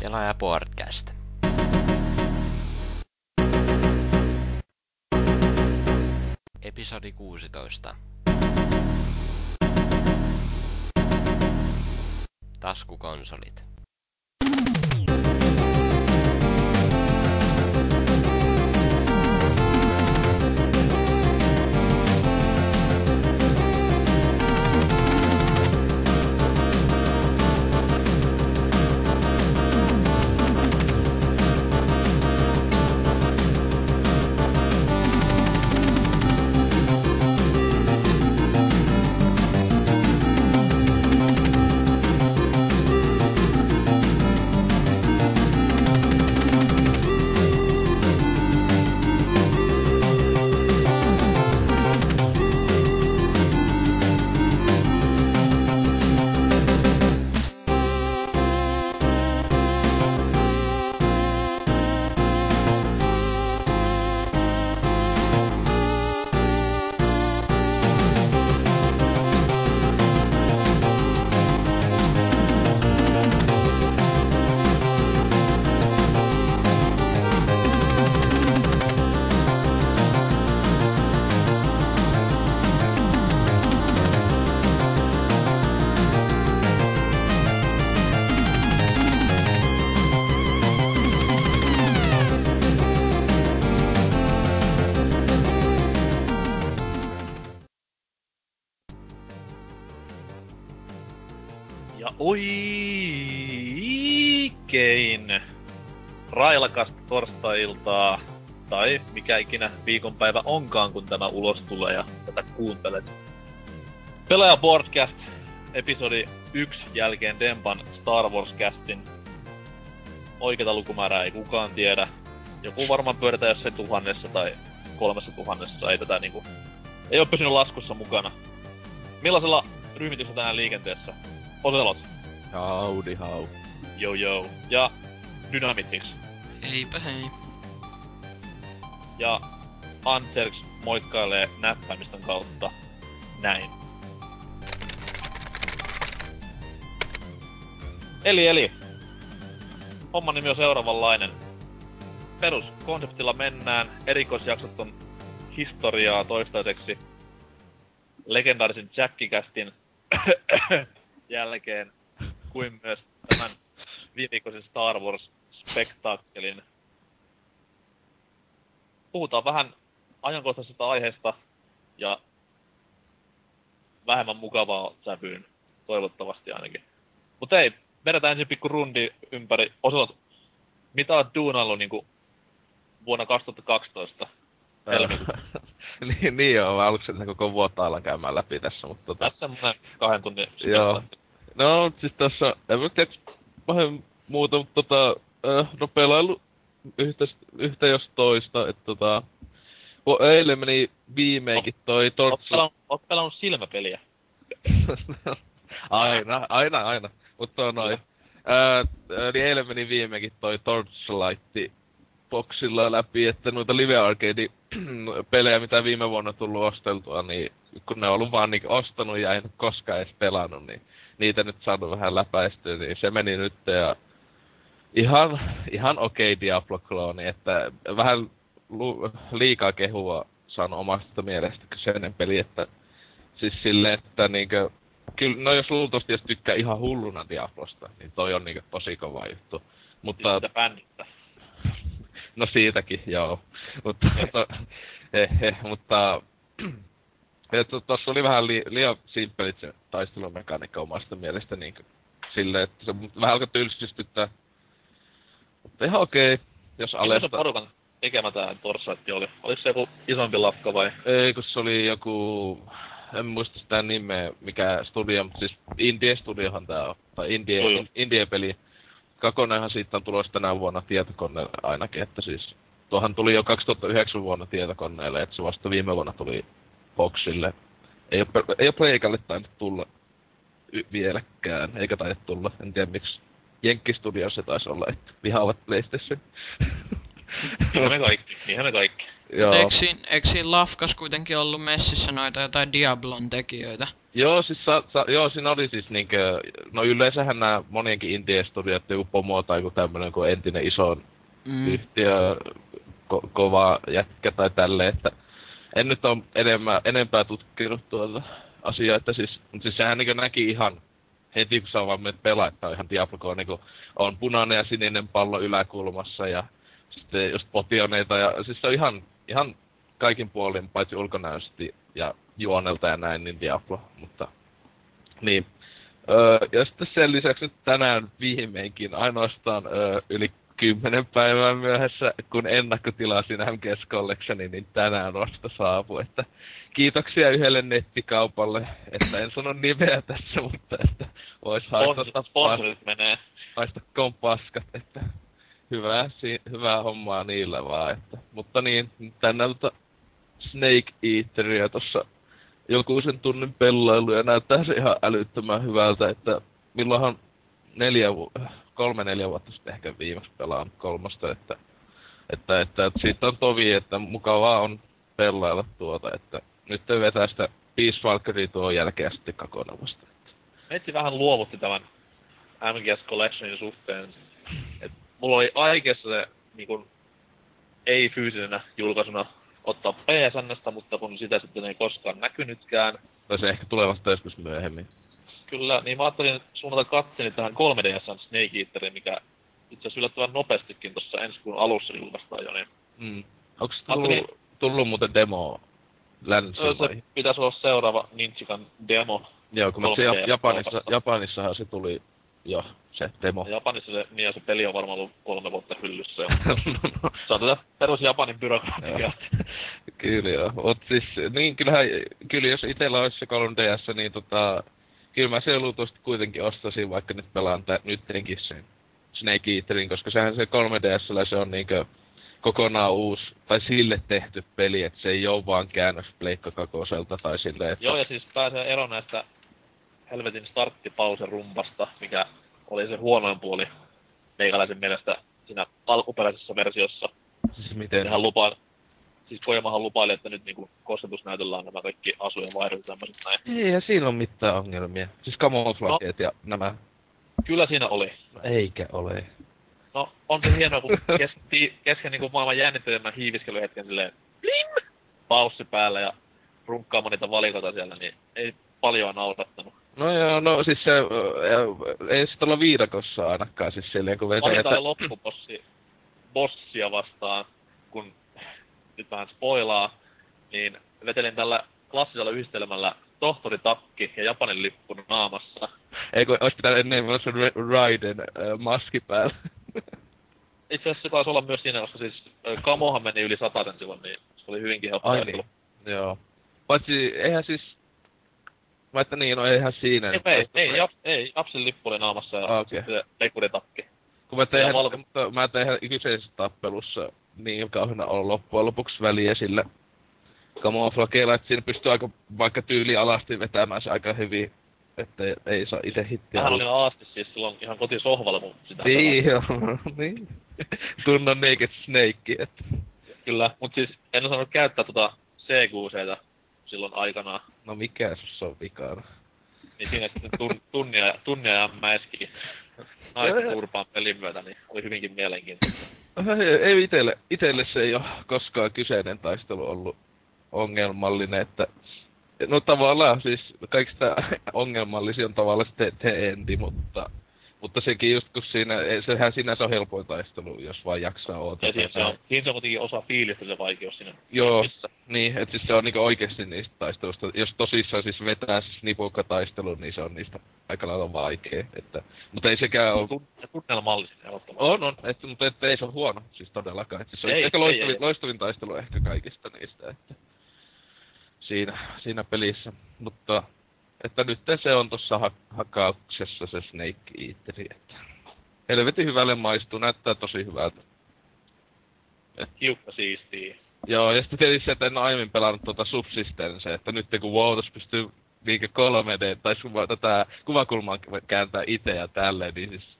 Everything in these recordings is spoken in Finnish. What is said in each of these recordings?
Pelaaja Podcast. Episodi 16. Taskukonsolit. Torstai-iltaa, tai mikä ikinä viikonpäivä onkaan, kun tämä ulos tulee ja tätä kuuntelet. Pelaaja Podcast, episodi 1 jälkeen Dempan Star Wars-castin. Oikeita lukumäärää ei kukaan tiedä. Joku varmaan pyöritään jossain tuhannessa tai kolmessa tuhannessa, ei tätä niinku... Ei oo pysynyt laskussa mukana. Millaisella ryhmityksellä tänään liikenteessä? Oselot, Howdy how. Yo Yo ja Dynamitix Eipä hei. Ja Anserks moikkailee näppäimistön kautta näin. Eli eli. Homman nimi on seuraavanlainen. Peruskonseptilla mennään. Erikoisjaksot on historiaa toistaiseksi. Legendaarisen Jackikästin jälkeen kuin myös tämän viimeikoisen Star Wars-spektaakkelin. Puhutaan vähän ajankohtaisesta aiheesta ja vähemmän mukavaa sävyyn, toivottavasti ainakin. Mutta ei, vedetään ensin pikku rundi ympäri Oselot. Mitä oot duunaillut niinku vuonna 2012? helmikuussa? niin, niin joo, mä aluksi sen koko vuotta alan käymään läpi tässä, mutta tota... Tässä semmonen kahden tunnin Joo. No, siis tässä, en mä tiedä, vähän muuta, mutta tota, äh, no pelailu yhtä, yhtä jos toista, että tota, kun eilen meni viimeinkin toi Oot Torchlight. pelannut, oot pelannut silmäpeliä. aina, aina, aina. Mutta on noin. Ää, eli eilen meni viimeinkin toi Torchlight boxilla läpi, että noita live arcade pelejä, mitä viime vuonna tullut osteltua, niin kun ne on ollut vaan niin ostanut ja en koskaan edes pelannut, niin niitä nyt saanut vähän läpäistyä, niin se meni nyt ja ihan, ihan okei okay Diablo-klooni, että vähän lu, liikaa kehua saanut omasta mielestä kyseinen peli, että siis silleen, että niinkö, kyllä, no jos luultavasti jos tykkää ihan hulluna Diablosta, niin toi on niinkö tosi kova juttu. Mutta, bändistä. no siitäkin, joo. Mutta, to, eh, eh, mutta, että tossa oli vähän li, liian simppelit se taistelumekaniikka omasta mielestä niinkö, silleen, että se vähän alkoi tylsistyttää. Mutta ihan okei, okay, jos Millaisen alesta... porukan tekemä tää Torsaitti oli? Oliko se joku isompi lafka vai? Ei, kun se oli joku... En muista sitä nimeä, mikä studio, mutta siis Indie Studiohan tää on. Tai Indie, in, Indie-peli. Kakonenhan siitä on tulossa tänä vuonna tietokoneelle ainakin, että siis... Tuohan tuli jo 2009 vuonna tietokoneelle, että se vasta viime vuonna tuli Boxille. Ei oo, ei oo Pleikalle tainnut tulla y- vieläkään, eikä taida tulla. En tiedä miksi. Jenkki Studios se taisi olla, että vihaavat PlayStation. Niinhän me kaikki, niinhän me kaikki. Joo. Eikö siinä, eikö siinä Lafkas kuitenkin ollut messissä noita jotain Diablon tekijöitä? Joo, siis sa, sa, joo, siinä oli siis niinkö, no yleensähän nämä monienkin indie-studiot, joku Pomo tai joku tämmönen kuin entinen iso mm. yhtiö, ko, kova jätkä tai tälle, että en nyt ole enemmän, enempää tutkinut tuota asiaa, että siis, mutta siis sehän niin näki ihan heti, kun sä vaan menet pelaa, että on ihan Diablo, kun on, niin on punainen ja sininen pallo yläkulmassa ja sitten just potioneita ja siis se on ihan, ihan kaikin puolin, paitsi ulkonäösti ja juonelta ja näin, niin Diablo, mutta niin. Öö, ja sitten sen lisäksi tänään viimeinkin ainoastaan öö, yli kymmenen päivää myöhässä, kun ennakkotilasin MGS Collectioni, niin tänään vasta saapui, että kiitoksia yhdelle nettikaupalle, että en sano nimeä tässä, mutta että vois haistata Sponsorit menee. Paskat, että hyvää, si- hyvää hommaa niillä vaan, että, mutta niin, tänältä Snake Eateria tossa joku sen tunnin pellailu ja näyttää se ihan älyttömän hyvältä, että milloinhan neljä, kolme neljä vuotta sitten ehkä viimeksi pelaan kolmosta, että, että, että, että siitä on tovi, että mukavaa on pelailla tuota, että nyt vetää sitä Peace Valkyrie tuon jälkeen sitten kakonavasta. Meitsi vähän luovutti tämän MGS Collectionin suhteen. Et mulla oli aikeessa se niin kun, ei fyysisenä julkaisuna ottaa PSNstä, mutta kun sitä sitten ei koskaan näkynytkään. Tai se ehkä tulee vasta joskus myöhemmin. Kyllä, niin mä ajattelin suunnata katseni tähän 3DSn Snake Eateriin, mikä itse asiassa yllättävän nopeastikin tuossa ensi kuun alussa julkaistaan jo, niin... Mm. Onko tullut, ajattelin... tullut muuten demo länsiin Se pitäisi olla seuraava Ninjakan demo. Joo, kun se Japanissa, Japanissahan se tuli jo se demo. Japanissa se, niin ja se peli on varmaan ollut kolme vuotta hyllyssä. se on tätä perus Japanin byrokratiaa. kyllä joo. Mut siis, niin kyllähän, kyllä jos itellä olisi se 3DS, niin tota, kyllä mä se luultavasti kuitenkin ostasin, vaikka nyt pelaan tä, nyttenkin sen Snake Eaterin, koska sehän se 3DSllä se on niinkö kokonaan uusi, tai sille tehty peli, että se ei ole vaan käännös Pleikka kakoselta tai silleen, että... Joo, ja siis pääsee eroon näistä helvetin starttipausen rumpasta, mikä oli se huonoin puoli meikäläisen mielestä siinä alkuperäisessä versiossa. Siis miten? Hän lupaa, siis Kojamahan lupaili, että nyt niinku kosketusnäytöllä on nämä kaikki asu- ja vaihdot tämmöiset näin. Ei, ja siinä on mitään ongelmia. Siis camouflageet no, ja nämä. Kyllä siinä oli. No, eikä ole. No, on se hienoa, kun kesken, kesken niinku maailman jännittävimmän hiiviskelyhetken silleen blim! Paussi päällä ja runkkaamaan niitä valikoita siellä, niin ei paljon naurattanut. No joo, no siis se, ei sit olla viidakossa ainakaan siis silleen, kun vetää... Valitaan että... loppubossi, bossia vastaan, kun nyt vähän spoilaa, niin vetelin tällä klassisella yhdistelmällä tohtori Takki ja Japanin lippu naamassa. Eikö, olisi pitänyt ennen olla se Raiden äh, maski päällä. Itse asiassa se taisi olla myös siinä, koska siis äh, Kamohan meni yli sataisen silloin, niin se oli hyvinkin helppo Ai niin. Joo. Paitsi, eihän siis Vai että niin, no eihän siinä. Ei, ei, ei, ei, Japsin lippu oli naamassa ja okay. se leikuritakki. Kun mä tein, mutta mä tein kyseisessä tappelussa niin kauheena on loppujen lopuksi väliä sillä kamoflageilla, että siinä pystyy aika vaikka tyyli alasti vetämään se aika hyvin, että ei saa itse hittiä. Mähän olin aasti siis silloin ihan kotisohvalla mun sitä. Niin joo, niin. Tunnon Naked Snake, että. Kyllä, mut siis en osannut käyttää tota CQCtä silloin aikanaan. No mikä se on vikana? Niin siinä sitten tun, tunnia, tunnia ja mäeski naisten turpaan pelin myötä, niin oli hyvinkin mielenkiintoista. Ei itelle, itelle se ei ole koskaan kyseinen taistelu ollut ongelmallinen, että No tavallaan siis kaikista ongelmallisia on tavallaan se te mutta mutta sekin just kun siinä, sehän sinänsä on helpoin taistelu, jos vaan jaksaa odottaa. Ja siis se on, siinä se on kuitenkin osa fiilistä se vaikeus siinä. Joo, missä. niin, että siis se on niinku oikeesti niistä taistelusta. Jos tosissaan siis vetää siis nipukka-taistelu, niin se on niistä aika lailla vaikee. Että, mutta ei sekään ole... Tunnelmallisesti ehdottomasti. On, on, että, mutta että ei se ole huono, siis todellakaan. Että se on ei, ehkä loistavin, ei, ei. loistavin taistelu ehkä kaikista niistä, että siinä, siinä pelissä. Mutta että nyt se on tuossa ha- hakauksessa se Snake Eateri, että helvetin hyvälle maistuu, näyttää tosi hyvältä. Hiukka siistii. Joo, ja sitten tietysti se, että en aiemmin pelannut tuota Subsistence, että nyt kun WoW pystyy niinkö 3D, tai kuva, tätä kuvakulmaa kääntää itse ja tälleen, niin siis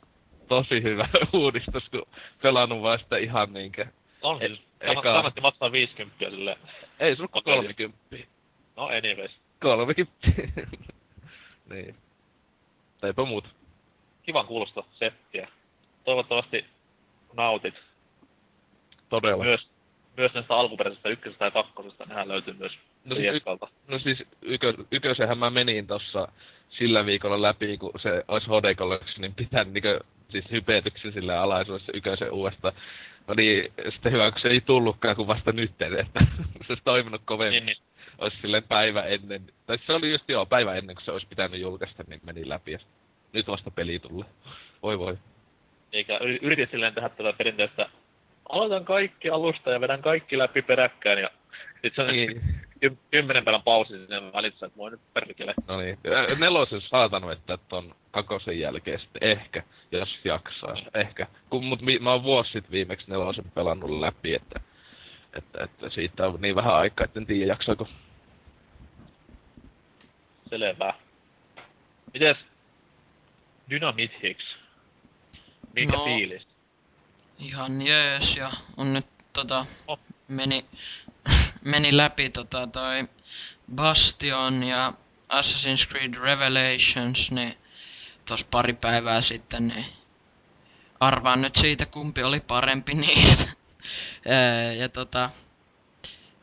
tosi hyvä uudistus, kun pelannut vaan sitä ihan niinkö On siis. E- Eka... Kannatti maksaa 50 sille. Ei, se on 30. No anyways. 30. niin. Eipä muuta. Kivan kuulosta settiä. Toivottavasti nautit. Todella. Myös, myös näistä alkuperäisestä ykkösestä ja kakkosesta. Nehän löytyy myös no, siis, y- no siis ykö, ykösenhän mä menin tossa sillä viikolla läpi, kun se olisi HD Collectionin pitänyt niin siis hypetyksen sille alaisuudessa ykösen uudestaan. No niin, sitten hyvä, kun se ei tullutkaan kuin vasta nyt, että se olisi toiminut kovemmin. Niin, niin. Olisi silleen päivä ennen, tai se oli just joo, päivä ennen kuin se olisi pitänyt julkaista, niin meni läpi. Ja nyt vasta peli tulee. Voi voi. Eikä yritin silleen tehdä tätä perinteistä, aloitan kaikki alusta ja vedän kaikki läpi peräkkäin ja sit se on niin. ky- kymmenen päivän pausi sinne välissä, että voi nyt perkele. No niin. Nelosen saatan että ton kakosen jälkeen sitten ehkä, jos jaksaa. Ehkä. Kun, mut mi, mä oon vuosi sitten viimeksi nelosen pelannut läpi, että, että, että siitä on niin vähän aikaa, että en tiedä jaksaako. Selvä. Mites Dynamit Hicks? Mikä no, fiilis? Ihan jees ja on nyt tota, oh. meni, meni läpi tota toi Bastion ja Assassin's Creed Revelations, niin tos pari päivää sitten, niin arvaan nyt siitä kumpi oli parempi niistä. ja tota,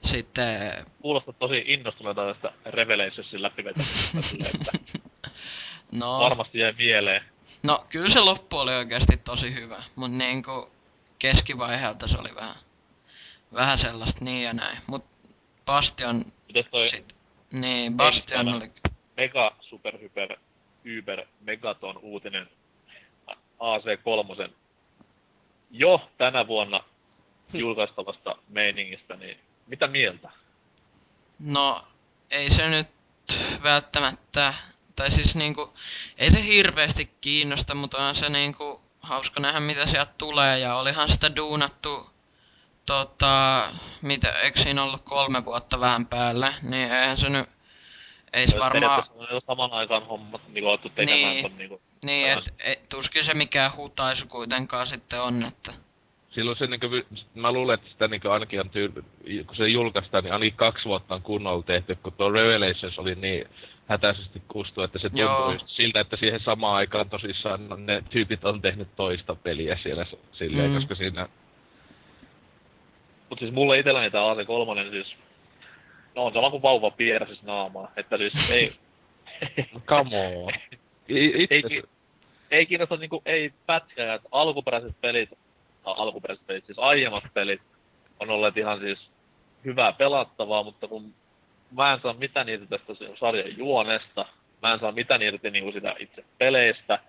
sitten... Kuulostaa tosi innostuneelta tästä Revelationsin läpivetämisestä, no, varmasti jäi mieleen. No, kyllä se loppu oli oikeasti tosi hyvä, mutta niinku keskivaiheelta se oli vähän, vähän sellaista niin ja näin. Mut Bastion... Mites toi... Sit, niin, Bastion oli... Mega super hyper Uber Megaton uutinen AC3 jo tänä vuonna julkaistavasta meiningistä, niin mitä mieltä? No, ei se nyt välttämättä, tai siis niinku, ei se hirveästi kiinnosta, mutta on se niinku hauska nähdä mitä sieltä tulee, ja olihan sitä duunattu, tota, mitä, eikö siinä ollut kolme vuotta vähän päälle, niin eihän se nyt, ei se varmaan... saman aikaan hommat niin olettu tekemään niin, ton niinku... Niin, et, et, tuskin se mikään hutaisu kuitenkaan sitten on, että silloin se niinku, mä luulen, että sitä niinku ainakin on tyyl, kun se julkaistaan, niin ainakin kaksi vuotta on kunnolla tehty, kun tuo Revelations oli niin hätäisesti kustu, että se tuntui siltä, että siihen samaan aikaan tosissaan ne tyypit on tehnyt toista peliä siellä silleen, mm. koska siinä... Mut siis mulle itselläni tää AC3 siis... No on sama kuin vauva pieräsis naamaa, että siis ei... Come on. ei, ei, ei kiinnosta niinku, ei pätkää, että alkuperäiset pelit alkuperäiset pelit, siis aiemmat pelit, on olleet ihan siis hyvää pelattavaa, mutta kun mä en saa mitään niitä tästä sarjan juonesta, mä en saa mitään irti niinku sitä itse peleistä.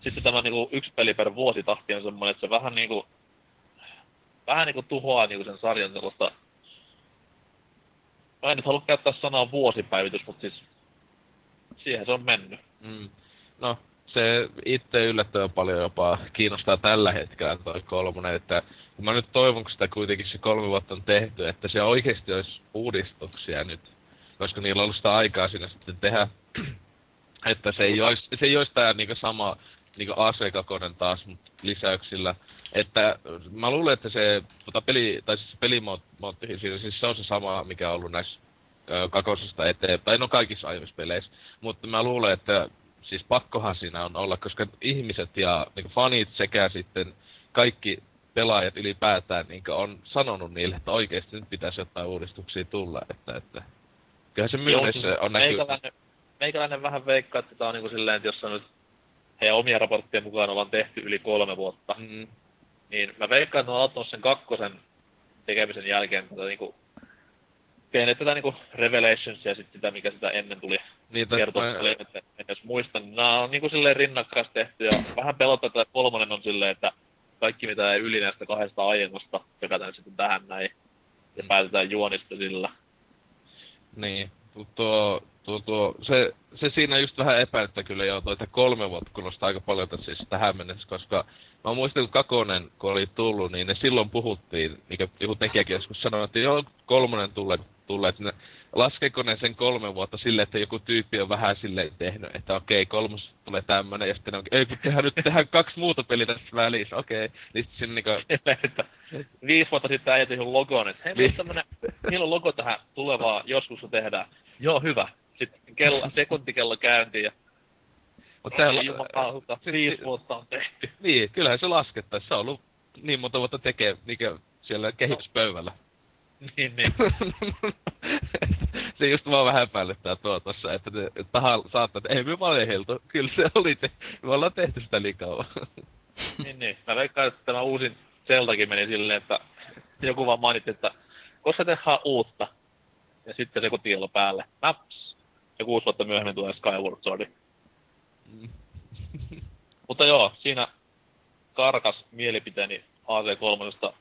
Sitten tämä niinku yksi peli per vuosi tahti on semmoinen, että se vähän niinku, vähän niinku tuhoaa niinku sen sarjan sellaista, mä en nyt halua käyttää sanaa vuosipäivitys, mutta siis siihen se on mennyt. Mm. No, se itse yllättävän paljon jopa kiinnostaa tällä hetkellä toi kolmonen, että mä nyt toivon, kun sitä kuitenkin se kolme vuotta on tehty, että se oikeasti olisi uudistuksia nyt, koska niillä on ollut sitä aikaa siinä sitten tehdä, että se ei olisi, se ei olisi tää niinku sama niinku AC2 taas, mutta lisäyksillä. Että mä luulen, että se tota peli, tai siis pelimoottihin siinä, siis se on se sama, mikä on ollut näissä kakosesta eteenpäin, no kaikissa aiemmissa peleissä. Mutta mä luulen, että siis pakkohan siinä on olla, koska ihmiset ja niin fanit sekä sitten kaikki pelaajat ylipäätään niin on sanonut niille, että oikeasti nyt pitäisi jotain uudistuksia tulla. Että, että kyllähän se myynnissä on näkyy. Meikäläinen, meikäläinen vähän veikkaa, että tämä on niin silleen, että jos on nyt heidän omia raporttien mukaan ollaan tehty yli kolme vuotta, mm. niin mä veikkaan, että ne on aloittanut sen kakkosen tekemisen jälkeen, mutta niin kuin tehneet tätä niinku Revelationsia ja sitten sitä, mikä sitä ennen tuli niin, kertoa, mä... että en edes muista, niin nämä on niinku silleen rinnakkaasti tehty ja vähän pelottaa, että kolmonen on silleen, että kaikki mitä ei yli näistä kahdesta aiemmasta pekataan sitten tähän näin ja mm. päätetään juonista sillä. Niin, tuo, tuo, tuo, se, se siinä just vähän epäilyttä kyllä jo, että kolme vuotta kuulostaa aika paljon siis tähän mennessä, koska mä muistan, kun Kakonen, kun oli tullut, niin ne silloin puhuttiin, mikä joku tekijäkin joskus sanoi, että joo, kolmonen tulee, tulee, että ne, laskeeko ne sen kolme vuotta silleen, että joku tyyppi on vähän silleen tehnyt, että okei, kolmos tulee tämmönen, ja sitten on, ei kun tehdään nyt tehdään kaksi muuta peliä tässä välissä, okei. Niin sitten sinne niinku... viisi vuotta sitten äijät tehnyt logon, että hei, meillä on tämmönen, meillä on logo tähän tulevaa, joskus se tehdään. Joo, hyvä. Sitten kello, sekuntikello käyntiin ja mutta on... Jumalauta, viisi vuotta on tehty. Niin, kyllähän se laskettaisi. Se on ollut niin monta vuotta tekee niin siellä kehityspöydällä. Niin, niin. se just vaan vähän epäilyttää tuo tossa, että te tahan saattaa, että ei me valehdeltu. Kyllä se oli, te, me ollaan tehty sitä niin kauan. niin, niin. Mä veikkaan, että tämä uusin Zeldakin meni silleen, että joku vaan mainitti, että koska tehdään uutta. Ja sitten se kotielo päälle. Naps. Ja kuusi vuotta myöhemmin tulee Skyward Sword. Mm. Mutta joo, siinä karkas mielipiteeni AC3.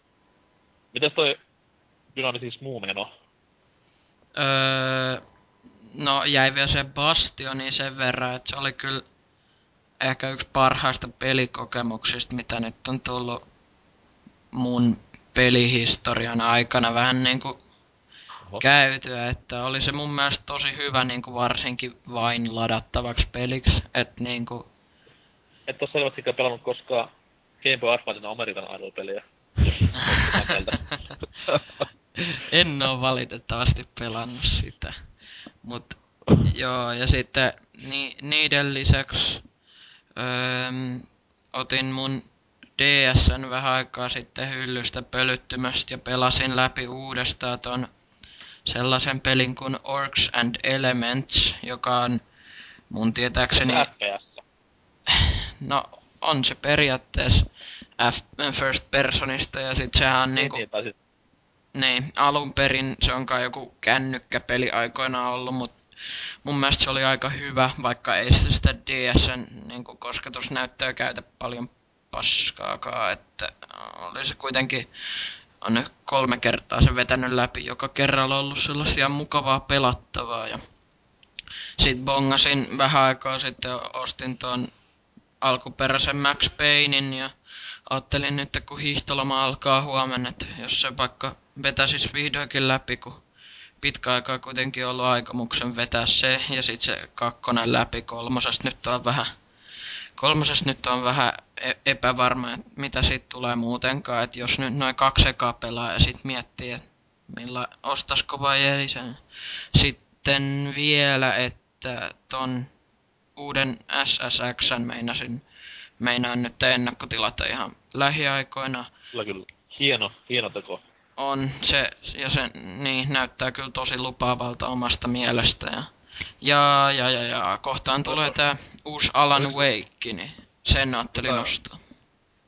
Mites toi Dynamics muu meno? Öö, no jäi vielä se Bastioni sen verran, että se oli kyllä ehkä yksi parhaista pelikokemuksista, mitä nyt on tullut mun pelihistorian aikana vähän niinku käytyä, että oli se mun mielestä tosi hyvä niinku varsinkin vain ladattavaksi peliksi, että niinku... Et oo selvästikään pelannut koskaan Game Boy Advancen American Idol-peliä. en oo valitettavasti pelannut sitä. Mut joo, ja sitten ni, niiden lisäksi öö, otin mun DSn vähän aikaa sitten hyllystä pölyttymästä ja pelasin läpi uudestaan ton sellaisen pelin kuin Orcs and Elements, joka on mun tietääkseni... FPS. No, on se periaatteessa F, first personista ja sit sehän on niin, niinku... Niin, niin, alun perin se onkaan joku kännykkäpeli aikoinaan ollut, mutta mun mielestä se oli aika hyvä, vaikka ei sitä, sitä DSn niin kosketusnäyttöä käytä paljon paskaakaan, että oli se kuitenkin on kolme kertaa se vetänyt läpi, joka kerralla ollut sellaisia mukavaa pelattavaa. Ja sitten bongasin vähän aikaa sitten, ostin tuon alkuperäisen Max Paynein ja ajattelin nyt, kun hiihtoloma alkaa huomenna, että jos se vaikka vetäisi vihdoinkin läpi, kun pitkä aikaa kuitenkin ollut aikomuksen vetää se ja sitten se kakkonen läpi kolmosesta nyt on vähän kolmosesta nyt on vähän e- epävarma, mitä siitä tulee muutenkaan, että jos nyt noin kaksi ekaa pelaa ja sitten miettii, että millä ostasko vai ei sen. Sitten vielä, että ton uuden SSX meinasin, meinaan nyt ennakkotilata ihan lähiaikoina. Kyllä, kyllä. Hieno, hieno teko. On se, ja se niin, näyttää kyllä tosi lupaavalta omasta mielestä. Ja, ja, ja, ja, ja kohtaan tulee tää uusi Alan Wake, niin sen ajattelin nostaa.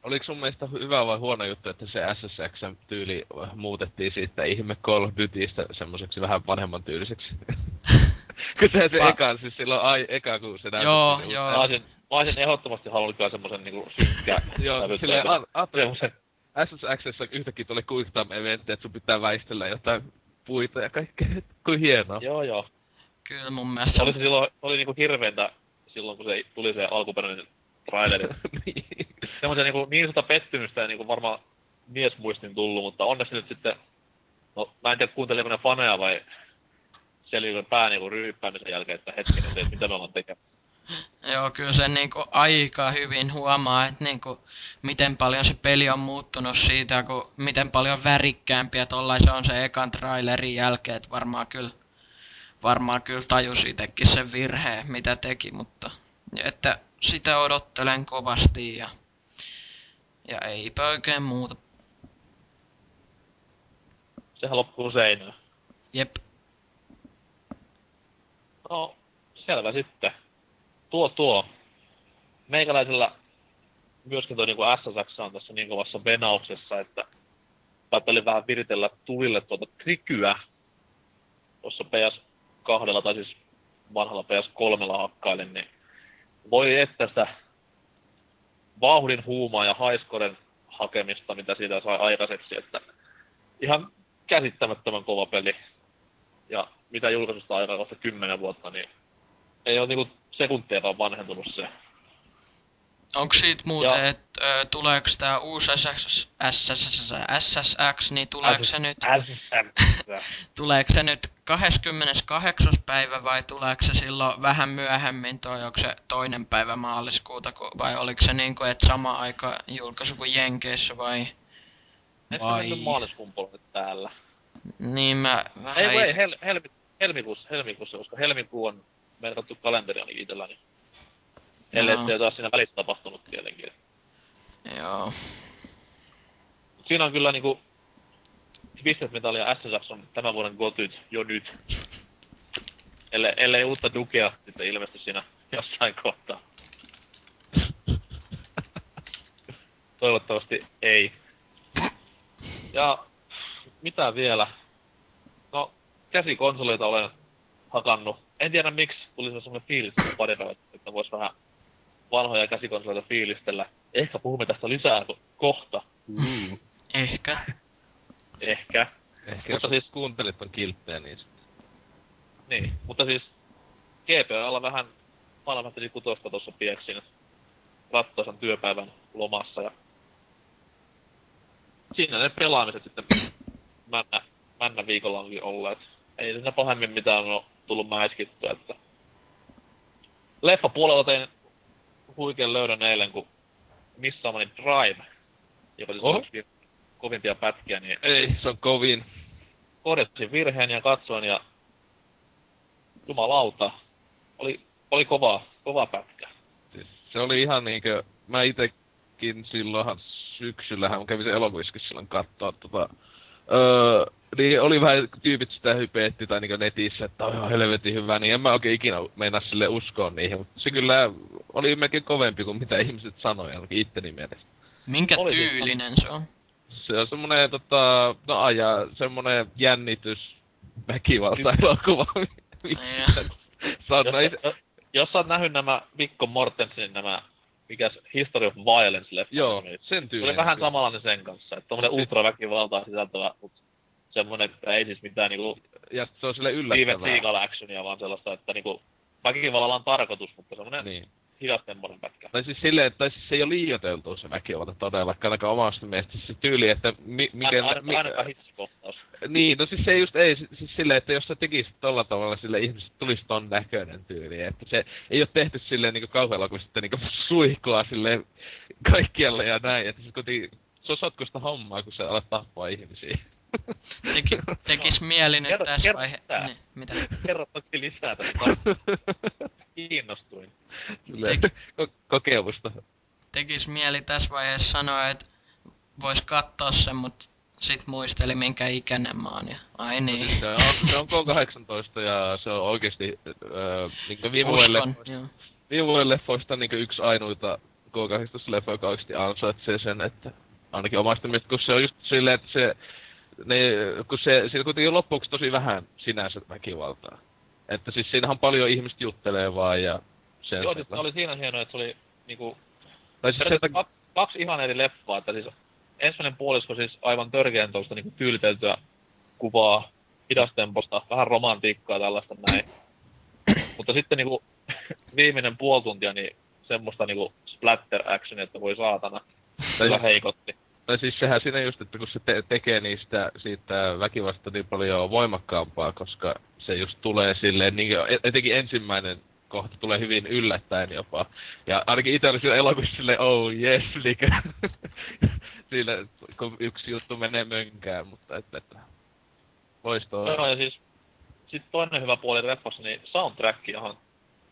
Oliko sun mielestä hyvä vai huono juttu, että se SSX-tyyli muutettiin siitä ihme Call of Dutystä semmoiseksi vähän vanhemman tyyliseksi? Kun se se Va- eka, siis silloin ai, eka kun se näytti. Joo, joo. Mä olisin, mä olisin ehdottomasti halunnut kyllä semmosen niinku synkkä Joo, silleen semmosen... SSXssä yhtäkkiä tuli quick time eventti, että sun pitää väistellä jotain puita ja kaikkea. Kuin hienoa. Joo, joo. Kyllä mun mielestä... Oli se silloin, oli niinku hirveintä silloin, kun se tuli se alkuperäinen traileri. niin. Semmoisen niinku niin sata pettymystä ja niinku varmaan miesmuistin tullut, mutta onneksi nyt sitten, no mä en tiedä kuunteliko ne faneja vai selviikö pää niinku ryyppäämisen jälkeen, että hetkinen, että mitä me ollaan tekemässä. Joo, kyllä se niinku aika hyvin huomaa, että niinku, miten paljon se peli on muuttunut siitä, kun miten paljon värikkäämpiä tollaisen on se ekan trailerin jälkeen, että varmaan kyllä, varmaan kyllä tajusi itsekin sen virheen, mitä teki, mutta että sitä odottelen kovasti ja, ja eipä oikein muuta. Sehän loppuu seinään. Jep. No, selvä sitten. Tuo tuo. Meikäläisellä myöskin tuo niinku SSX on tässä niin kovassa venauksessa, että päättelin vähän viritellä tulille tuota trikyä. Tuossa PS2 tai siis vanhalla PS3 hakkailin, niin voi että sitä vauhdin huumaa ja haiskoren hakemista, mitä siitä sai aikaiseksi, että ihan käsittämättömän kova peli. Ja mitä julkaisusta aikaa kohta kymmenen vuotta, niin ei ole niinku sekuntiakaan vanhentunut se. Onko siitä muuten, että tuleeko tää uusi SSX, SSX, SSX niin tuleeko se nyt, tuleeko se nyt 28. päivä vai tuleeko se silloin vähän myöhemmin toi, onko se toinen päivä maaliskuuta, vai oliko se niinku, että sama aika julkaisu kuin Jenkeissä vai? vai? Maaliskuun puolella täällä? Niin mä vähän Ei, ei hel, helmi, helmikuussa, helmikuussa, koska helmikuu on merkattu kalenteri ainakin itselläni. Ellei se taas siinä välissä tapahtunut tietenkin. Joo. Siinä on kyllä niinku Business ja SSX on tämän vuoden gotyt jo nyt. Ellei, ellei uutta Dukea sitten ilmesty siinä jossain kohtaa. Toivottavasti ei. Ja mitä vielä? No, käsikonsoleita olen hakannut. En tiedä miksi tuli se semmonen fiilis pari että vois vähän vanhoja käsikonsoleita fiilistellä. Ehkä puhumme tästä lisää kohta. Mm. Ehkä. Ehkä. Ehkä mutta siis kuuntelit on kilttejä niin sitten. Niin, mutta siis GPAlla vähän Final Fantasy 6 tuossa pieksin rattoisan työpäivän lomassa ja siinä ne pelaamiset sitten männä, männä viikolla onkin olleet. Ei siinä pahemmin mitään ole tullut mäiskittyä, että Leffa puolella tein huikean löydön eilen, kun missaamani Drive, joka siis oh. kovimpia pätkiä, niin... Ei, se on kovin. Korjasin virheen ja katsoin ja... Jumalauta. Oli, oli kova, kova pätkä. Siis se oli ihan niinkö... Mä itekin silloinhan syksyllähän kävin se elokuvissa silloin katsoa tota... Öö, niin oli vähän tyypit sitä hypeetti tai niinku netissä, että on ihan helvetin hyvä, niin en mä oikein ikinä meinaa sille uskoa niihin, mutta se kyllä oli melkein kovempi kuin mitä ihmiset sanoi, ainakin itteni mielestä. Minkä oli tyylinen se on? Se on semmonen tota, no aja, semmonen jännitys, väkivalta elokuva. jos, jos sä oot nähnyt nämä Mikko Mortensenin nämä mikäs History of Violence leffa. Joo, sen tyylinen. Se oli vähän samanlainen sen kanssa, että tommonen ultraväkivaltaa sisältävä, mutta semmonen, että ei siis mitään niinku... Ja se on sille yllättävää. Steven Seagal actionia, vaan sellaista, että niinku... Väkivallalla on tarkoitus, mutta semmonen niin. hidastemmonen pätkä. Tai siis silleen, että siis se ei ole liioiteltu se väkivalta todellakaan, ainakaan omasta mielestä se tyyli, että mi, mikä... Aina, mi, ainakaan. Niin, no siis se just ei, siis silleen, että jos sä tekisit tolla tavalla, sille ihmiset tulisi ton näköinen tyyli, että se ei ole tehty silleen niinku kauhealla, kun sitten niinku suihkoa silleen kaikkialle ja näin, että siis kuitenkin se on sotkusta hommaa, kun se alat tappaa ihmisiä. Teki, tekis mieli nyt tässä vaiheessa. Niin, mitä? Kerro toki lisää tästä. Kiinnostuin. Tek... Ko- kokemusta. Tekis mieli tässä vaiheessa sanoa, että vois katsoa sen, mutta sit muisteli minkä ikäinen mä oon. Ja... Ai niin. Se on, se on K18 ja se on oikeesti äh, niin viime vuoden leffoista, leffoista niin yksi ainoita K18-leffa, joka oikeesti ansaitsee sen, että ainakin omasta mielestä, kun se on just silleen, että se ne, kun se, siinä kuitenkin loppuksi tosi vähän sinänsä väkivaltaa. Että siis siinähän on paljon ihmistä juttelee vaan ja sen Joo, siis oli siinä hienoa, että se oli niinku... Tai siis se, kaksi, kaksi ihan eri leffaa, että siis ensimmäinen puolisko siis aivan törkeän tuosta niinku tyyliteltyä kuvaa hidastemposta, vähän romantiikkaa tällaista näin. Mutta sitten niinku viimeinen puoli tuntia, niin semmoista niinku splatter action, että voi saatana. Kyllä heikotti. Tai siis sehän siinä just, että kun se te- tekee niistä siitä väkivasta niin paljon voimakkaampaa, koska se just tulee silleen, niin etenkin ensimmäinen kohta tulee hyvin yllättäen jopa. Ja ainakin itse oli siellä elokuvissa silleen, oh yes, eli siinä kun yksi juttu menee mönkään, mutta että, että loistoa. Joo, ja siis sitten toinen hyvä puoli reffassa, niin soundtrack on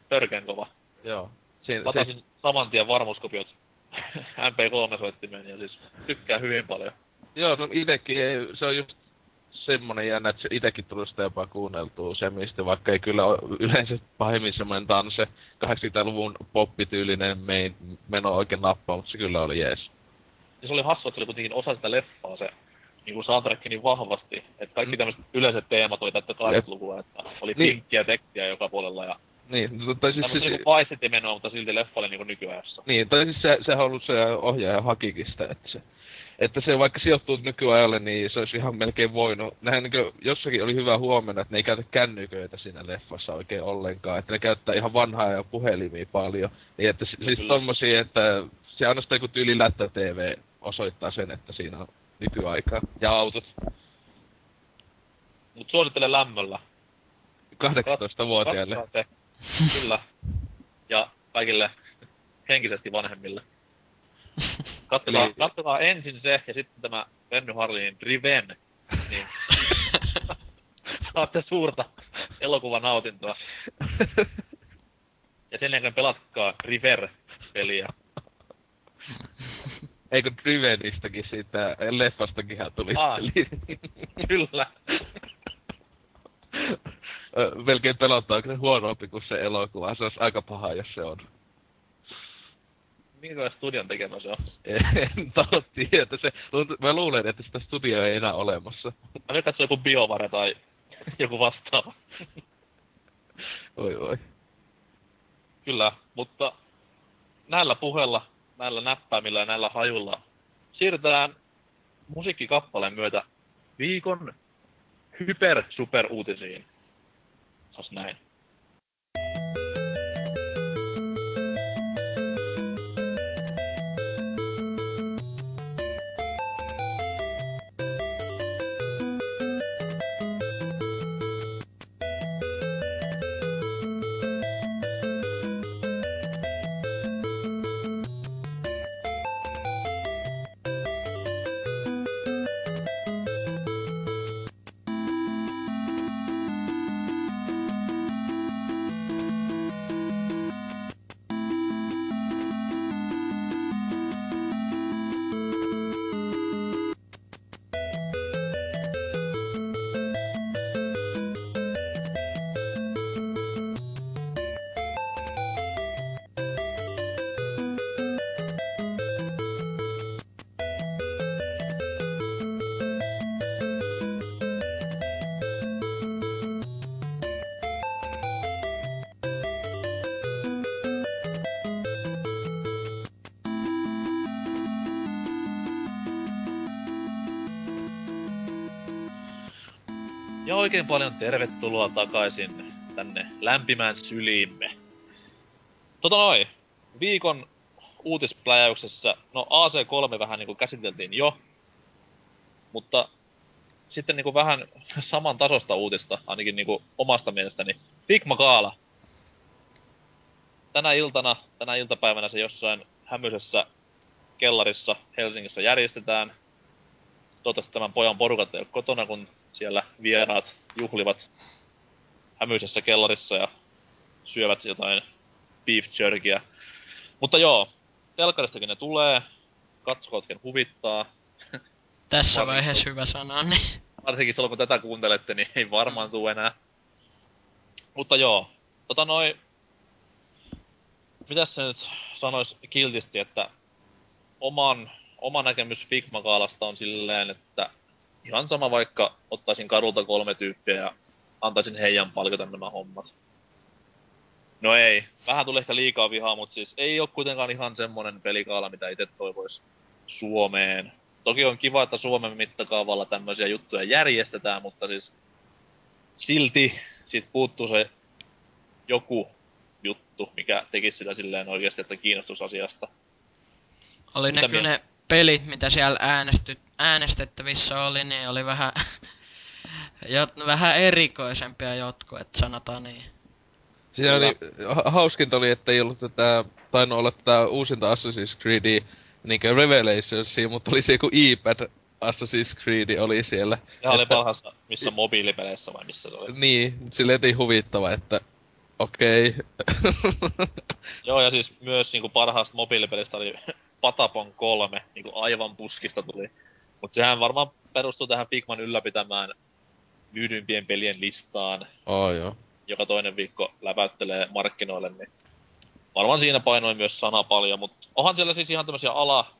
törkeen kova. Joo. Siinä, Latasin siis... saman tien varmuuskopiot MP3-soittimeen ja siis tykkää hyvin paljon. Joo, no itekin ei, se on just semmonen jännä, että se itekin tullut sitä jopa kuunneltua mistä vaikka ei kyllä ole yleensä pahemmin semmonen tanse 80-luvun poppityylinen mein, meno oikein nappaa, mutta se kyllä oli jees. Ja se oli hassu, että se oli kuitenkin osa sitä leffaa se niinku soundtrack niin vahvasti, että kaikki mm. tämmöiset yleiset teemat oli täyttä 80-lukua, että oli niin. pinkkiä tekstiä joka puolella ja niin, no, tai siis... Tämä siis, on niinku menoa, mutta silti leffa oli niinku nykyajassa. Niin, tai siis se, sehän on ollut se ohjaaja hakikin sitä, että se että se vaikka sijoittuu nykyajalle, niin se olisi ihan melkein voinut. Nähän niin jossakin oli hyvä huomenna, että ne ei käytä kännyköitä siinä leffassa oikein ollenkaan. Että ne käyttää ihan vanhaa ja puhelimia paljon. Niin että siis tommosia, että se ainoastaan joku tyyli lättä TV osoittaa sen, että siinä on nykyaikaa. Ja autot. Mut suosittelen lämmöllä. 18-vuotiaille. Kyllä. Ja kaikille henkisesti vanhemmille. Katsotaan, Eli... katsotaan ensin se ja sitten tämä Venny Harlinin Driven. Niin saatte suurta elokuvan nautintoa. Ja sen jälkeen pelatkaa River-peliä. Eikö Drivenistäkin siitä leffastakin tuli? Aa, kyllä. Melkein pelottaa, kun se huonompi kuin se elokuva. Se olisi aika paha, jos se on. Minkä studion tekemä se on? En taas tiedä. Se, mä luulen, että sitä studioa ei enää olemassa. Mä nyt katsoin joku biovare tai joku vastaava. oi oi. Kyllä, mutta näillä puheilla, näillä näppäimillä ja näillä hajulla siirrytään musiikkikappaleen myötä viikon hyper super uutisiin. Sas näin. oikein paljon tervetuloa takaisin tänne lämpimään syliimme. Tota noin, viikon uutispläjäyksessä, no AC3 vähän niinku käsiteltiin jo, mutta sitten niinku vähän saman tasosta uutista, ainakin niinku omasta mielestäni. Figma Gaala. Tänä iltana, tänä iltapäivänä se jossain hämyisessä kellarissa Helsingissä järjestetään. Toivottavasti tämän pojan porukat ei ole kotona, kun siellä vieraat juhlivat hämyisessä kellarissa ja syövät jotain beef jerkyä. Mutta joo, telkaristakin ne tulee, katsokotken huvittaa. Tässä Varsinkin, vaiheessa hyvä sanoa, niin. Varsinkin silloin kun tätä kuuntelette, niin ei varmaan tule enää. Mutta joo, tota noin... Mitäs se nyt sanois kiltisti, että oman, oma näkemys Figma-kaalasta on silleen, että ihan sama vaikka ottaisin kadulta kolme tyyppiä ja antaisin heidän palkata nämä hommat. No ei. Vähän tulee ehkä liikaa vihaa, mutta siis ei ole kuitenkaan ihan semmonen pelikaala, mitä itse toivois Suomeen. Toki on kiva, että Suomen mittakaavalla tämmöisiä juttuja järjestetään, mutta siis silti siitä puuttuu se joku juttu, mikä tekisi sitä silleen oikeasti, että kiinnostus asiasta. Oli ne kyllä ne pelit, mitä siellä äänesty, äänestettävissä oli, niin oli vähän, jot, vähän erikoisempia jotkut, että sanotaan niin. Siinä oli, hauskinta oli, että ei ollut tätä, tainnut olla tätä uusinta Assassin's Creedia, niinkö Revelationsia, mutta oli se joku iPad Assassin's Creed oli siellä. Ja oli parhaassa, missä mobiilipeleissä vai missä se oli? Niin, silleen ei huvittava, että okei. Okay. Joo, ja siis myös niinku parhaasta mobiilipelistä oli Patapon 3, niinku aivan puskista tuli. Mut sehän varmaan perustuu tähän Figman ylläpitämään myydyimpien pelien listaan. Oh, joo. Joka toinen viikko läpäyttelee markkinoille, niin varmaan siinä painoi myös sana paljon, mutta onhan siellä siis ihan tämmöisiä ala,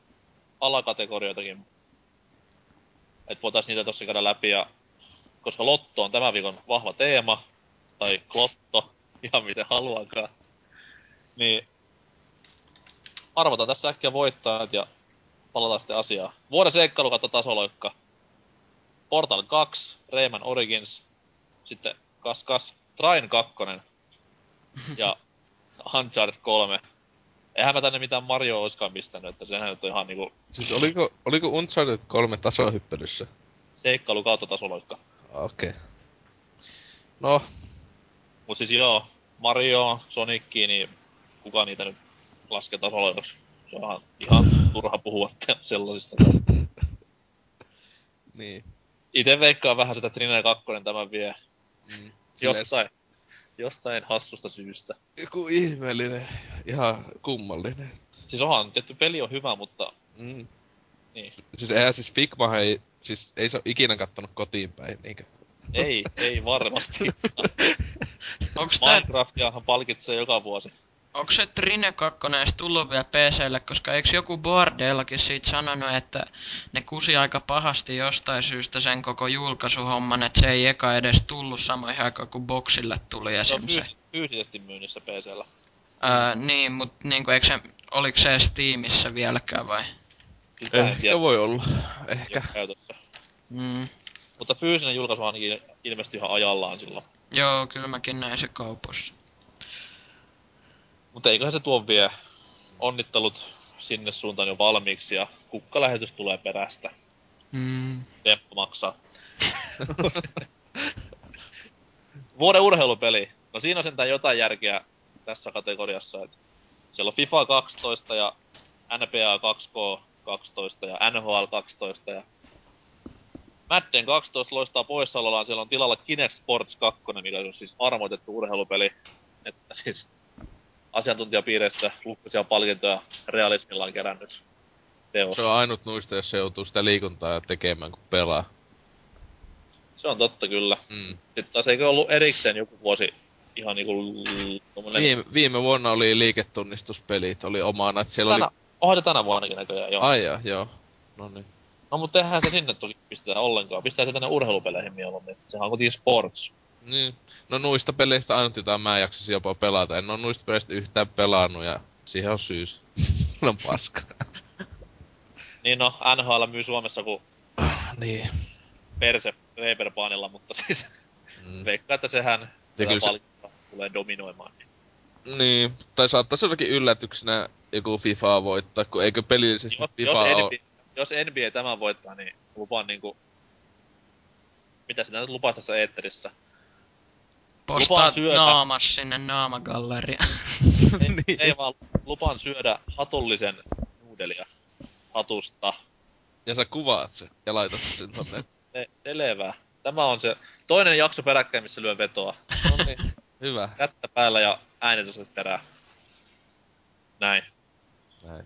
alakategorioitakin. Että voitais niitä tossa käydä läpi ja koska Lotto on tämän viikon vahva teema, tai Klotto, ihan miten haluankaan, niin arvotaan tässä äkkiä voittajat ja palataan sitten asiaan. Vuoden seikkailu kautta tasoloikka. Portal 2, Rayman Origins, sitten kas kas, Train 2 ja Uncharted 3. Eihän mä tänne mitään Mario oiskaan pistänyt, että sehän nyt on ihan niinku Siis oliko, oliko Uncharted 3 tasohyppelyssä? seikkailu kautta tasoloikka. Okei. Okay. No, Mut siis joo, Mario, Sonicki, niin kuka niitä nyt laskee tasoloikaksi? Se on ihan, turha puhua sellaisista. niin. Ite veikkaan vähän sitä Trine 2 tämän vie Mm. Jostain, jostain hassusta syystä. Joku ihmeellinen, ihan kummallinen. Siis onhan tietty peli on hyvä, mutta Mm. niin. Siis eihän siis Figma ei, siis ei se oo ikinä kattonut kotiin päin, niinkö? Ei, ei varmasti. Onks tää, Minecraftiahan palkitsee joka vuosi. Onks se Trine 2 edes tullut vielä PClle, koska eiks joku Bordeellakin siitä sanonut, että ne kusi aika pahasti jostain syystä sen koko julkaisuhomman, että se ei eka edes tullut samoihin aikaan kuin Boxille tuli Se on esim. se. fyys- fyysisesti myynnissä PCllä. Ää, niin, mut niinku, eikö se, oliks se Steamissa vieläkään vai? Ehkä voi olla. Ehkä. Mm. Mutta fyysinen julkaisu ainakin ilmestyi ihan ajallaan silloin. Joo, kyllä mäkin näin se kaupoissa. Mutta eiköhän se tuo vie onnittelut sinne suuntaan jo valmiiksi ja kukkalähetys tulee perästä. Mm. Temppu maksaa. Vuoden urheilupeli. No siinä on sentään jotain järkeä tässä kategoriassa. Et siellä on FIFA 12 ja NBA 2K 12 ja NHL 12 ja Madden 12 loistaa poissaolollaan. Siellä on tilalla Kinect Sports 2, mikä on siis armoitettu urheilupeli. Että siis asiantuntijapiireissä lukuisia palkintoja realismillaan kerännyt teos. Se on ainut nuista, jos se joutuu sitä liikuntaa tekemään, kun pelaa. Se on totta kyllä. Mm. Sitten taas eikö ollut erikseen joku vuosi ihan niinku tommonen... Viime, viime vuonna oli liiketunnistuspelit, oli omana, että siellä Tänä, oli... onhan se tänä vuonnakin näköjään, joo. Ai joo. No niin. No mutta tehdään se sinne toki pistetään ollenkaan. Pistää se tänne urheilupeleihin mieluummin. Sehän on kuitenkin sports. Niin. No nuista peleistä ainut, jota mä jaksasin jopa pelata. En oo nuista peleistä yhtään pelannut ja siihen on syys. no paska. Niin no, NHL myy Suomessa kuin niin. perse Reeperbaanilla, mutta siis Mm. veikkaa, että sehän Ja kyllä se- tulee dominoimaan. Niin. Niin, tai saattaisi jollakin yllätyksenä joku FIFA voittaa, kun eikö pelillisesti Jos, FIFA jos. NBA, jos NBA tämän voittaa, niin lupaan niinku... Mitä sinä nyt lupaat tässä eetterissä? Postaa syödä. naamas sinne naamagalleriaan. Ei, Niin. ei vaan lupaan syödä hatullisen nuudelia hatusta. Ja sä kuvaat sen ja laitat sen tonne. Se, selvä. Tämä on se toinen jakso peräkkäin, missä lyön vetoa. No niin, hyvä. Kättä päällä ja äänetykset perään. Näin. Näin.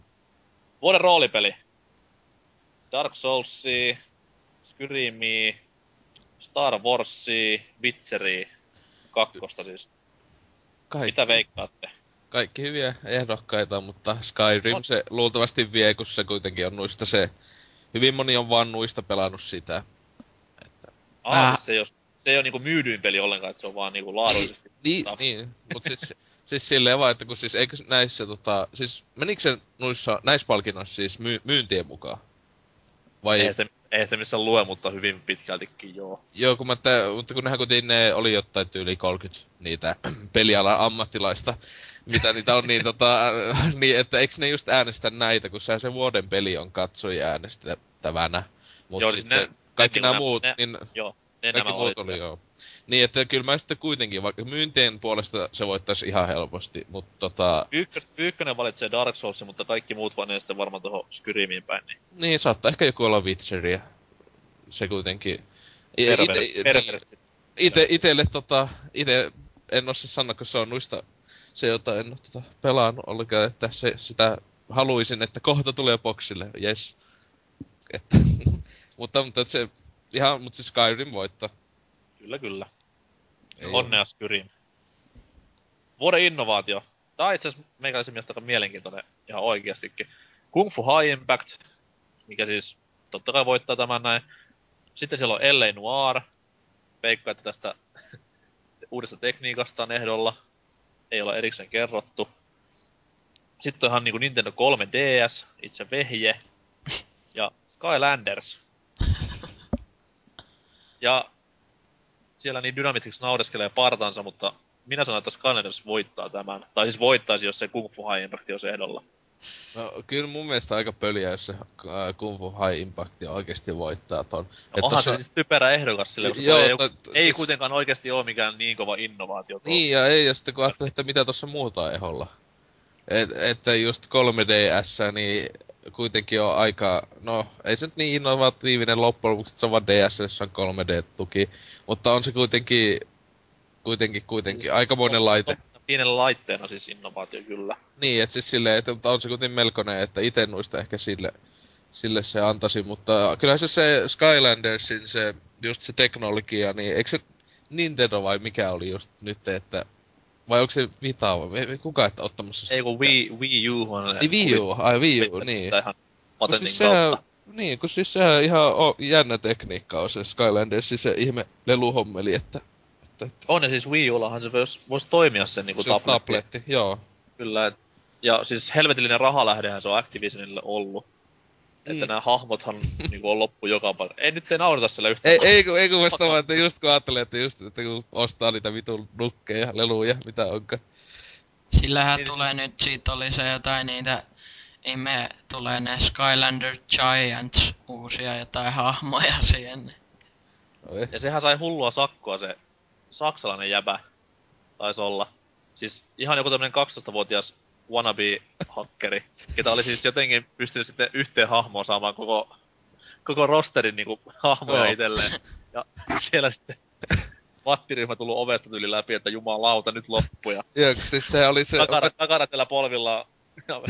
Vuoden roolipeli. Dark Soulsia, Skyrimiä, Star Warsia, Witcheria. Kakkosta siis. Kaikki, Mitä veikkaatte? kaikki hyviä ehdokkaita, mutta Skyrim On. se luultavasti vie, kun se kuitenkin on nuista se... Hyvin moni on vaan nuista pelannut sitä. Että... Ah, Ää. siis se ei, ole, se ei ole niinku myydyin peli ollenkaan, että se on vaan niinku laadullisesti. Niin, Tap- niin. Mut siis, siis silleen vaan, että kun siis eikö näissä tota... Siis menikö se noissa, näissä palkinnoissa siis myy, myyntien mukaan? Vai... Eihän se, eihän se missään lue, mutta hyvin pitkältikin joo. Joo, kun mä tä, mutta kun nehän kuitenkin ne oli jotain tyyli 30 niitä pelialan ammattilaista, mitä niitä on, niin tota, niin että eikö ne just äänestä näitä, kun sehän se vuoden peli on katsojia äänestettävänä. Mut Joo, siis sitten ne- kaikki nämä muut, ne- niin Joo, ne kaikki nämä muut oli. oli joo. Niin, että kyllä mä sitten kuitenkin, vaikka myyntien puolesta se voittaisi ihan helposti, mutta tota, Ykkös, ykkönen valitsee Dark Soulsin, mutta kaikki muut vaan sitten varmaan tuohon Skyrimiin päin. Niin niin saattaa ehkä joku olla Witcheria. Se kuitenkin... Ite- itelle tota, ite en osaa sanoa, kun se on noista se, jota en ole tota pelannut ollenkaan, että se, sitä haluaisin, että kohta tulee boksille, yes. Että, mutta, mutta se, ihan, mutta se Skyrim voittaa. Kyllä, kyllä. Ei Onnea Skyrim. Vuoden innovaatio. Tää on itse asiassa meikäläisen mielestä aika mielenkiintoinen ihan oikeastikin. Kung Fu High Impact, mikä siis totta kai voittaa tämän näin. Sitten siellä on L.A. Noir. Veikkaa, että tästä uudesta tekniikasta on ehdolla. Ei ole erikseen kerrottu. Sitten on ihan niinku Nintendo 3DS, itse vehje. Ja Skylanders. ja siellä niin Dynamitrix naureskelee partansa, mutta minä sanon, että Skylanders voittaa tämän. Tai siis voittaisi, jos se Kung Fu High Impact olisi ehdolla. No kyllä mun mielestä aika pöliä, jos se äh, Kung Fu High Impact oikeesti voittaa ton. No, Et onhan tossa... se siis typerä ehdokas sille, koska Joo, ei, t- ei siis... kuitenkaan oikeesti oo mikään niin kova innovaatio. Niin, ja ei, ja sitten kun ajattelee, että mitä tuossa muuta eholla. Et, että just 3DS, niin kuitenkin on aika, no ei se nyt niin innovatiivinen loppujen lopuksi, että se on vaan DS, jossa on 3D-tuki, mutta on se kuitenkin, kuitenkin, kuitenkin aikamoinen laite. Pienellä laitteena siis innovaatio kyllä. Niin, että siis silleen, että on se kuitenkin melkoinen, että itse noista ehkä sille, sille se antaisi, mutta kyllä se se Skylandersin se, just se teknologia, niin eikö se Nintendo vai mikä oli just nyt, että vai onko se Vita vai kuka että ottamassa sitä? Ei kun Wii, Wii U on... Ei Wii U, ai Wii U, niin. Ihan siis sehän, niin, kun siis sehän ihan o, jännä tekniikka on se Skylandersin se ihme leluhommeli, että... että, että. On ja siis Wii Ullahan se vois, vois toimia sen niinku se tabletti. tabletti. joo. Kyllä, et, ja siis helvetillinen rahalähdehän se on Activisionille ollut. Mm. Että nämä hahmothan niinku on loppu joka paikka. Ei nyt ei naurata siellä yhtään. Ei, ei, kun, ei kun vasta vaan, että just kun ajattelee, että just, että kun ostaa niitä vitun nukkeja, leluja, mitä onka. Sillähän niin. tulee nyt, siitä oli se jotain niitä, ime tulee ne Skylander Giants uusia jotain hahmoja siihen. Oi. Ja sehän sai hullua sakkoa se saksalainen jäbä. Taisi olla. Siis ihan joku tämmönen 12-vuotias wannabe-hakkeri, ketä oli siis jotenkin pystynyt sitten yhteen hahmoon saamaan koko, koko rosterin niinku hahmoja no. itselleen. Ja siellä sitten vattiryhmä tullut ovesta yli läpi, että jumalauta, nyt loppu. Ja Joo, siis se oli se... Takana, takana tällä polvilla on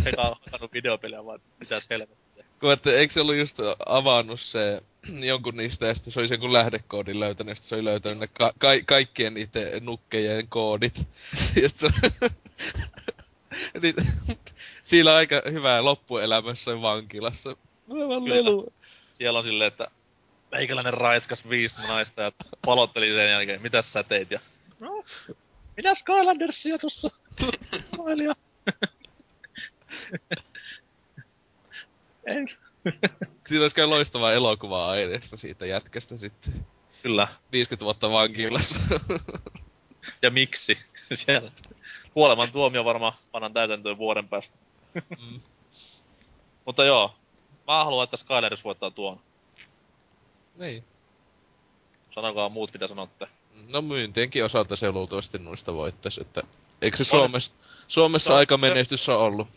hakannut videopeliä, vaan mitä helvettiä. Kun että, eikö se ollut just avannut se jonkun niistä, ja sitten se olisi jonkun lähdekoodin löytänyt, ja se oli löytänyt ne ka- ka- kaikkien niiden nukkejen koodit. ja se niin, siinä on aika hyvää loppuelämässä vankilassa. Aivan lelu. Siellä on silleen, että meikäläinen raiskas viisi naista ja palotteli sen jälkeen, mitä sä teit? Ja, no, minä Skylandersia tossa Mailia. en. Siinä olisi kyllä loistavaa elokuvaa aineesta siitä jätkästä sitten. Kyllä. 50 vuotta vankilassa. ja miksi? Siellä kuoleman tuomio varmaan panan täytäntöön vuoden päästä. mm. Mutta joo, mä haluan, että Skylanders voittaa tuon. Niin. Sanokaa muut, mitä sanotte. No myyntienkin osalta se luultavasti noista voittaisi, että... Eikö se Suomessa, Suomessa aika menestys on ollut?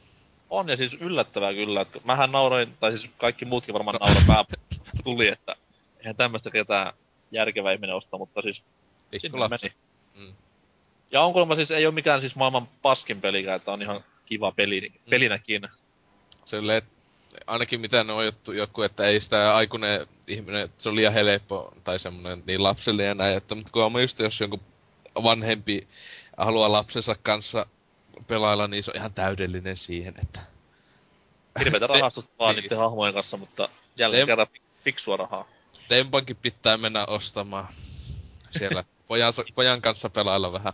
On, ja siis yllättävää kyllä, että mähän nauroin, tai siis kaikki muutkin varmaan no. nauroin pää tuli, että eihän tämmöistä ketään järkevä ihminen ostaa, mutta siis sinne meni. Mm. Ja on kuulemma siis, ei ole mikään siis maailman paskin pelikään, että on ihan kiva peli, mm. pelinäkin. Silleen, ainakin mitä ne on joku, joku, että ei sitä aikuinen ihminen, se on liian helppo tai semmoinen niin lapselle ja näin, että, mutta kun on just jos jonkun vanhempi haluaa lapsensa kanssa pelailla, niin se on ihan täydellinen siihen, että... Hirveetä rahastusta vaan niin. niiden hahmojen kanssa, mutta jälleen Tem... kerran fiksua rahaa. Tempankin pitää mennä ostamaan siellä pojan, pojan kanssa pelailla vähän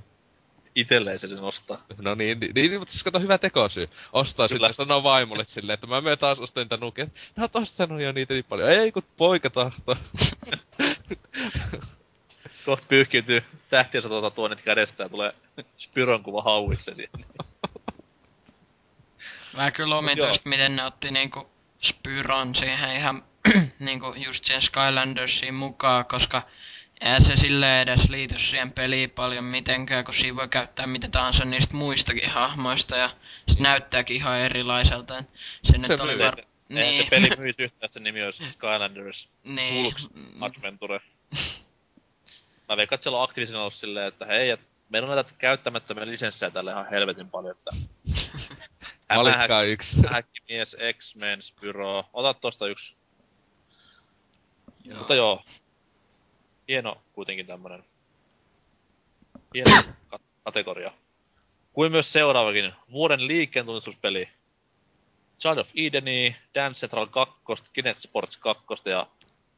itelleen se sen ostaa. No niin, niin, niin mutta siis kato hyvä tekosyy. Ostaa Kyllä. sitten sanoo vaimolle silleen, että mä menen taas ostaa niitä nukia. Nää oot ostanut jo niitä niin paljon. Ei kun poika tahto. Kohta pyyhkiytyy tähtiä tuota tuonnet kädestä ja tulee Spyron kuva hauikse siihen. Mä kyllä omituista, miten ne otti niinku Spyron siihen ihan niinku just sen Skylandersiin mukaan, koska Eihän se sille edes liity siihen peliin paljon mitenkään, kun siinä voi käyttää mitä tahansa niistä muistakin hahmoista ja se näyttääkin ihan erilaiselta. Se, nyt oli var... Niin. se peli myi yhtään, sen nimi olisi Skylanders niin. Adventure. Mä veikkaan, että siellä on aktiivisena ollut silleen, että hei, et meillä on näitä käyttämättömiä lisenssejä tälle ihan helvetin paljon, että... Valikkaa yksi. Häkkimies, X-Men, Spyro. Ota tosta yksi. Joo. Mutta joo, hieno kuitenkin tämmönen hieno kategoria. Kuin myös seuraavakin vuoden liikkeen tunnistuspeli. Child of Edeni, Dance Central 2, Kinect Sports 2 ja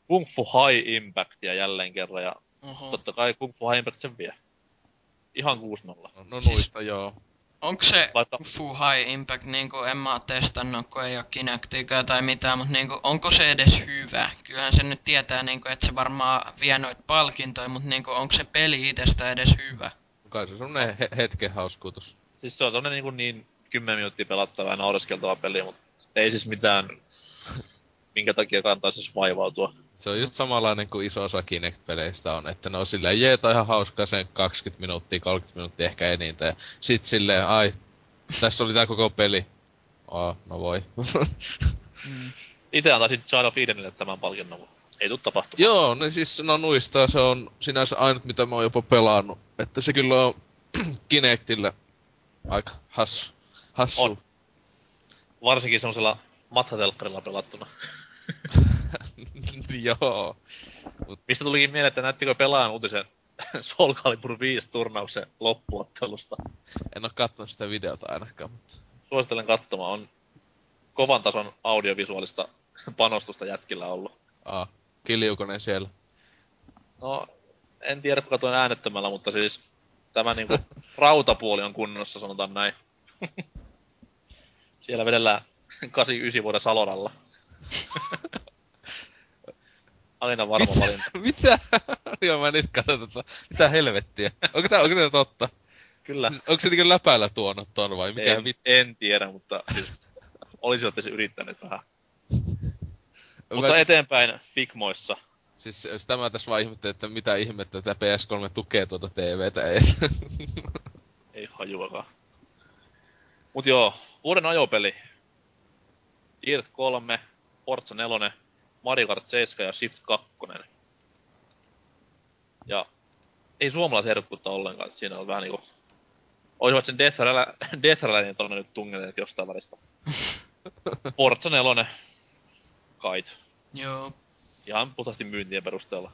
Kung Fu High Impactia jälleen kerran. Ja Oho. totta kai Kung Fu High Impact sen vie. Ihan 6-0. No, no siis, joo. Onko se Vaikka- Full High Impact, niinku en mä oo testannut, kun ei oo Kinectiä tai mitään, mutta niinku, onko se edes hyvä? Kyllähän se nyt tietää, niinku, että se varmaan vie noita palkintoja, mutta niinku, onko se peli itsestä edes hyvä? Kai se on semmonen he- hetken hauskuutus. Siis se on semmonen niinku niin 10 minuuttia pelattava ja naureskeltava peli, mutta ei siis mitään, minkä takia kannattaisi siis vaivautua. Se on just samanlainen kuin iso osa Kinect-peleistä on, että ne on silleen, jee, tää on ihan hauskaa sen 20 minuuttia, 30 minuuttia ehkä enintään. Ja sit silleen, ai, tässä oli tää koko peli. Oh, no voi. Mm. Itse antaisin Child of Edenille tämän palkinnon, mutta ei tuu tapahtumaan. Joo, no siis no nuistaa se on sinänsä ainut mitä mä oon jopa pelannut. Että se kyllä on Kinectillä aika hassu. Hassu. On. Varsinkin semmoisella mathatelkkarilla pelattuna. Joo. Mistä tulikin mieleen, että näettikö pelaan uutisen Soul Calibur 5 turnauksen loppuottelusta. En oo kattonut sitä videota ainakaan, mutta... Suosittelen katsomaan, on kovan tason audiovisuaalista panostusta jätkillä ollut. Aa, Kiljukonen siellä. No, en tiedä kuka tuon äänettömällä, mutta siis tämä niinku rautapuoli on kunnossa, sanotaan näin. Siellä vedellään 89 vuoden Saloralla. Aina varma valinta. Mitä? Joo, mä nyt katson tota. Mitä helvettiä? Onko tää, onko tää totta? Kyllä. Onko se niinku läpäillä tuonut ton vai mikä en, vittu? en tiedä, mutta siis olisivat edes yrittäneet vähän. Mutta Mä- eteenpäin Figmoissa. Siis sitä mä tässä vaan ihmettelin, että mitä ihmettä, että PS3 tukee tuota TVtä ees. Ei hajuakaan. Mut joo, vuoden ajopeli. Dirt 3, Forza 4, Mario Kart 7 ja Shift 2. Ja ei suomalaisen ehdokkuutta ollenkaan, että siinä on vähän niinku... Olisivat sen Death, Rally- Death Rallyn tonne nyt tungeneet jostain välistä. Forza 4, kait. Joo. Ihan puhtaasti myyntien perusteella.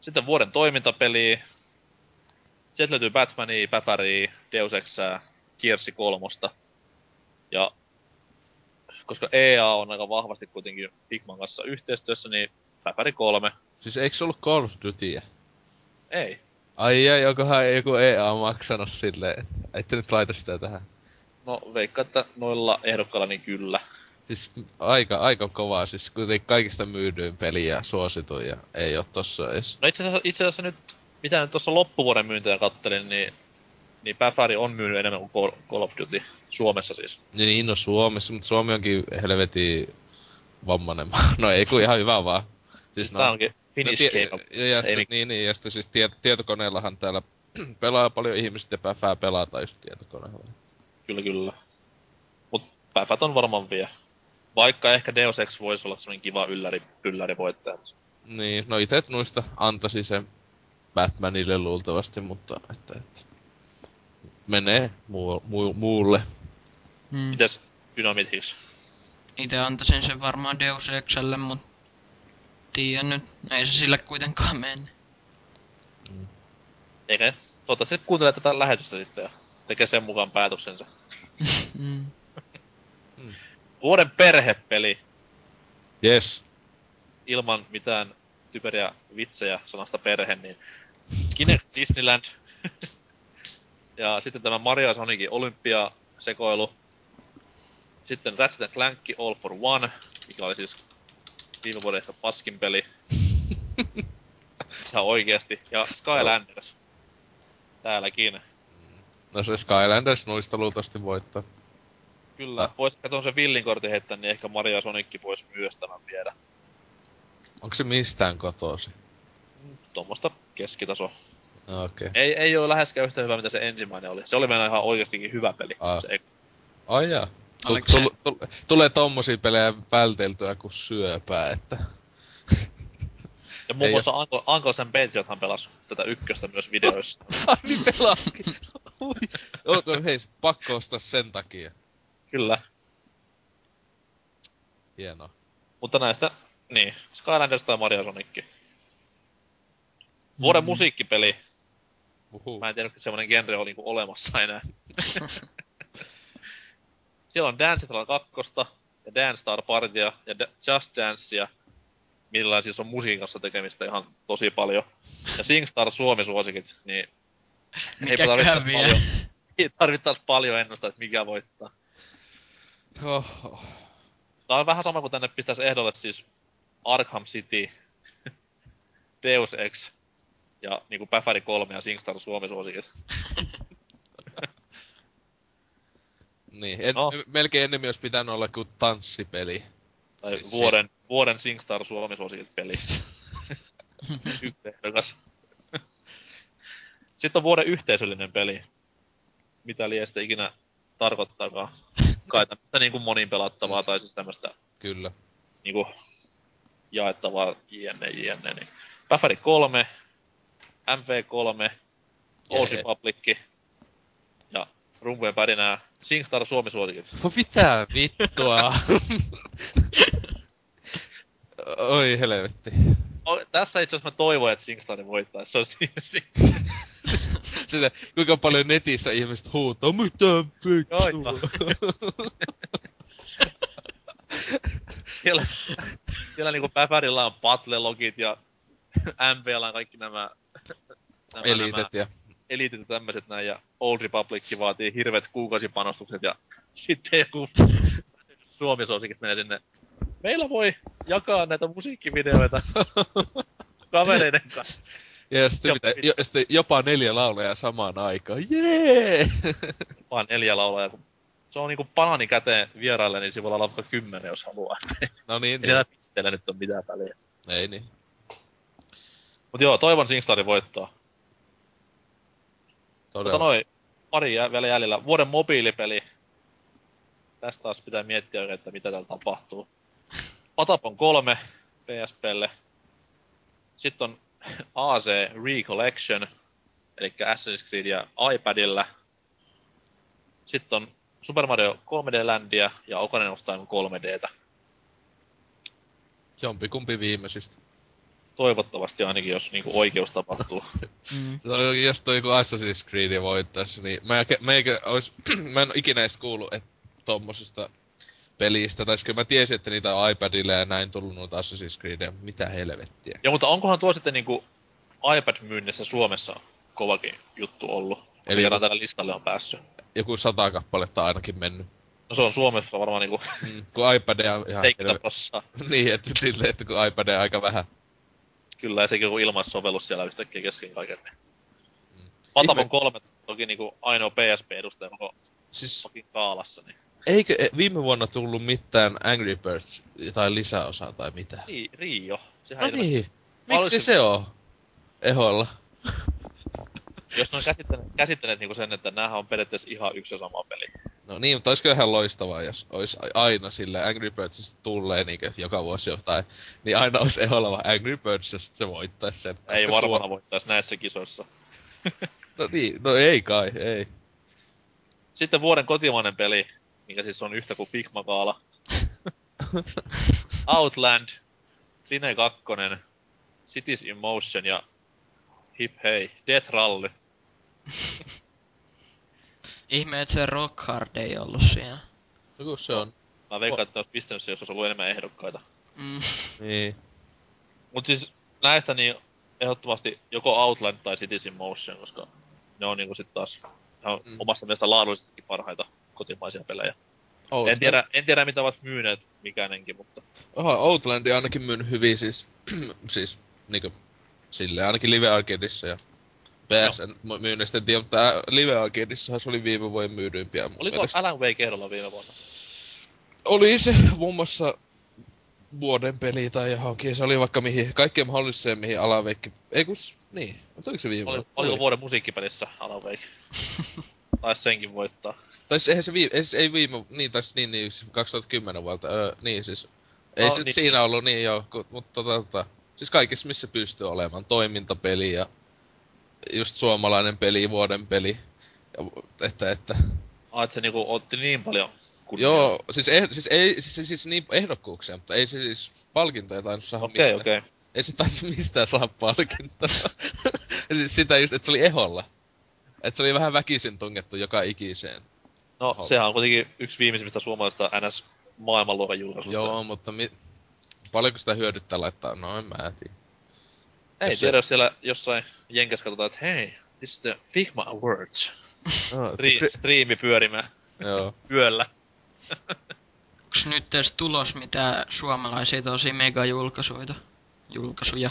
Sitten vuoden toimintapeli. Sieltä löytyy Batmania, Päpäriä, Deus Exää, Gearsi kolmosta. Ja koska EA on aika vahvasti kuitenkin Figman kanssa yhteistyössä, niin Päpäri kolme. siis eikö se ollut Call of Dutyä? Ei. Ai ai, onkohan joku EA maksanut silleen, että ette nyt laita sitä tähän. No veikka, että noilla ehdokkailla niin kyllä. Siis aika, aika kovaa, siis kuitenkin kaikista myydyin peliä suosituin ja ei oo tossa edes. No itse asiassa, itse asiassa nyt, mitä nyt tuossa loppuvuoden myyntiä kattelin, niin, niin Päpäri on myynyt enemmän kuin Call of Duty. Suomessa siis. Niin, no Suomessa, mutta Suomi onkin helvetin vammanen maa. No ei kun ihan hyvä vaan. Siis Tää onkin Finnish no, tie- ja, ja sitten, Ei niin, niin, ja sitten siis tiet, tietokoneellahan täällä pelaa paljon ihmiset ja päfää pelata just tietokoneella. Kyllä, kyllä. Mut Päfät on varmaan vie. Vaikka ehkä Deus Ex voisi olla semmonen kiva ylläri, ylläri voittaja. Niin, no itse noista antaisi sen Batmanille luultavasti, mutta että, että menee muu, muu, muulle. Mm. Mites Dynamite Hicks? Itse antaisin sen varmaan Deus Exelle, mut tiedän nyt, ei se sille kuitenkaan mene. Eikä toivottavasti kuuntelee tätä lähetystä sitten ja tekee sen mukaan päätöksensä. Mm. Vuoden perhepeli Yes. ilman mitään typeriä vitsejä sanasta perhe, niin Kinect Disneyland. ja sitten tämä Mario Sonicin Olympia-sekoilu. Sitten Ratchet Clank All for One, mikä oli siis viime vuoden ehkä paskin peli. Ihan oikeesti. Ja Skylanders. Täälläkin. No se Skylanders noista luultavasti voittaa. Kyllä. Ah. Vois ehkä se villin kortin heittää, niin ehkä Mario ja Sonic vois myös tämän viedä. Onko se mistään kotosi? Tuommoista keskitaso. Okei. Okay. Ei, ei ole läheskään yhtä hyvä, mitä se ensimmäinen oli. Se oli meillä ihan oikeastikin hyvä peli. Ah. Se, ek- Ai jaa. Tulee tommosia pelejä välteltyä kuin syöpää, että... ja muun muassa Uncle, Uncle Sam Patriothan pelasi tätä ykköstä myös videoissa. Ai niin pelaskin. Ui. Oh, no, hei, pakko ostaa sen takia. Kyllä. Hienoa. Mutta näistä, niin, Skylanders tai Mario ja Sonic. Vuoden Mm. musiikkipeli. Uhu. Mä en tiedä, että semmonen genre oli niinku olemassa enää. Siellä on Dance Central 2 ja Dance Star Partya ja Da- Just Dancea, millä siis on musiikin kanssa tekemistä ihan tosi paljon. Ja SingStar Suomi-suosikit, niin Mikä tarvitse kävi? paljon. Ei tarvittaisi paljon ennustaa, että mikä voittaa. Oho. Tää on vähän sama kuin tänne pistäisi ehdolle siis Arkham City, Deus Ex ja niinku Päfäri 3 ja SingStar Suomi suosikit. Niin, en, No. melkein enemmän olisi pitänyt olla kuin tanssipeli. Tai Siis se- vuoden, vuoden SingStar Suomi peli. Ehdokas. Sitten on vuoden yhteisöllinen peli. Mitä lie sitten ikinä tarkoittaakaan. Kai tämmöstä niinku monin pelattavaa tai siis tämmöstä Kyllä. niinku jaettavaa jne jne. Niin. Päfäri 3, MV3, Old Jee. Republic rumpujen pärinää SingStar Suomi suosikit. No mitä vittua? Oi helvetti. O, tässä itse asiassa mä toivon, että SingStar voittaisi. Se olisi Sille, kuinka paljon netissä ihmiset huutaa, mitä vittua? siellä, siellä niinku Päfärillä on Battlelogit ja MVllä on kaikki nämä, nämä, nämä Elitet ja... elitit ja tämmöset näin, ja Old Republic vaatii hirveät kuukausipanostukset, ja sitten joku Suomi-suosikit menee sinne. Meillä voi jakaa näitä musiikkivideoita kavereiden kanssa. Ja sitten, Joo. mitä, jo, sitten jopa neljä laulajaa samaan aikaan. Jee! Vaan neljä laulaa, kun se on niinku banaani käteen vieraille, niin siinä voi olla vaikka kymmenen, jos haluaa. no niin, Ei niin. nyt on mitään väliä. Ei niin. Mut joo, toivon SingStarin voittoa. Mutta Todella. noin, pari jää vielä jäljellä. Vuoden mobiilipeli. Tästä taas pitää miettiä oikein, että mitä täällä tapahtuu. Patapon 3 PSPlle. Sitten on AC Recollection, eli Assassin's Creed ja iPadilla. Sitten on Super Mario 3D Landia ja Ocarina of Time 3Dtä. Jompikumpi viimeisistä. Toivottavasti ainakin, jos niinku oikeus tapahtuu. Mm. Jos toi joku Assassin's Creed voittaisi, niin mä, meikä ois, mä en ikinä edes kuullut, että tommosesta pelistä, tai siis kyllä mä tiesin, että niitä on iPadilla ja näin tullut noita Assassin's Creedia, mitä helvettiä. Ja mutta onkohan tuo sitten niinku iPad-myynnissä Suomessa kovakin juttu ollut? Eli- kerran tällä listalle on päässyt. Joku sata kappaletta on ainakin mennyt. No se on Suomessa varmaan niinku Mm. Kun iPadia on ihan 70 helve... prossaa. Niin, että silleen, että kun iPadia on aika vähän. Kyllä, ja sekin joku ilmaissovellus siellä yhtäkkiä kesken kaiken. Mm. Patamon Ihme- kolme toki niinku ainoa PSP-edustaja koko Siis kaalassa, niin. eikö e- viime vuonna tullut mitään Angry Birds tai lisäosaa tai mitä? Ri- Rio. Sehän No ilmeisesti, niin. Miksi Oliko- se on? Eholla. Jos ne on käsittäneet, käsittäneet niinku sen, että näähän on periaatteessa ihan yksi ja sama peli. No niin, mutta olisiko ihan loistavaa, jos olisi aina sille Angry Birdsista tulee niinkö joka vuosi jotain, niin aina olisi eholla vaan Angry Birds ja sit se voittaisi sen. Ei varmaan Suo- voittaisi näissä kisoissa. No niin, no ei kai, ei. Sitten vuoden kotimainen peli, mikä siis on yhtä kuin Kaala. Outland, Sine 2, Cities in Motion ja Hip Hey, Death Rally. Ihme, että se Rock Hard ei ollut siellä. No kun se on. Mä veikkaan, että olisi pistänyt se, jos olisi ollut enemmän ehdokkaita. Mm. Niin. Mut siis näistä niin ehdottomasti joko Outland tai Cities in Motion, koska ne on niinku sit taas ihan Mm. omasta mielestä laadullisestikin parhaita kotimaisia pelejä. Outland. En tiedä, en tiedä mitä ovat myyneet mikänenkin, mutta Oha, Outland on ainakin myynyt hyvin siis, siis niinkö silleen ainakin Live Arcadeissa ja PSN no. myynnistä en tiedä, mutta ää, Live Arcadeissahan se oli viime vuoden myydympiä mun oliko mielestä. Alan Wake ehdolla viime vuonna? Oli se muun muassa vuoden peli tai johonkin, se oli vaikka mihin, kaikkeen mahdolliseen mihin alaveikki, ei kun, s- niin, mutta oliko se viime Oli, vuonna? oliko vuoden musiikkipelissä Alan Wake? Taisi senkin voittaa. Tai siis eihän se viime, ei, siis ei viime, niin tai siis niin, niin siis 2010 vuodelta, öö, niin siis. Ei No, se niin. siinä ollut niin joo, mutta tota, tota, siis kaikissa missä pystyy olemaan, toimintapeli ja just suomalainen peli, vuoden peli. Ja, että, että, Ah, että se niinku otti niin paljon kunniaa. joo, siis, eh, siis ei, siis, siis, siis niin ehdokkuuksia, mutta ei se siis palkintoja tainnut saada Okei, mistään. okei. Ei se taisi mistään saa palkintoa. siis sitä just, että se oli eholla. Että se oli vähän väkisin tungettu joka ikiseen. No, Haluan. sehän on kuitenkin yksi viimeisimmistä suomalaisista NS maailmanluokan julkaisuista. Joo, mutta mi- paljonko sitä hyödyttää laittaa? No en mä tiedä. Ei jos se- tiedä, jos siellä jossain jenkes katsotaan, että hei, this is the Figma Awards. No, Stri- striimi pyörimään Joo. yöllä. Onks nyt edes tulos mitään suomalaisia tosi megajulkaisuja? Julkaisuja?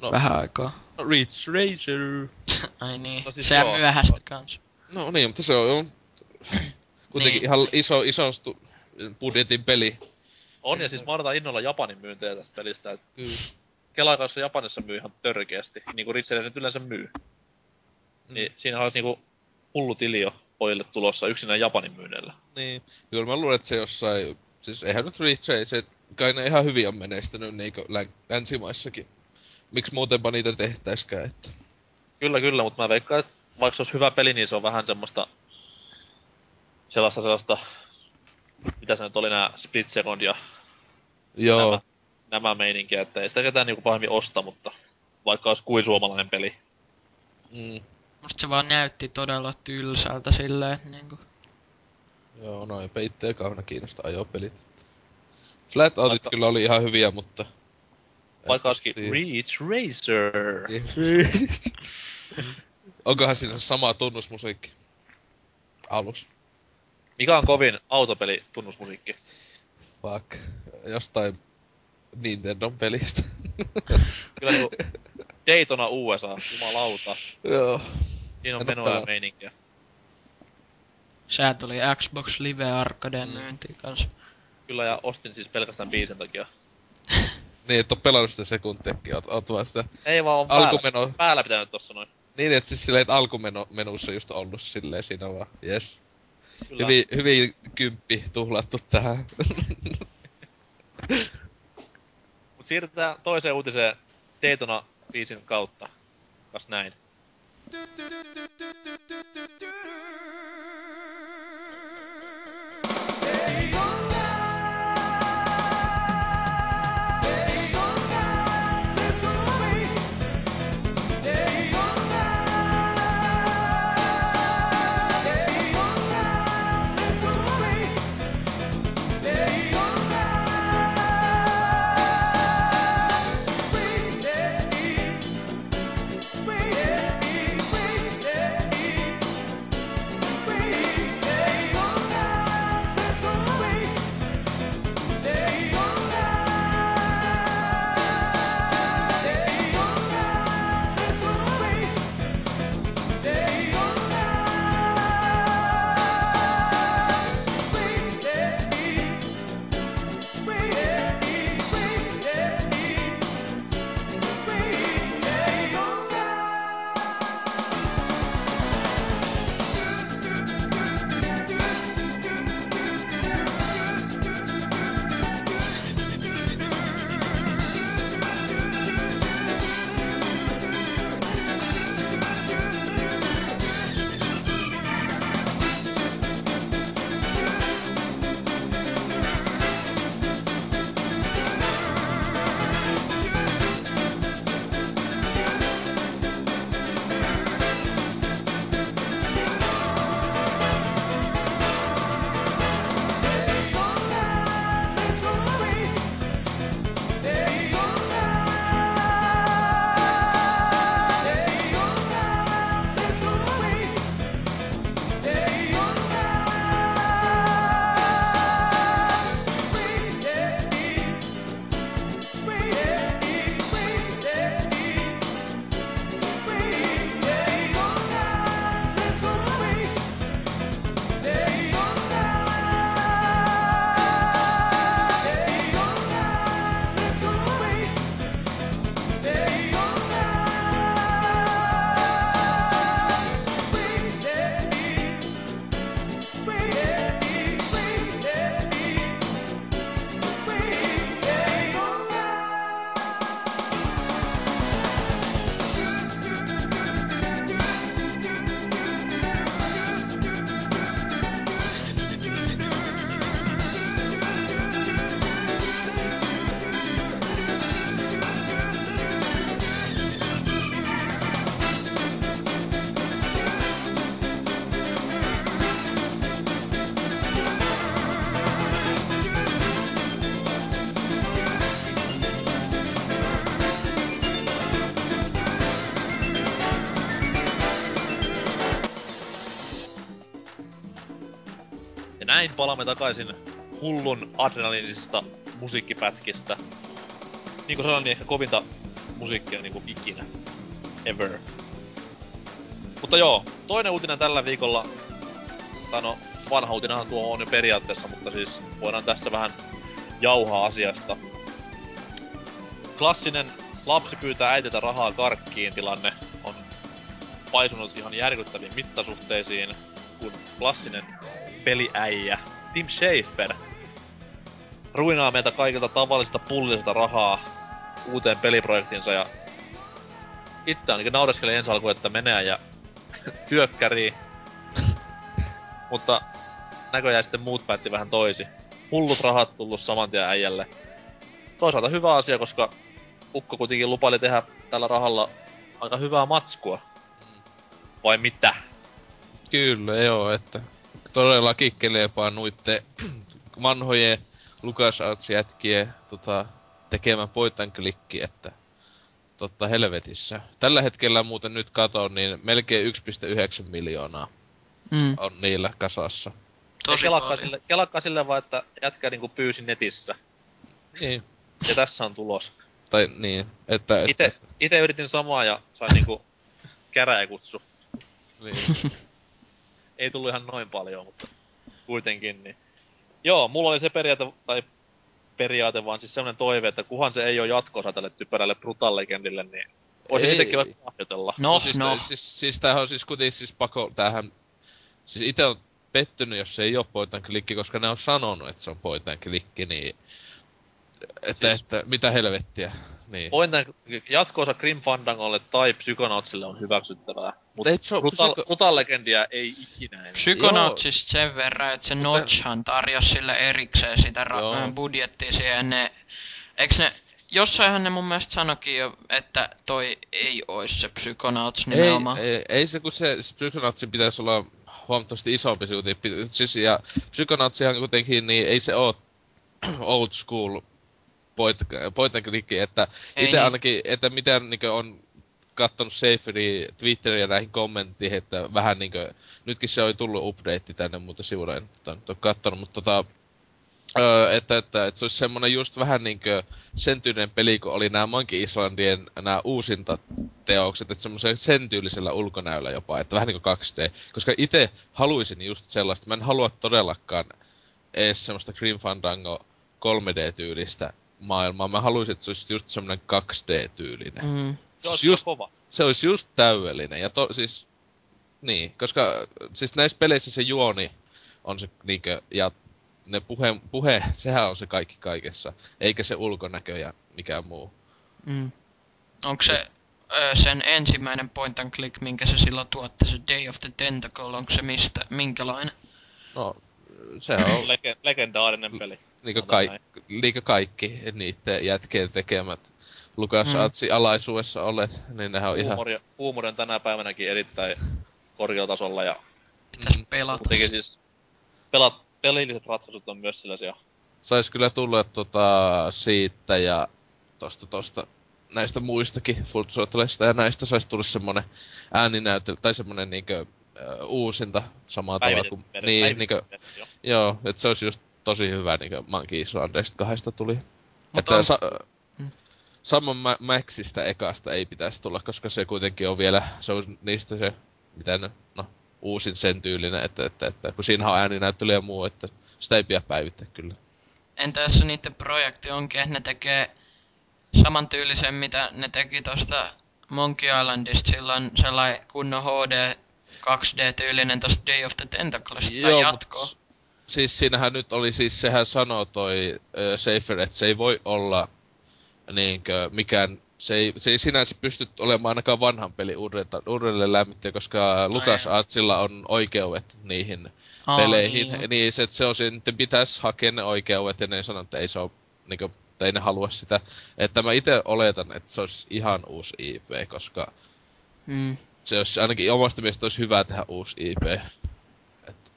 No. Vähän aikaa. Ridge Racer. Ai niin. No No siis Sehän joo. myöhäistä kans. No niin, mutta se on jo kuitenkin Niin. ihan iso, iso stu, budjetin peli. On, ja siis mä odotan innolla Japanin myyntejä tästä pelistä. Et Kyllä. Kelakassa Japanissa myy ihan törkeästi, niin kuin Ritseille nyt yleensä myy. Mm. Niin siinä olisi niinku hullu tili jo pojille tulossa yksinään Japanin myynneillä. Niin. Kyllä mä luulen, että se jossain... Siis eihän nyt Ridge Racer, kai ne ihan hyvin on menestynyt niinkö län, länsimaissakin. Miksi muutenpa niitä tehtäiskään, että... Kyllä, kyllä, mutta mä veikkaan, että vaikka se olisi hyvä peli, niin se on vähän semmoista... Sellaista, sellaista... Mitä se nyt oli, nää Split Second ja Joo. nämä, nämä meininkiä, että ei sitä ketään niinku pahemmin osta, mutta vaikka olisi kuin suomalainen peli. Mm. Musta se vaan näytti todella tylsältä silleen, niinku. Joo, no eipä itteä kauheena kiinnosta ajopelit. Flat Outit Vaikka- kyllä oli ihan hyviä, mutta... Vaikka olisikin. Reach Racer. Onkohan siinä sama tunnusmusiikki? Alus. Mikä on kovin autopeli tunnusmusiikki? Fuck. Jostain Nintendon pelistä. Kyllä niinku Daytona USA, jumalauta. Joo. Siinä on menoa ja meininkiä. Sehän tuli Xbox Live Arcadeen Mm. myyntiin kanssa. Kyllä, ja ostin siis pelkästään biisin takia. Niin, et oo pelannut sitä sekuntiakin, oot, oot vaan sitä... Ei vaan on Alkumeno- päällä, päällä pitänyt tossa noin. Niin, et siis silleen, että alkumenussa just ollut silleen siinä vaan, yes. Kyllä. Hyvin, hyvin kymppi tuhlattu tähän. Mut siirrytään toiseen uutiseen Daytona biisin kautta. Kas näin. Daytona! Takaisin hullun adrenaliinisista musiikkipätkistä. Niin kuin sanoin, niin ehkä kovinta musiikkia niinku ikinä. Ever. Mutta joo, toinen uutinen tällä viikolla, tai no vanha uutinenhan tuo on jo periaatteessa, mutta siis voidaan tästä vähän jauhaa asiasta. Klassinen lapsi pyytää äitiltä rahaa karkkiin tilanne on paisunut ihan järkyttäviin mittasuhteisiin, kun klassinen peliäijä Tim Schafer ruinaa meitä kaikilta tavallista pullista rahaa uuteen peliprojektinsa ja itse ainakin naureskelin ensi alkuun, että menee ja työkkärii. Mutta näköjään sitten muut päätti vähän toisi. Hullut rahat tullut saman tien äijälle. Toisaalta hyvä asia, koska Ukko kuitenkin lupaili tehdä tällä rahalla aika hyvää matskua. Vai mitä? Kyllä, joo, että todellakin kelepaa nuitte vanhojen LucasArts jätkien tota, tekemään poitan klikki, että totta helvetissä. Tällä hetkellä muuten nyt katon, niin melkein 1,9 miljoonaa mm. on niillä kasassa. Tosi kelakkaa sille, kelakkaa sille vaan, että jätkä niinku pyysi netissä. Niin. Ja tässä on tulos. Tai niin, että... Ite, että... ite yritin samaa ja sain niinku käräjäkutsu. Niin. Ei tullut ihan noin paljon, mutta kuitenkin niin. Joo, mulla oli se periaate, tai periaate, vaan siis sellainen toive, että kuhan se ei ole jatkoosa tälle typerälle Brutal Legendille, niin voisin itsekin vaikka lahjoitella. No, no. Siis, no. Siis, siis tämähän on siis kuitenkin siis pako, tämähän, siis itse on pettynyt, jos se ei ole point and klikki, koska ne on sanonut, että se on point and klikki, niin että, siis, että mitä helvettiä. Niin. Point and jatkoosa Grim Fandangolle tai Psychonautsille on hyväksyttävää. Mutta Brutal, psyko... Brutal Legendia ei ikinä enää. Psychonautsista sen verran, että se Notchhan tarjosi sille erikseen sitä ra- budjettia siihen. Ne, eiks ne, jossainhan ne mun mielestä sanokin jo, että toi ei ois se Psychonauts nimenomaan. Ei, ei, ei se kun se Psychonautsin pitäisi olla huomattavasti isompi suuti. Siis, ja Psychonautsihan kuitenkin, niin ei se oo old school point, point and click, että itse niin. ainakin, että miten niin on kattonut Saferi Twitteriä näihin kommentteihin, että vähän niinkö, nytkin se oli tullut update tänne, mutta sivuille en nyt ole kattonut, mutta tota, Öö, että, että, että, se olisi semmonen just vähän niinkö sen tyylinen peli, kun oli nämä Monkey Islandien nämä uusinta teokset, että semmoisen sen tyylisellä ulkonäöllä jopa, että vähän niinku 2D. Koska itse haluaisin just sellaista, mä en halua todellakaan edes semmoista Grim Fandango 3D-tyylistä maailmaa. Mä haluaisin, että se olisi just semmonen 2D-tyylinen. Mm. Se olisi just, kova. Se olisi just täydellinen. Ja to, siis, niin, koska siis näissä peleissä se juoni on se niinkö, ja ne puhe, puhe, sehän on se kaikki kaikessa, eikä se ulkonäkö ja mikään muu. Mm. Onko se ö, sen ensimmäinen point and click, minkä se silloin tuotti, se Day of the Tentacle, onko se mistä, minkälainen? No, se on... Lege- legendaarinen peli. Niinkö, kaik, niinkö kaikki niiden jätkeen tekemät Lukas mm. Atsi alaisuudessa olet, niin nehän on Huumori, ihan... Huumori on tänä päivänäkin erittäin korkeatasolla ja... Pitäis mm. pelata. siis pelat, pelilliset ratkaisut on myös sellaisia. Sais kyllä tulla tota siitä ja tosta tosta näistä muistakin Full Throttlesta ja näistä saisi tulla semmonen ääninäytö, tai semmonen niinkö uh, uusinta samaa tavalla kuin... Niin, niinkö, jo. joo, että se olisi just tosi hyvä niinkö Monkey Islandista kahdesta tuli. Mut että on... sa, hmm. Saman Maxista ekasta ei pitäisi tulla, koska se kuitenkin on vielä, se on niistä se, mitä ne, no, uusin sen tyylinen, että, että, että kun siinä on ääninäyttely ja muu, että sitä ei pidä päivittää kyllä. Entä jos niiden projekti onkin, että ne tekee samantyylisen, mitä ne teki tosta Monkey Islandista silloin sellainen kunnon HD 2D-tyylinen tosta Day of the Tentacles Joo, jatkoa. Mut, siis siinähän nyt oli siis, sehän sanoo toi uh, Safer, että se ei voi olla niinkö mikään se ei, se ei sinänsä pysty olemaan ainakaan vanhan pelin uudelleen, lämmittäjä, koska Lukas Atsilla on oikeudet niihin Aa, peleihin. Niin, niin se, että se on sitten pitäisi hakea ne oikeudet ja ne sanoo, että ei se ole, niin kuin, että ei ne halua sitä. Että mä itse oletan, että se olisi ihan uusi IP, koska mm. se olisi ainakin omasta mielestä olisi hyvä tehdä uusi IP.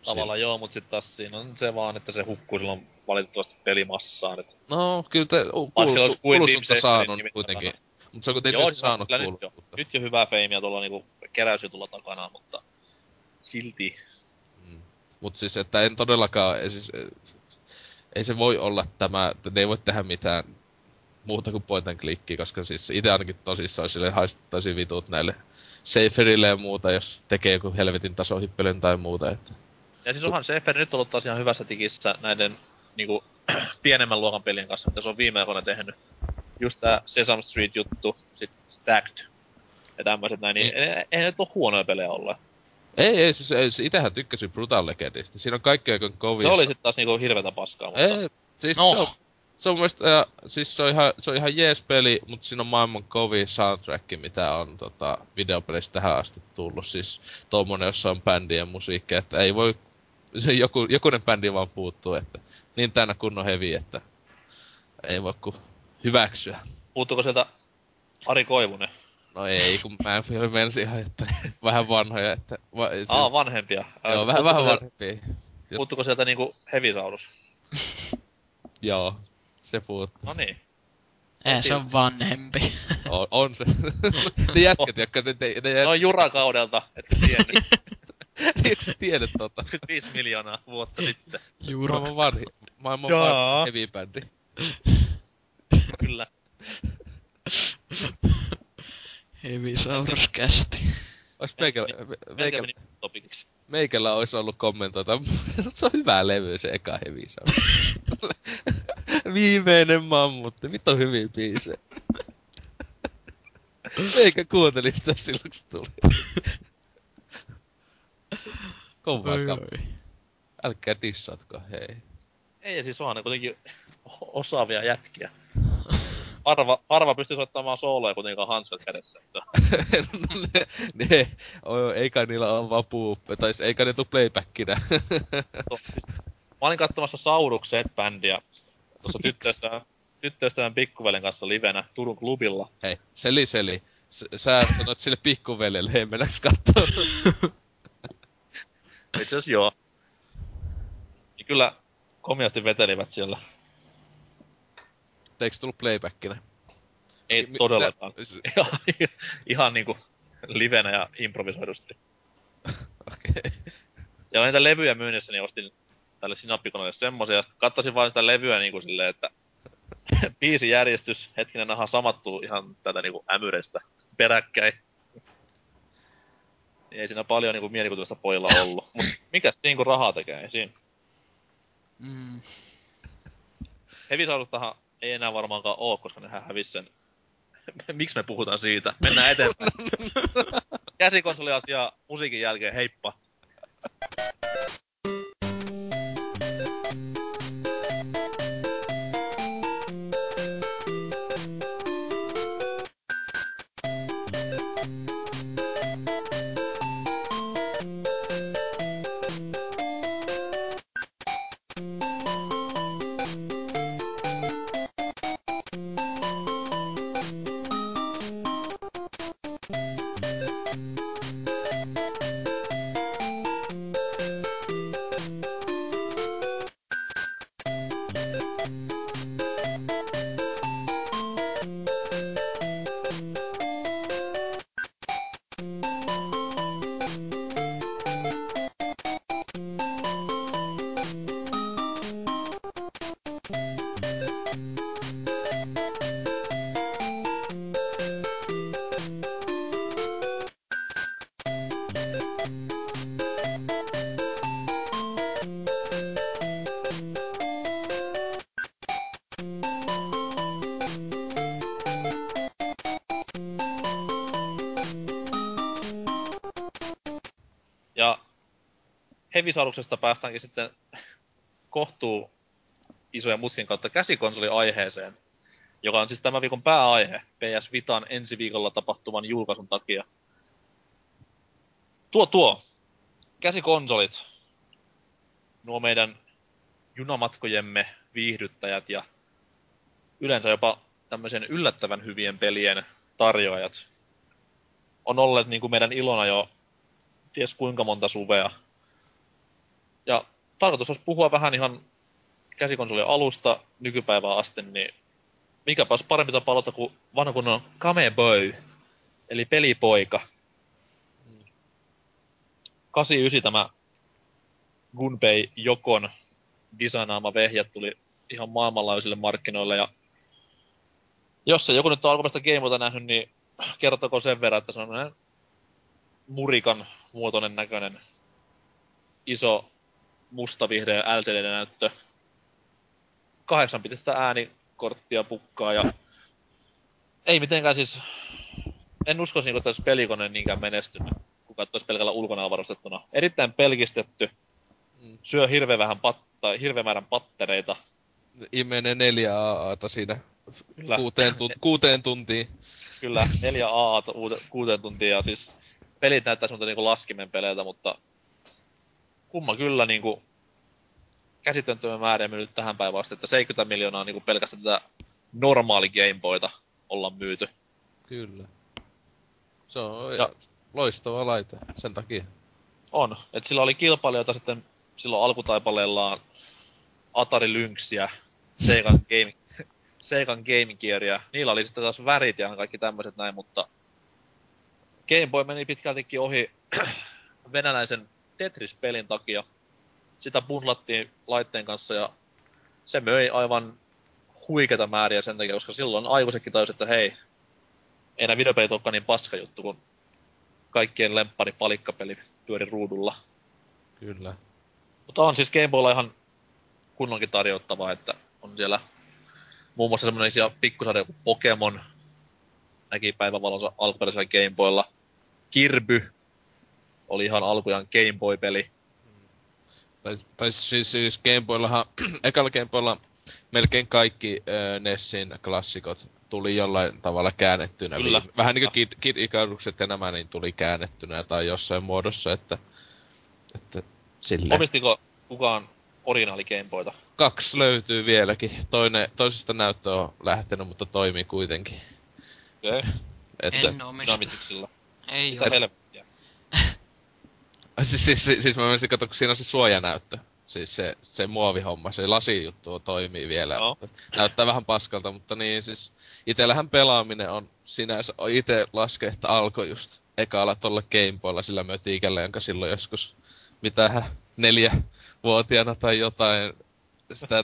Tavallaan joo, mutta sitten taas siinä on se vaan, että se hukkuu silloin valitettavasti pelimassaan. Et... No, kyllä te kuuluisuutta saanut kuitenkin. Mutta se on kuitenkin Joo, nyt saanut nyt, jo, nyt jo hyvää feimiä tuolla niinku keräysjutulla takana, mutta silti. Mm. Mut siis, että en todellakaan, ei siis, ei se voi olla tämä, että ne ei voi tehdä mitään muuta kuin point and clickia, koska siis itse ainakin tosissaan sille haistettaisiin vitut näille Saferille ja muuta, jos tekee joku helvetin tasohippelyn tai muuta, että... Ja siis onhan Safer nyt ollut taas ihan hyvässä tikissä näiden niinku, pienemmän luokan pelien kanssa, mitä se on viime aikoina tehnyt. Just tää Sesame Street-juttu, sit Stacked ja tämmöiset näin, niin ei, ei, ei ne ole huonoja pelejä olla. Ei, ei, siis, ei, siis itähän tykkäsin Brutal Legendista. Siinä on kaikki aika kovia. Se oli sit taas niinku hirveetä paskaa, mutta... Ei, siis No. se on, se on mielestä, ja, siis se on ihan, se on ihan jees peli, mutta siinä on maailman kovin soundtrack, mitä on tota, videopelistä tähän asti tullut. Siis tommonen, jossa on bändien musiikki, että ei voi, se joku, jokunen bändi vaan puuttuu, että niin täynnä kunnon hevi, että ei voi ku hyväksyä. Puuttuuko sieltä Ari Koivunen? No ei, kun mä en menisi ihan, että vähän vanhoja, että... Va, se, Aa, vanhempia. joo, vähän, Puuttuuko vähän sieltä- vanhempia. Puuttuuko sieltä niinku Hevisaurus? Joo, se puuttuu. No niin. Ei, se on vanhempi. On, on se. ne jätkät, jotka ne, ne, ne Noin jurakaudelta, että tiennyt. Eikö sä tiedä tota? 25 miljoonaa vuotta sitten. Maailman vanhi, maailman vanhi heavy bändi. Kyllä. Hevisaurus kästi. Ois meikällä, Melkein meikä, meni topikiksi. meikällä ois ollut kommentoita. se on hyvä levy se eka heavy sound. Viimeinen mammutti, mitä hyviä biisejä. Meikä kuunteli sitä silloin, kun se tuli. Kovaa Oi, kam- oi. Älkää dissatko, hei. Ei, siis onhan ne kuitenkin osaavia jätkiä. Harva, harva pystyy soittamaan sooloja kuitenkaan hanskat kädessä. Että ne, ne, oi, eikä niillä ole vaan puuppe, tai eikä ne tuu playbackinä. siis, mä olin katsomassa Saurukset-bändiä tuossa tyttöystävän, tyttöystävän pikkuvelen kanssa livenä Turun klubilla. Hei, seli seli. S- sä sanoit sille pikkuveljelle, hei mennäks kattoo? Itse asiassa joo. Ja kyllä komiasti vetelivät siellä. Eikö tullut playbackinä? Ei Mi- todellakaan. nä- s- ihan, ihan niinku livenä ja improvisoidusti. Okei. Ja niitä levyjä myynnissä, niin ostin tälle sinappikoneelle semmosia. Katsoin vain sitä levyä niinku silleen, että biisi järjestys, hetkinen aha samattuu ihan tätä niinku ämyrestä peräkkäin. Niin Ei siinä paljon niinku mielikuvitusta pojilla ollut. Mut mikäs siinä kun rahaa tekee, ei siinä. Mm. Hevisaurustahan ei enää varmaankaan oo, koska nehän hävis sen. Miksi me puhutaan siitä? Mennään eteenpäin. Käsikonsoliasia musiikin jälkeen, heippa. Hevisauruksesta päästäänkin sitten kohtuu isojen mutkien kautta käsikonsoliaiheeseen, joka on siis tämän viikon pääaihe PS Vitan ensi viikolla tapahtuvan julkaisun takia. Tuo tuo, käsikonsolit, nuo meidän junamatkojemme viihdyttäjät ja yleensä jopa tämmöisen yllättävän hyvien pelien tarjoajat on olleet niin kuin meidän ilona jo ties kuinka monta suvea. Ja tarkoitus olisi puhua vähän ihan käsikonsolien alusta nykypäivään asti, niin mikäpäs parempi tapa aloittaa kuin vanha kunnon Kame Boy, eli pelipoika. 89 tämä Gunpei Jokon designaama vehje tuli ihan maailmanlaajuisille markkinoille ja jos se joku nyt on alkuperäistä Gameboyta nähnyt, niin kertoko sen verran, että se on murikan muotoinen näköinen iso musta-vihreä LCD-näyttö. Kahdeksan pitistä äänikorttia pukkaa ja ei mitenkään siis... En usko niin, että olisi pelikone niinkään menestynyt, kun katsoisi pelkällä ulkona varustettuna. Erittäin pelkistetty. Mm. Syö hirveän vähän patta, hirveän määrän pattereita. Imenee neljä AAta siinä Kyllä. Kuuteen, tu- kuuteen tuntiin. Kyllä, neljä AAta kuuteen tuntiin ja siis pelit näyttää semmoilta niinku laskimen peleiltä, mutta kumma kyllä niinku käsittämättömän määrä nyt tähän päivään asti, että 70 miljoonaa niinku pelkästään tätä normaali Gameboyta olla myyty. Kyllä. Se on ja, loistava laite sen takia. On. Et sillä oli kilpailijoita sitten silloin alkutaipaleellaan Atari Lynxia, Sega Game, Sega Game Gearia. Niillä oli sitten taas värit ja kaikki tämmöiset näin, mutta Game Boy meni pitkältikin ohi venäläisen Tetris-pelin takia. Sitä bundlattiin laitteen kanssa ja se möi aivan huikeita määriä sen takia, koska silloin aikuisetkin tajusi, että hei, ei nämä videopelit olekaan niin paska juttu, kun kaikkien lemppari palikkapeli pyöri ruudulla. Kyllä. Mutta on siis Game Boylla ihan kunnonkin tarjottavaa, että on siellä muun muassa semmoisia pikkusarja kuin Pokemon näki päivävalonsa alkuperäisellä Game Boylla. Kirby oli ihan alkujaan Game Boy-peli. Tai, tai siis, siis Game Boyllahan, ekalla Game Boylla melkein kaikki äh, Nessin klassikot tuli jollain tavalla käännettynä. Kyllä. Vähän niin kuin Kid, Kid Icarukset ja nämä niin tuli käännettynä tai jossain muodossa, että, että sille. Omistiko kukaan originaali Game Boyta? Kaksi löytyy vieläkin. Toinen, toisesta näyttö on lähtenyt, mutta toimii kuitenkin. Okei. Okay. Että... En omista. Ei ole. siis, siis, siis, siis mä menisin katsoa, kun siinä on se suojanäyttö. Siis se, se muovihomma, se lasijuttu toimii vielä. No. Näyttää vähän paskalta, mutta niin siis... Itellähän pelaaminen on sinänsä... Ite laske, että alkoi just ekalla tolla Gameboylla sillä mötiikällä, jonka silloin joskus... Mitähän neljä vuotiaana tai jotain sitä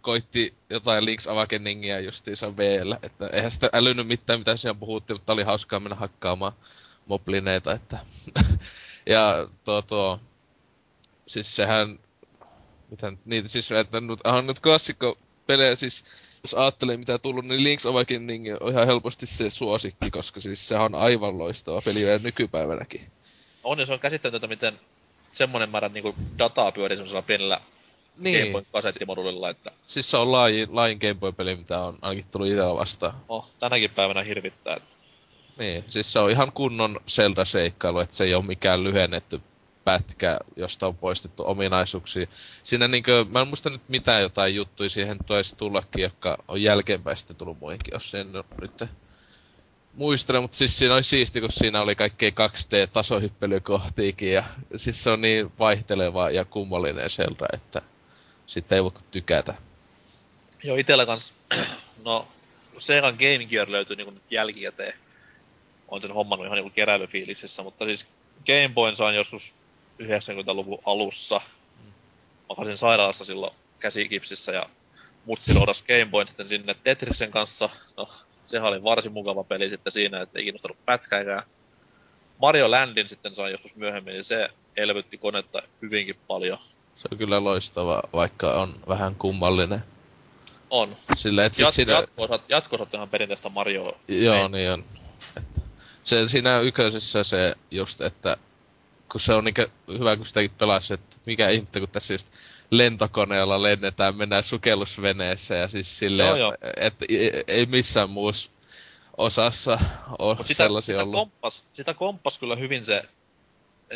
koitti jotain Link's Awakeningia justiinsa VL, että eihän sitä älynyt mitään, mitä siinä puhuttiin, mutta oli hauskaa mennä hakkaamaan moblineita, että... ja tuo, tuo, siis sehän, mitä niitä siis, että nyt, on nyt klassikko pelejä, siis jos ajattelee mitä tullut, niin Link's Awakening on ihan helposti se suosikki, koska siis sehän on aivan loistava peli vielä nykypäivänäkin. On, ja se on käsittämätöntä, miten semmonen määrä niinku dataa pyörii semmoisella pienellä niin. Game Boy kasettimodulilla, että... Siis se on laajin, laajin Game Boy-peli, mitä on ainakin tullut itellä vastaan. Oh, tänäkin päivänä hirvittää. Että... Niin, siis se on ihan kunnon Zelda-seikkailu, että se ei ole mikään lyhennetty pätkä, josta on poistettu ominaisuuksia. Siinä niinkö, mä en muista nyt mitään jotain juttuja siihen toisi tullakin, jotka on jälkeenpäin sitten tullut muihinkin, jos sen nyt muistelen, mutta siis siinä oli siisti, kun siinä oli kaikkea 2D-tasohyppelykohtiikin ja siis se on niin vaihteleva ja kummallinen Zelda, että sitten ei voi tykätä. Joo, itellä kans, no Sega Game Gear löytyy niinku nyt jälkikäteen. On sen hommannut ihan niinku keräilyfiiliksissä, mutta siis Game Boyn sain joskus 90-luvun alussa. Makasin sairaalassa silloin käsikipsissä ja mutsi loudas Game Boyn sitten sinne Tetriksen kanssa. No, sehän oli varsin mukava peli sitten siinä, että ei kiinnostanut pätkääkään. Mario Landin sitten sain joskus myöhemmin, niin se elvytti konetta hyvinkin paljon. Se on kyllä loistava, vaikka on vähän kummallinen. On. Sillä, et siis Jat- siinä... jatko-osat, jatko ihan perinteistä Mario. Joo, niin on. Se siinä yköisessä se just, että kun se on niinkö hyvä, kun sitäkin pelasi, että mikä ihmettä, kun tässä just lentokoneella lennetään, mennään sukellusveneessä ja siis silleen, että ei missään muussa osassa ole sitä, sellaisia sitä ollut. Komppas, sitä komppas kyllä hyvin se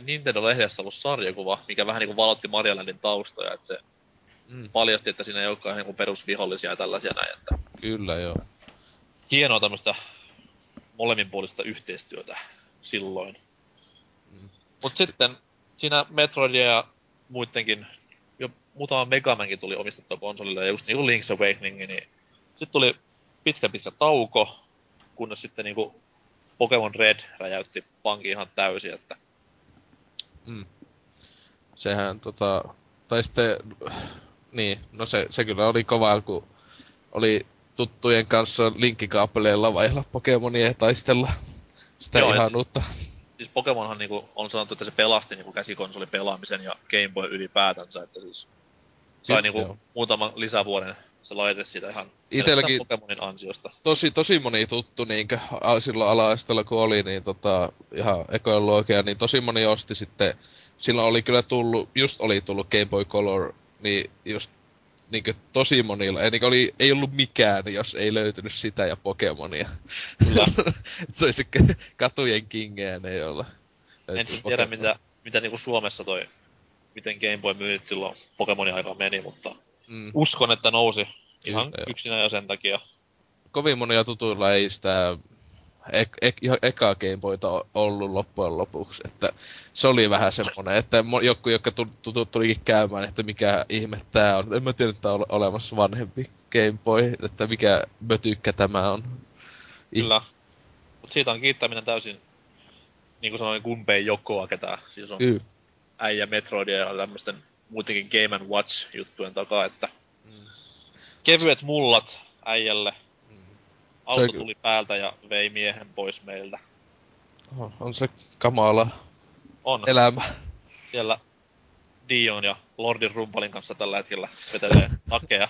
Nintendo-lehdessä ollut sarjakuva, mikä vähän niinku valotti Marialandin taustoja, että se mm. paljasti, että siinä ei olekaan niinku perusvihollisia ja tällaisia näin, että... Kyllä, joo. Hienoa tämmöstä molemminpuolista yhteistyötä silloin. Mm. Mut sitten siinä Metroidia ja muidenkin, jo muutama Megamankin tuli omistettua konsolille, ja just niinku Link's Awakening, niin sitten tuli pitkä pitkä tauko, kunnes sitten niinku Pokemon Red räjäytti pankin ihan täysin, että Mm. Sehän tota, tai sitten, niin, no se, se kyllä oli kova, kun oli tuttujen kanssa linkkikaapeleilla vaihella Pokemonia ja taistella sitä Joo, ihanuutta. Siis Pokemonhan niinku, on sanottu, että se pelasti niinku käsikonsolin pelaamisen ja Game Boy ylipäätänsä, että siis sai niinku joo. muutaman lisävuoden se laite siitä ihan Itelläkin Pokemonin ansiosta. Tosi, tosi moni tuttu niinkö silloin ala kun oli, niin tota, ihan ekologia, niin tosi moni osti sitten, silloin oli kyllä tullut, just oli tullut Game Boy Color, niin just niinkö tosi monilla, ei, oli, ei ollut mikään, jos ei löytynyt sitä ja Pokemonia. Kyllä. se olisi katujen kingeä ne, joilla En tiedä, mitä, mitä niinku Suomessa toi, miten Game Boy myyt silloin Pokemonin aikaa meni, mutta mm. uskon, että nousi ihan Kyllä, yksinä jo sen takia. Kovin monia tutuilla ei sitä ek, ek, eka Gameboyta ollut loppujen lopuksi. Että se oli vähän semmonen, että joku, joka tutut tulikin käymään, että mikä ihme tää on. En mä tiedä, että on olemassa vanhempi Gameboy, että mikä mötykkä tämä on. Kyllä. Mut siitä on kiittäminen täysin, niin kuin sanoin, kumpeen jokoa, ketä siis on Kyllä. äijä Metroidia ja tämmöisten muutenkin Game Watch juttujen takaa, että mm. kevyet mullat äijälle auto se... tuli päältä ja vei miehen pois meiltä. On, on se kamala on. elämä. Siellä Dion ja Lordin Rumpalin kanssa tällä hetkellä vetelee nakea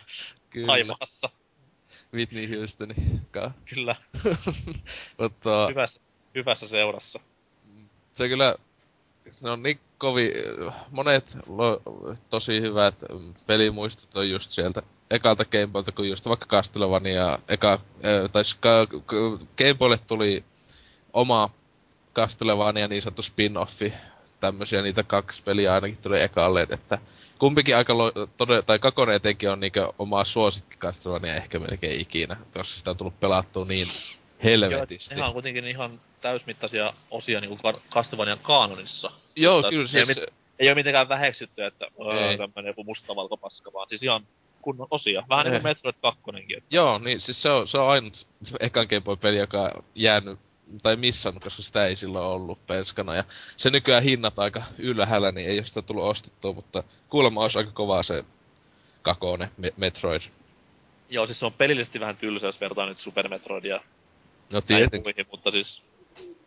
Haimaassa. Whitney Houstoni. Kyllä. Mutta... Hyvässä, hyvässä seurassa. Se kyllä, ne on niin kovin, monet lo, tosi hyvät pelimuistot on just sieltä ekalta Gameboylta kuin just vaikka Castlevania, eka, tai Gameboylle tuli oma Castlevania niin sanottu spin-offi, tämmösiä niitä kaksi peliä ainakin tuli ekalle, että kumpikin aika, lo, todella, tai kakone etenkin on niinku omaa suosikki Castlevania ehkä melkein ikinä, koska sitä on tullut pelattua niin helvetisti. Joo, on kuitenkin ihan täysmittaisia osia niinku Castlevanian kaanonissa. Joo, Mutta kyllä siis... Ei, ei ole mitenkään väheksytty, että tämmönen joku mustavalkopaska, vaan siis ihan kunnon osia. Vähän niin kuin eh. Metroid 2. Joo, niin siis se on, se on ainut ekan Game Boy-peli, joka on jäänyt tai missannut, koska sitä ei silloin ollut penskana. Ja se nykyään hinnat aika ylhäällä, niin ei ole sitä tullut ostettua, mutta kuulemma olisi aika kovaa se kakone, Me- Metroid. Joo, siis se on pelillisesti vähän tylsä, jos vertaa nyt Super Metroidia. No tietenkin. Mutta siis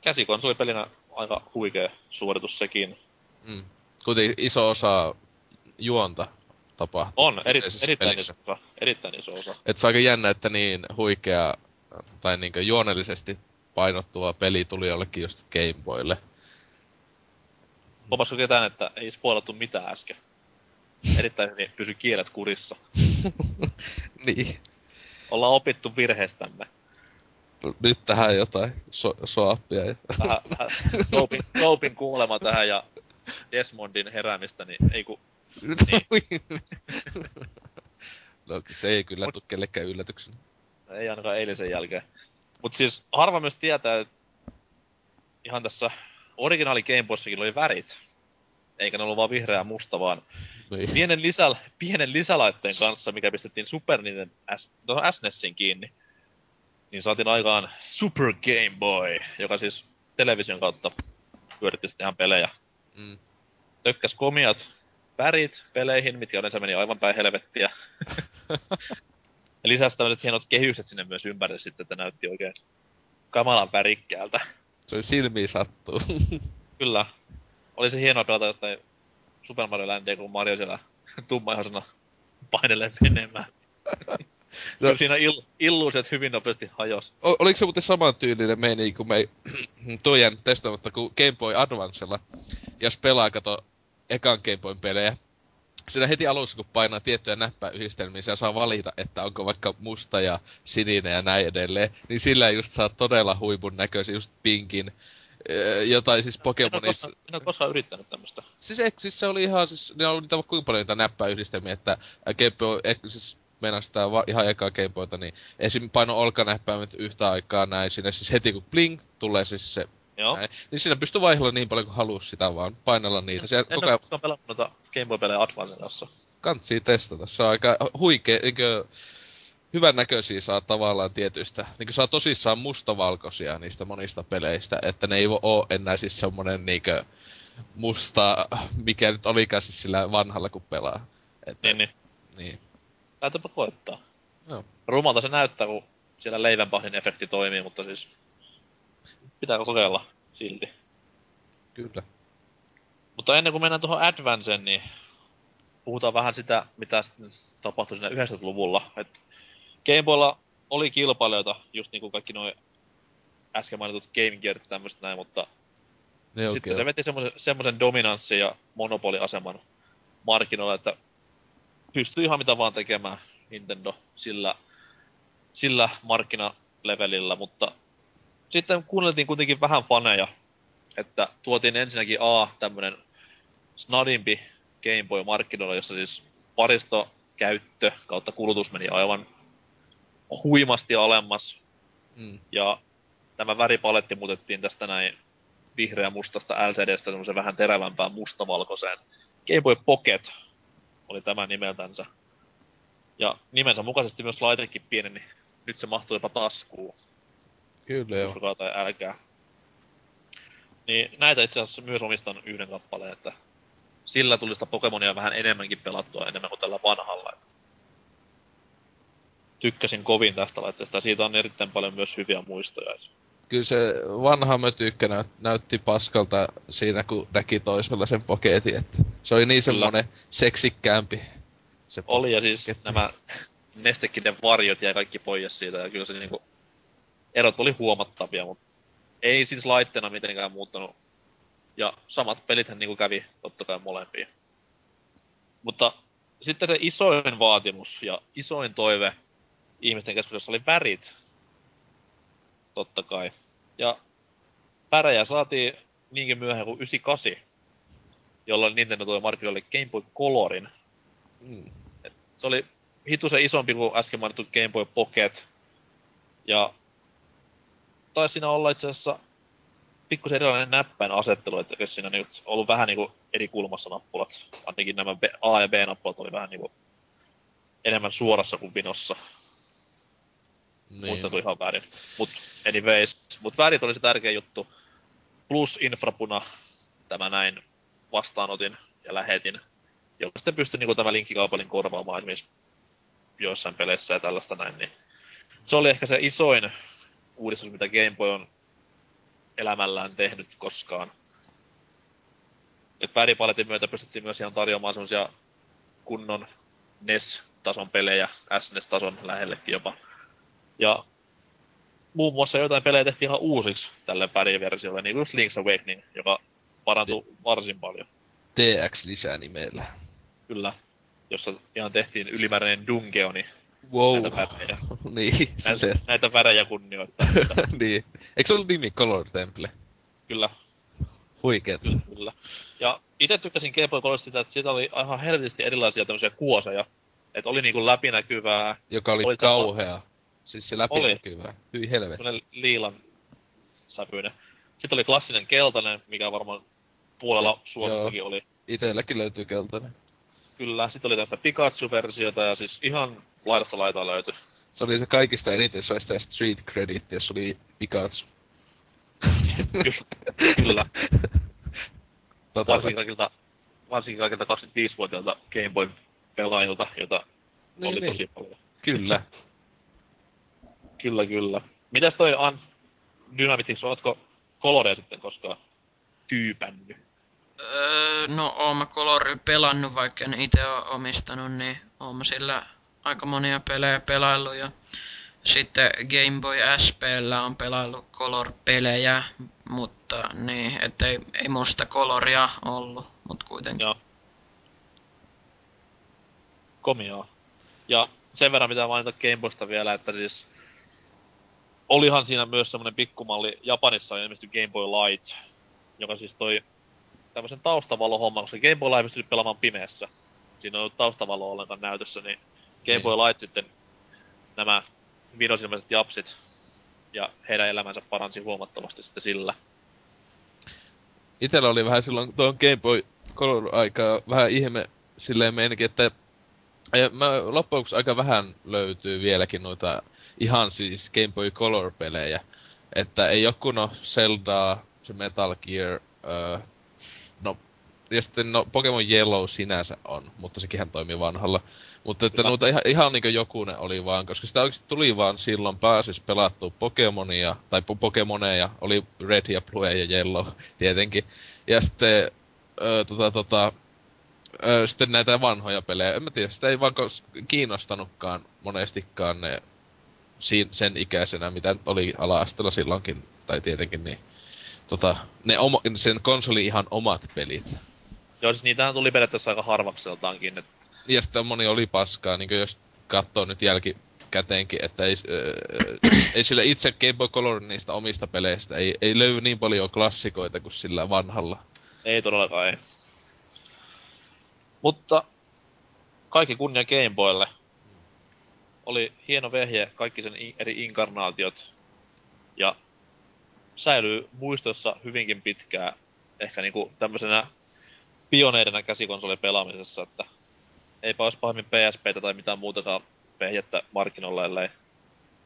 käsikonsolipelinä aika huikea suoritus sekin. Mm. Kuitenkin iso osa juonta tapahtuu. On, eri, erittäin, iso osa, erittäin iso osa. Et se on aika jännä, että niin huikea tai niin juonellisesti painottuva peli tuli jollekin just Gameboylle. Huomasiko ketään, että ei spoilattu mitään äsken? Erittäin hyvin pysy kielet kurissa. niin. Ollaan opittu virheestämme. Nyt tähän jotain so- soappia. Ja... vähän, vähän Soapin, Soapin kuulema tähän ja Desmondin heräämistä, niin ei ku niin. no se ei kyllä Mut... tule kellekään yllätyksenä. Ei ainakaan eilisen jälkeen. Mut siis harva myös tietää, että ihan tässä originaali Game Boyssakin oli värit. Eikä ne ollut vaan vihreä ja musta, vaan niin. pienen, lisä, pienen lisälaitteen kanssa, mikä pistettiin Super Nintendo S, no SNESin kiinni, niin saatiin aikaan Super Game Boy, joka siis television kautta pyöritti sitten ihan pelejä. Mm. Tökkäs komiat värit peleihin, mitkä yleensä meni aivan päin helvettiä. ja lisäsi tämmöiset hienot kehykset sinne myös ympärille sitten, että näytti oikein kamalan värikkäältä. Se oli silmiin sattuu. Kyllä. Oli se hienoa pelata jotain Super Mario Landia, kun Mario siellä tummaihosena painelee menemään. No. siinä ill- illuuset hyvin nopeasti hajos. O- oliko se muuten saman tyylinen meni, kun me tuo jäänyt testaamatta kuin Game Boy Advancella. Jos pelaa, kato, ekan Game Boyn pelejä. Siinä heti alussa, kun painaa tiettyjä näppäyhdistelmiä, ja saa valita, että onko vaikka musta ja sininen ja näin edelleen. Niin sillä just saa todella huipun näköisiä, just pinkin, jotain siis Pokemonissa... En, en ole koskaan yrittänyt tämmöstä. Siis, eikö, siis se oli ihan, siis ne oli niitä kuinka paljon niitä näppäyhdistelmiä, että Game Boy, siis mennä sitä va- ihan ekaa Game niin esim. paino olkanäppäimet yhtä aikaa näin, sinne siis heti kun bling, tulee siis se Joo. Näin. Niin siinä pystyy vaihella niin paljon kuin haluaa sitä vaan, painella niitä. Siellä en koko ajan... ole pelannut noita Game Boy-pelejä Advancen kanssa. Kantsii testata, se on aika huikea, niinkö hyvän näköisiä saa tavallaan tietyistä, niin saa tosissaan mustavalkoisia niistä monista peleistä, että ne ei oo enää siis semmonen niinkö musta, mikä nyt olikaan siis sillä vanhalla kun pelaa. Että, niin, niin. Niin. Täytyypä koettaa. Joo. Rumalta se näyttää, kun siellä leivänpahdin efekti toimii, mutta siis pitää kokeilla silti. Kyllä. Mutta ennen kuin mennään tuohon Advanceen, niin puhutaan vähän sitä, mitä tapahtui siinä 90-luvulla. Et Gameboylla oli kilpailijoita, just niin kuin kaikki noin äsken mainitut Game Gear ja tämmöistä näin, mutta ne sitten se veti semmoisen, semmoisen dominanssin ja monopoliaseman markkinoilla, että pystyy ihan mitä vaan tekemään Nintendo sillä, sillä markkinalevelillä, mutta sitten kuunneltiin kuitenkin vähän faneja, että tuotiin ensinnäkin A, tämmönen snadimpi Game Boy markkinoilla, jossa siis paristo käyttö kautta kulutus meni aivan huimasti alemmas. Mm. Ja tämä väripaletti muutettiin tästä näin vihreä mustasta LCDstä semmoisen vähän terävämpään mustavalkoiseen. Game Boy Pocket oli tämä nimeltänsä. Ja nimensä mukaisesti myös laitekin pieni, niin nyt se mahtuu jopa taskuun. Kyllä joo. Uskokaa tai älkää. Niin näitä itse asiassa myös omistan yhden kappaleen, että sillä tuli sitä Pokemonia vähän enemmänkin pelattua enemmän kuin tällä vanhalla. Tykkäsin kovin tästä laitteesta ja siitä on erittäin paljon myös hyviä muistoja. Kyllä se vanha mötyykkä näyt, näytti paskalta siinä, kun näki toisella sen poketin, että se oli niin semmonen seksikkäämpi. Se oli ja siis nämä nestekiden varjot jäi kaikki pois siitä ja kyllä se niinku erot oli huomattavia, mutta ei siis laitteena mitenkään muuttanut. Ja samat pelithän niinku kävi totta kai molempiin. Mutta sitten se isoin vaatimus ja isoin toive ihmisten keskuudessa oli värit. Totta kai. Ja värejä saatiin niinkin myöhään kuin 98, jolloin Nintendo toi markkinoille Game Boy Colorin. Mm. Et se oli hitusen isompi kuin äsken mainittu Game Boy Pocket. Ja taisi siinä olla itse asiassa pikkusen erilainen näppäin asettelu, että jos siinä nyt ollut vähän niinku eri kulmassa nappulat. Ainakin nämä A- ja B-nappulat oli vähän niinku enemmän suorassa kuin vinossa. Niin. Muistettu ihan väärin. Mut anyways. Mut värit oli se tärkeä juttu. Plus infrapuna tämä näin vastaanotin ja lähetin. Joka sitten pystyi niinku tämä linkkikaupallin korvaamaan esimerkiksi joissain peleissä ja tällaista näin. Niin se oli ehkä se isoin uudistus, mitä Game Boy on elämällään tehnyt koskaan. Et väripaletin myötä pystyttiin myös ihan tarjoamaan semmosia kunnon NES-tason pelejä, SNES-tason lähellekin jopa. Ja muun muassa jotain pelejä tehtiin ihan uusiksi tälle väriversiolle, niin kuin Link's Awakening, joka parantui T- varsin paljon. TX lisää nimellä. Kyllä, jossa ihan tehtiin ylimääräinen dungeoni wow. näitä värejä. niin. Näitä, näitä värejä kunnioittaa. niin. Eikö se ollut nimi Color Temple? Kyllä. Huikeet. Kyllä, kyllä. Ja itse tykkäsin Game Boy Colorista sitä, että siitä oli ihan helvetisti erilaisia tämmöisiä kuoseja. Että oli niinku läpinäkyvää. Joka oli, oli kauhea. Tämä... Siis se läpinäkyvää. Hyi helvetti. Sellainen liilan sävyinen. Sitten oli klassinen keltainen, mikä varmaan puolella Suomessakin oli. Itelläkin löytyy keltainen. Kyllä, sitten oli tästä Pikachu-versiota ja siis ihan laidasta laitaa löytyi. Se oli se kaikista eniten sai sitä street credit, jos oli Pikachu. Kyllä. Tota, varsinkin kaikilta, varsinkin kaikilta 25-vuotiailta Game Boy pelaajilta, jota niin, oli niin. tosi paljon. Kyllä. kyllä, kyllä. Mitäs toi An Dynamitix, ootko Colorea sitten koskaan tyypännyt? Öö, no oon mä Colory pelannut, vaikka en itse ole omistanut, niin oon mä sillä aika monia pelejä pelaillut ja sitten Game Boy SPllä on pelaillut Color-pelejä, mutta niin, ettei ei musta Coloria ollut, mut kuitenkin. Joo. Komio. Ja sen verran mitä mainita Game Boysta vielä, että siis olihan siinä myös semmonen pikkumalli, Japanissa on ilmeisesti Game Boy Light, joka siis toi tämmösen taustavalo-homman, koska Game Boy Light pystyy pelaamaan pimeässä. Siinä on ollut taustavalo ollenkaan näytössä, niin Game Boy Light sitten nämä vinosilmäiset japsit ja heidän elämänsä paransi huomattavasti sitten sillä. Itellä oli vähän silloin tuon Game Boy Color aikaa vähän ihme silleen meininkin, että ja mä loppujen aika vähän löytyy vieläkin noita ihan siis Game Boy Color-pelejä. Että ei joku no Zeldaa, se Metal Gear, öö, no ja sitten no, Pokemon Yellow sinänsä on, mutta sekin toimii vanhalla. Mutta että noita ihan, ihan niinku jokunen oli vaan, koska sitä oikeesti tuli vaan silloin pääsis pelattua Pokemonia, tai po- Pokemoneja, oli Red ja Blue ja Yellow tietenkin. Ja sitten, ö, tota, tota, ö, sitten näitä vanhoja pelejä, en mä tiedä, sitä ei vaan kiinnostanutkaan monestikaan ne sen ikäisenä, mitä oli ala-asteella silloinkin, tai tietenkin niin. Tota, ne oma, sen konsoli ihan omat pelit. Joo, siis niitähän tuli periaatteessa aika harvakseltaankin, et Ja sitten moni oli paskaa, niin jos katsoo nyt jälkikäteenkin, että ei, öö, ei sillä itse Game Boy Color niistä omista peleistä, ei, ei löydy niin paljon klassikoita kuin sillä vanhalla. Ei todellakaan ei. Mutta kaikki kunnia Game Boylle. Oli hieno vehje, kaikki sen eri inkarnaatiot. Ja säilyy muistossa hyvinkin pitkään. Ehkä niinku tämmöisenä pioneerina käsikonsolien pelaamisessa, että eipä olisi pahemmin PSPtä tai mitään muutakaan vehjettä markkinoilla, ellei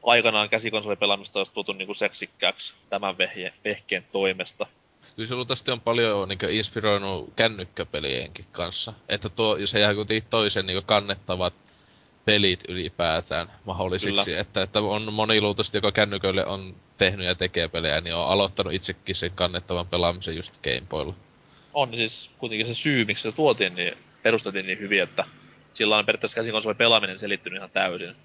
aikanaan käsikonsolien pelaamista olisi tuotu niinku seksikkääksi tämän vehje, vehkeen toimesta. Kyllä se luultavasti on paljon niin inspiroinut kännykkäpelienkin kanssa. Että tuo, jos ei kuitenkin toisen niin kannettavat pelit ylipäätään mahdollisiksi. Kyllä. Että, että on moni luultavasti, joka kännyköille on tehnyt ja tekee pelejä, niin on aloittanut itsekin sen kannettavan pelaamisen just Game Boylla. on niin siis kuitenkin se syy, miksi se tuotiin, niin perusteltiin niin hyvin, että sillä on periaatteessa käsikonsolin pelaaminen selittynyt ihan täysin.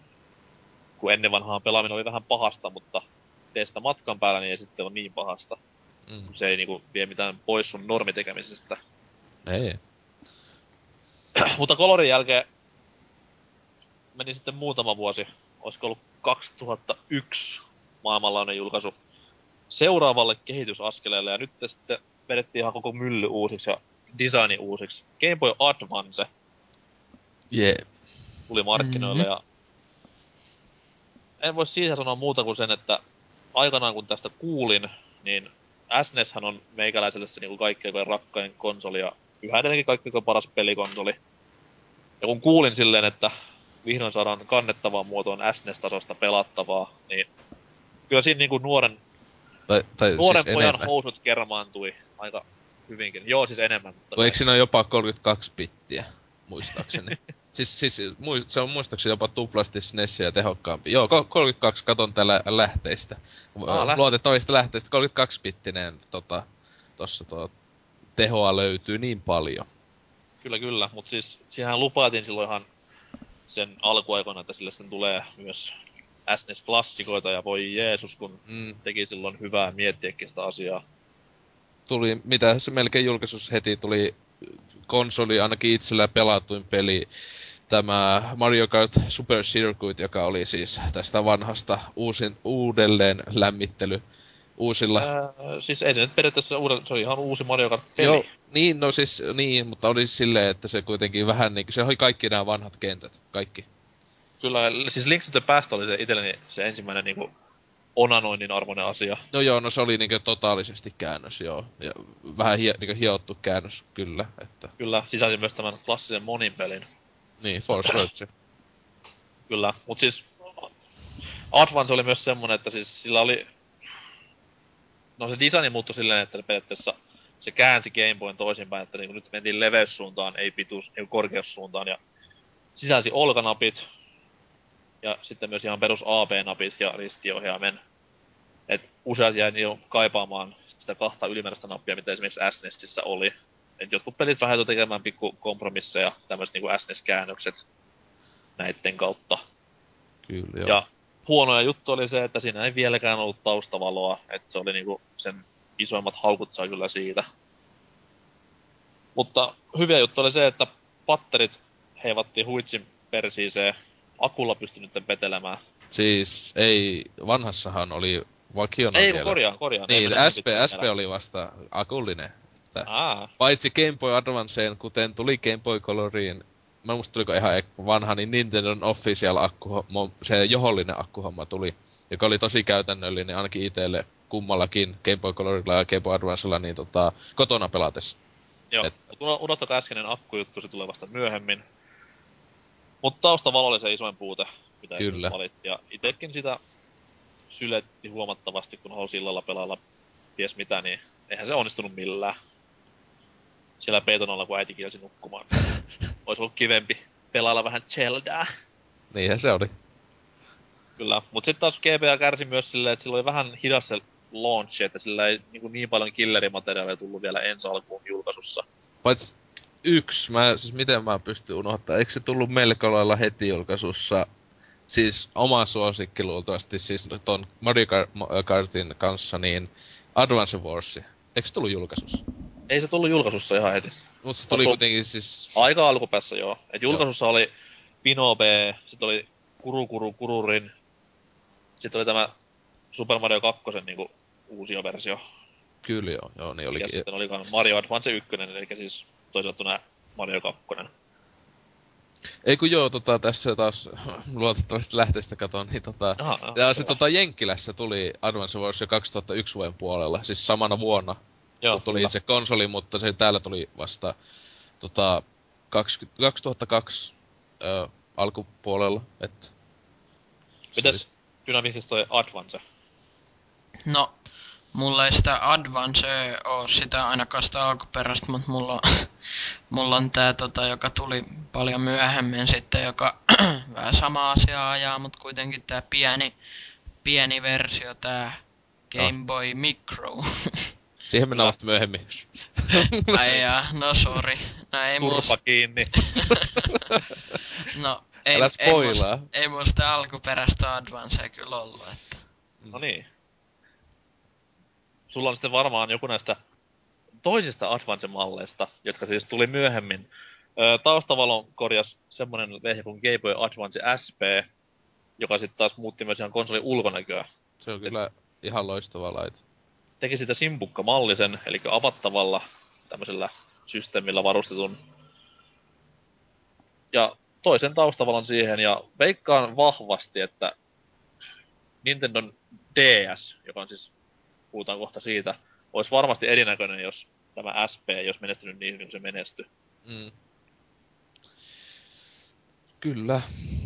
Kun ennen vanhaan pelaaminen oli vähän pahasta, mutta tee sitä matkan päällä, niin ei sitten ole niin pahasta. Mm. Se ei niinku vie mitään pois sun normitekemisestä. Ei. mutta Colorin jälkeen meni sitten muutama vuosi, olisiko ollut 2001 maailmanlainen julkaisu seuraavalle kehitysaskeleelle, ja nyt sitten vedettiin ihan koko mylly uusiksi ja designi uusiksi. Game Boy Advance Jee. tuli markkinoille Mhm. ja en voi siitä sanoa muuta kuin sen, että aikanaan kun tästä kuulin, niin SNEShän on meikäläiselle se niinku kaikkein rakkain konsoli ja yhä edelleenkin kaikkein paras pelikonsoli. Ja kun kuulin silleen, että vihdoin saadaan kannettavaan muotoon SNES-tasosta pelattavaa, niin kyllä siinä niinku nuoren, Tai, tai nuoren siis pojan enemmän. housut kermaantui aika hyvinkin. Joo, siis enemmän. Mutta eikö siinä ole jopa 32 bittiä, muistaakseni? siis, siis se on muistaakseni jopa tuplasti SNESiä tehokkaampi. Joo, ko- 32 katon täällä lähteistä. Aa, läht- Luotettavista lähteistä 32-bittinen tota, tossa tuo tehoa löytyy niin paljon. Kyllä, kyllä. Mutta siis siihen lupaatiin silloin ihan sen alkuaikoina, että sille sitten tulee myös SNES-klassikoita ja voi Jeesus, kun Mm, teki silloin hyvää miettiäkin sitä asiaa. tuli, mitä se melkein julkaisus heti tuli konsoli ainakin itsellä pelatuin peli. Tämä Mario Kart Super Circuit, joka oli siis tästä vanhasta uusin, uudelleen lämmittely uusilla Ää, siis ei se nyt periaatteessa uuden, se oli ihan uusi Mario Kart-peli. Joo, niin, no siis, niin, mutta oli silleen, että se kuitenkin vähän niinku, se oli kaikki nämä vanhat kentät, kaikki. Kyllä, siis Link to the Past oli se itselleni se ensimmäinen niinku onanoinnin arvoinen asia. No joo, no se oli niinku totaalisesti käännös, joo. Ja vähän hie, niinku hiottu käännös, kyllä, että... Kyllä, sisälsi myös tämän klassisen monin pelin. Niin, Force Roads. Kyllä, mut siis Advance oli myös semmonen, että siis sillä oli... No se designi muuttui silleen, että periaatteessa se käänsi Game Boyn toisinpäin, että niinku nyt mentiin leveyssuuntaan, ei pituus, ei korkeussuuntaan ja sisälsi olkanapit ja sitten myös ihan perus AP-napit ja ristiohjaimen. Et useat jäi jo kaipaamaan sitä kahta ylimääräistä nappia, mitä esimerkiksi SNESissä oli. Et jotkut pelit vähän tekemään pikku kompromisseja, tämmöiset niinku SNES-käännökset näitten kautta. Kyllä, joo. Ja huonoja juttu oli se, että siinä ei vieläkään ollut taustavaloa, että se oli niinku sen isoimmat haukut sai kyllä siitä. Mutta hyviä juttu oli se, että patterit heivattiin huitsin persiiseen, akulla pystyi nyt petelemään. Siis, ei, vanhassahan oli vakiona ei, vielä. korjaan, korjaan. Niin, Ei SP, SP vielä. oli vasta akullinen. Että Aa, Paitsi Game Boy Advanceen, kuten tuli Game Boy Coloriin, mä muista tuliko ihan vanha, niin Nintendon Official akku, se johollinen akkuhomma tuli, joka oli tosi käytännöllinen ainakin itselle kummallakin Game Boy Colorilla ja Game Boy Advancella niin tota, kotona pelatessa. joo. Et-. Unohtakaa äskeinen akkujuttu, se tulee vasta myöhemmin. Mutta taustavalo oli se isoin puute, mitä Kyllä. valittiin. Ja itekin sitä syletti huomattavasti, kun halusi illalla pelailla ties mitä, niin eihän se onnistunut millään. Siellä peiton alla, kun äiti kielsi nukkumaan. Olisi ollut kivempi pelailla vähän Zeldaa. Niinhän se oli. Kyllä, mutta sitten taas GBA kärsi myös silleen, että sillä oli vähän hidas se launch, että sillä ei niin, niin paljon killerimateriaalia tullut vielä ensi alkuun julkaisussa. Paitsi yksi, mä, siis miten mä pystyn unohtaa, eikö se tullut melko lailla heti julkaisussa, siis oma suosikki luultavasti, siis ton Mario Kartin kanssa, niin Advance Wars. Eikö se tullut julkaisussa? Ei se tullut julkaisussa ihan heti. Mutta se tuli kuitenkin siis... Aika alkupäässä joo. Et julkaisussa joo. oli Pinobe, sitten oli Kuru Kuru Kururin, sitten oli tämä Super Mario 2 niinku uusi versio. Kyllä joo, joo niin Ja olikin. sitten oli Mario Advance 1, eli siis toisaalta Mario 2. Ei kun joo, tota, tässä taas luotettavasti lähteistä katon, niin tota... Aha, aha, Ja hyvä. tota Jenkkilässä tuli Advance Wars jo 2001 vuoden puolella, siis samana vuonna. Joo, tuli kyllä. itse konsoli, mutta se täällä tuli vasta tota, 20, 2002 ö, alkupuolella. Et, se Mites Dynamicsista toi Advance? No, mulla ei sitä Advance oo sitä ainakaan sitä alkuperäistä, mutta mulla on, mulla on tää tota, joka tuli paljon myöhemmin sitten, joka vähän sama asia ajaa, mutta kuitenkin tää pieni, pieni versio, tää Game Boy Micro. Siihen mennään vasta myöhemmin. Ai jaa, no sorry. No ei Turpa kiinni. no, ei, Älä ei, spoilaa. ei mulla sitä alkuperäistä Advancea kyllä ollut. Että. no niin. Sulla on sitten varmaan joku näistä toisista Advance-malleista, jotka siis tuli myöhemmin. Ö, taustavalon korjas semmonen vehje kuin Game Boy Advance SP, joka sitten taas muutti myös ihan konsolin ulkonäköä. Se on kyllä ihan loistava laite. Teki sitä simpukkamallisen, eli avattavalla tämmöisellä systeemillä varustetun. Ja toisen taustavalon siihen, ja veikkaan vahvasti, että Nintendo DS, joka on siis, puhutaan kohta siitä, olisi varmasti erinäköinen, jos tämä SP ei olisi menestynyt niin hyvin kuin se menestyi. Mm. Kyllä.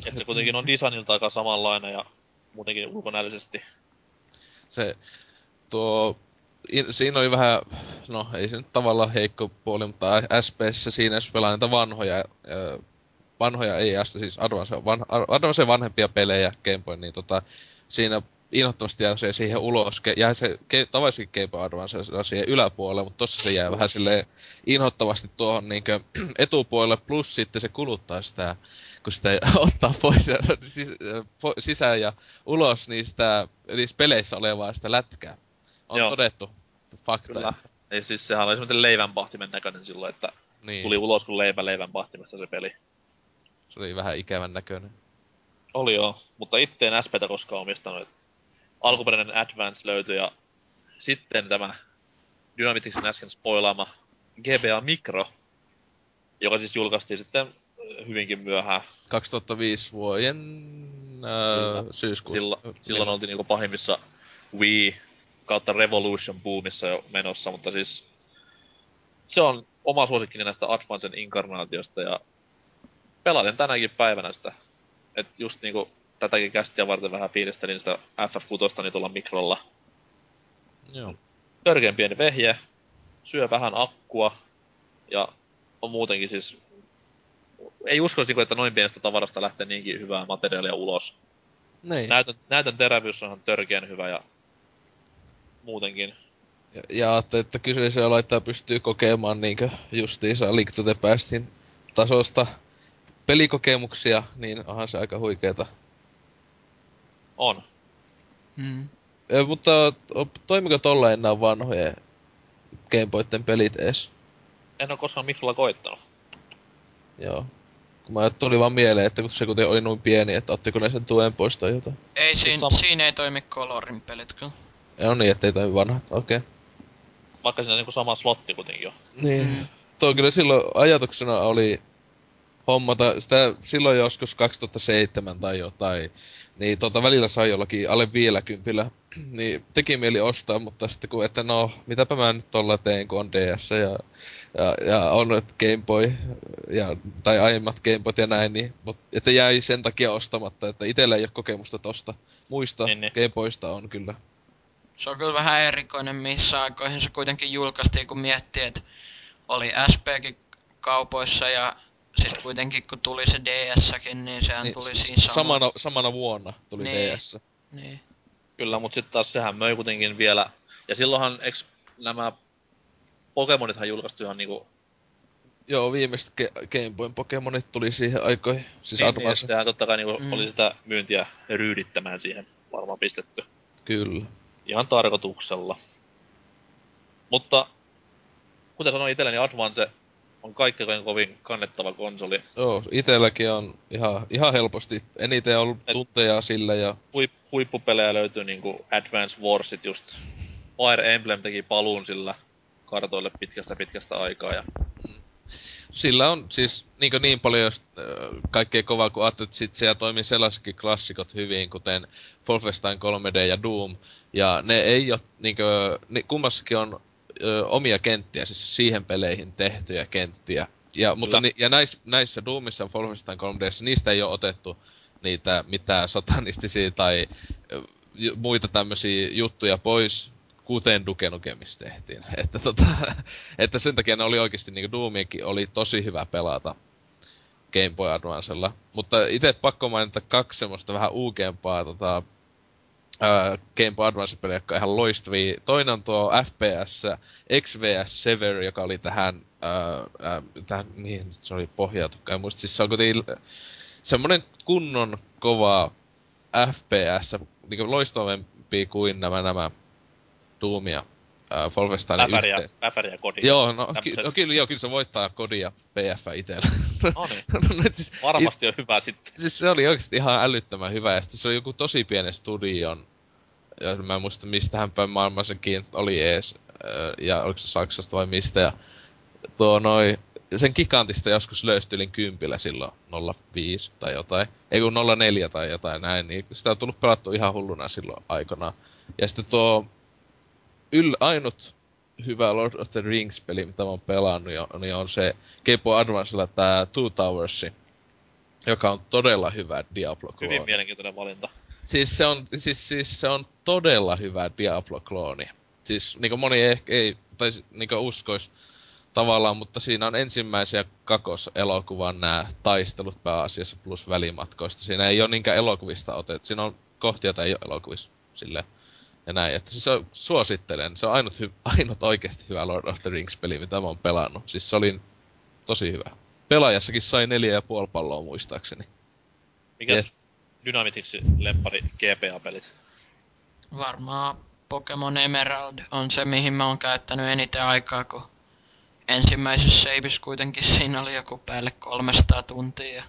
Että se kuitenkin on designilta aika samanlainen ja muutenkin ulkonäöllisesti. Se, tuo, siinä oli vähän, no ei se nyt tavallaan heikko puoli, mutta SPssä siinä jos pelaa niitä vanhoja, vanhoja ei siis Advance, van, Advance vanhempia pelejä Game Boy, niin tota, siinä inhottavasti jää se siihen ulos, jää se tavallisesti Game Advance siihen yläpuolelle, mutta tossa se jää vähän silleen inhottavasti tuohon niinkö etupuolelle, plus sitten se kuluttaa sitä, kun sitä ottaa pois ja sisään ja ulos niistä niissä peleissä olevaa sitä lätkää. On Joo. todettu fakta. Kyllä. Ei siis sehän oli semmoinen leivänpahtimen näköinen silloin, että Niin, tuli ulos kuin leipä leivänpahtimesta se peli. se oli vähän ikävän näköinen. Oli joo, mutta itse en SPtä koskaan omistanut. Alkuperäinen Advance löytyi ja sitten tämä Dynamitixin äsken spoilaama GBA Micro, joka siis julkaistiin sitten hyvinkin myöhään. 2005 vuoden öö, Kyllä. syyskuussa. Silloin, silloin oltiin niinku pahimmissa Wii kautta Revolution boomissa jo menossa, mutta siis se on oma suosikkini näistä Advancen inkarnaatiosta ja pelasin tänäkin päivänä sitä. Et just niinku tätäkin kästiä varten vähän fiilistelin sitä FF6 niin tuolla mikrolla. Joo. Törkeän pieni vehje, syö vähän akkua ja on muutenkin siis... Ei uskoisi, niinku, että noin pienestä tavarasta lähtee niinkin hyvää materiaalia ulos. Niin. Näytön, näytön terävyys on törkeän hyvä ja muutenkin. Ja, ja ajattelin, että kyseisellä laittaa pystyy kokemaan niinkö justiinsa Link to the Pastin tasosta pelikokemuksia, niin onhan se aika huikeeta. On. Mm. Ö, mutta toimiko tolla enää vanhojen Gameboyten pelit ees? En oo koskaan Mifla koittanut. Joo. Kun mä tuli vaan mieleen, että kun se kuten oli noin pieni, että ottiko ne sen tuen pois tai jotain. Ei, siinä, sama. siinä ei toimi Colorin pelit kyllä. Ja no niin, ettei toimi vanhat, okei. Okay. Vaikka siinä niinku sama slotti kuitenkin jo. Niin. Mm. Tuo kyllä silloin ajatuksena oli hommata sitä silloin joskus 2007 tai jotain. Niin tota välillä sai jollakin alle 50, niin teki mieli ostaa, mutta sitten kun, että no, mitäpä mä nyt tolla teen, kun on DS ja, ja, ja on nyt Game Boy, ja, tai aiemmat Game Boyt ja näin, niin, mut, että jäi sen takia ostamatta, että itellä ei ole kokemusta tosta. Muista Niin, niin. Game Boysta on kyllä. Se on kyllä vähän erikoinen, missä aikoihin se kuitenkin julkaistiin, kun miettii, että oli SPkin kaupoissa ja sitten kuitenkin kun tuli se DS-kin, niin sehän niin, tuli siinä samana, samana vuonna tuli niin, DS. Niin. Kyllä, mutta sitten taas sehän möi kuitenkin vielä... Ja silloinhan, eks nämä Pokemonithan julkaistu ihan niinku... Joo, viimeiset Ge- Game Boyn Pokemonit tuli siihen aikoihin. Siis niin, niin sehän totta kai niinku mm. oli sitä myyntiä ryydittämään siihen varmaan pistetty. Kyllä. Ihan tarkoituksella. Mutta kuten sanoin itselleni, Advance on kaikkein kovin kannettava konsoli. Joo, itelläkin on ihan, ihan helposti. Eniten ollut Et tunteja sillä ja... Huip, huippupelejä löytyy niinku Advance Warsit just. Fire Emblem teki paluun sillä kartoille pitkästä pitkästä aikaa ja... Sillä on siis niin, niin paljon jos, äh, kaikkea kovaa, kun ajattelet, että sit siellä toimii sellaisetkin klassikot hyvin, kuten Wolfenstein 3D ja Doom. Ja ne ei ole, niin kuin, ne, kummassakin on ö, omia kenttiä, siis siihen peleihin tehtyjä kenttiä. Ja, mutta ni, ja näissä, näissä Doomissa ja Wolfenstein 3Dssä niistä ei ole otettu niitä mitään satanistisia tai muita tämmöisiä juttuja pois, kuten Duke Nukemista tehtiin. Että, tota, että sen takia ne oli oikeasti, niin Doomiakin oli tosi hyvä pelata Game Boy Advancella. Mutta itse pakko mainita kaksi semmoista vähän uukempaa tota, äh, Game Boy Advance-pelejä, jotka on ihan loistavia. Toinen on tuo FPS XVS Sever, joka oli tähän, äh, äh, tähän mihin se oli pohjautukaan. Muista siis se on kuitenkin semmonen kunnon kova FPS, niin loistavampi kuin nämä, nämä Doomia äh, Wolfensteinin Äpäriä, yhteen. kodia. Joo, no, ky- no kyllä, joo, kyllä se voittaa kodia PF itsellä. No niin. no, siis, Varmasti on hyvä sitten. Siis se oli oikeasti ihan älyttömän hyvä. Ja sitten se oli joku tosi pienen studion. Ja mä en muista mistä hän päin maailman sekin oli ees. Ja oliko se Saksasta vai mistä. Ja tuo noi, sen gigantista joskus löystylin kympillä silloin 05 tai jotain. Ei kun 04 tai jotain näin. Niin sitä on tullut pelattu ihan hulluna silloin aikana. Ja sitten tuo yl, ainut hyvä Lord of the Rings-peli, mitä mä oon pelannut, niin on se Game Boy Advancella tää Two Towers, joka on todella hyvä diablo -klooni. Hyvin mielenkiintoinen valinta. Siis se on, siis, siis se on todella hyvä Diablo-klooni. Siis niinku moni ei, ei tai niinku uskois tavallaan, mutta siinä on ensimmäisiä kakos-elokuvan nämä taistelut pääasiassa plus välimatkoista. Siinä ei ole niinkään elokuvista otettu. Siinä on kohtia, joita ei ole elokuvissa silleen ja näin. Että siis on, suosittelen. Se on ainut, hy, ainut oikeasti hyvä Lord of the Rings-peli, mitä mä oon pelannut. Siis se oli tosi hyvä. Pelaajassakin sai neljä ja puoli palloa muistaakseni. Mikä yes. Dynamitiksi lempari GPA-pelit? Varmaan Pokemon Emerald on se, mihin mä oon käyttänyt eniten aikaa, kun ensimmäisessä saveissa kuitenkin siinä oli joku päälle 300 tuntia. Ja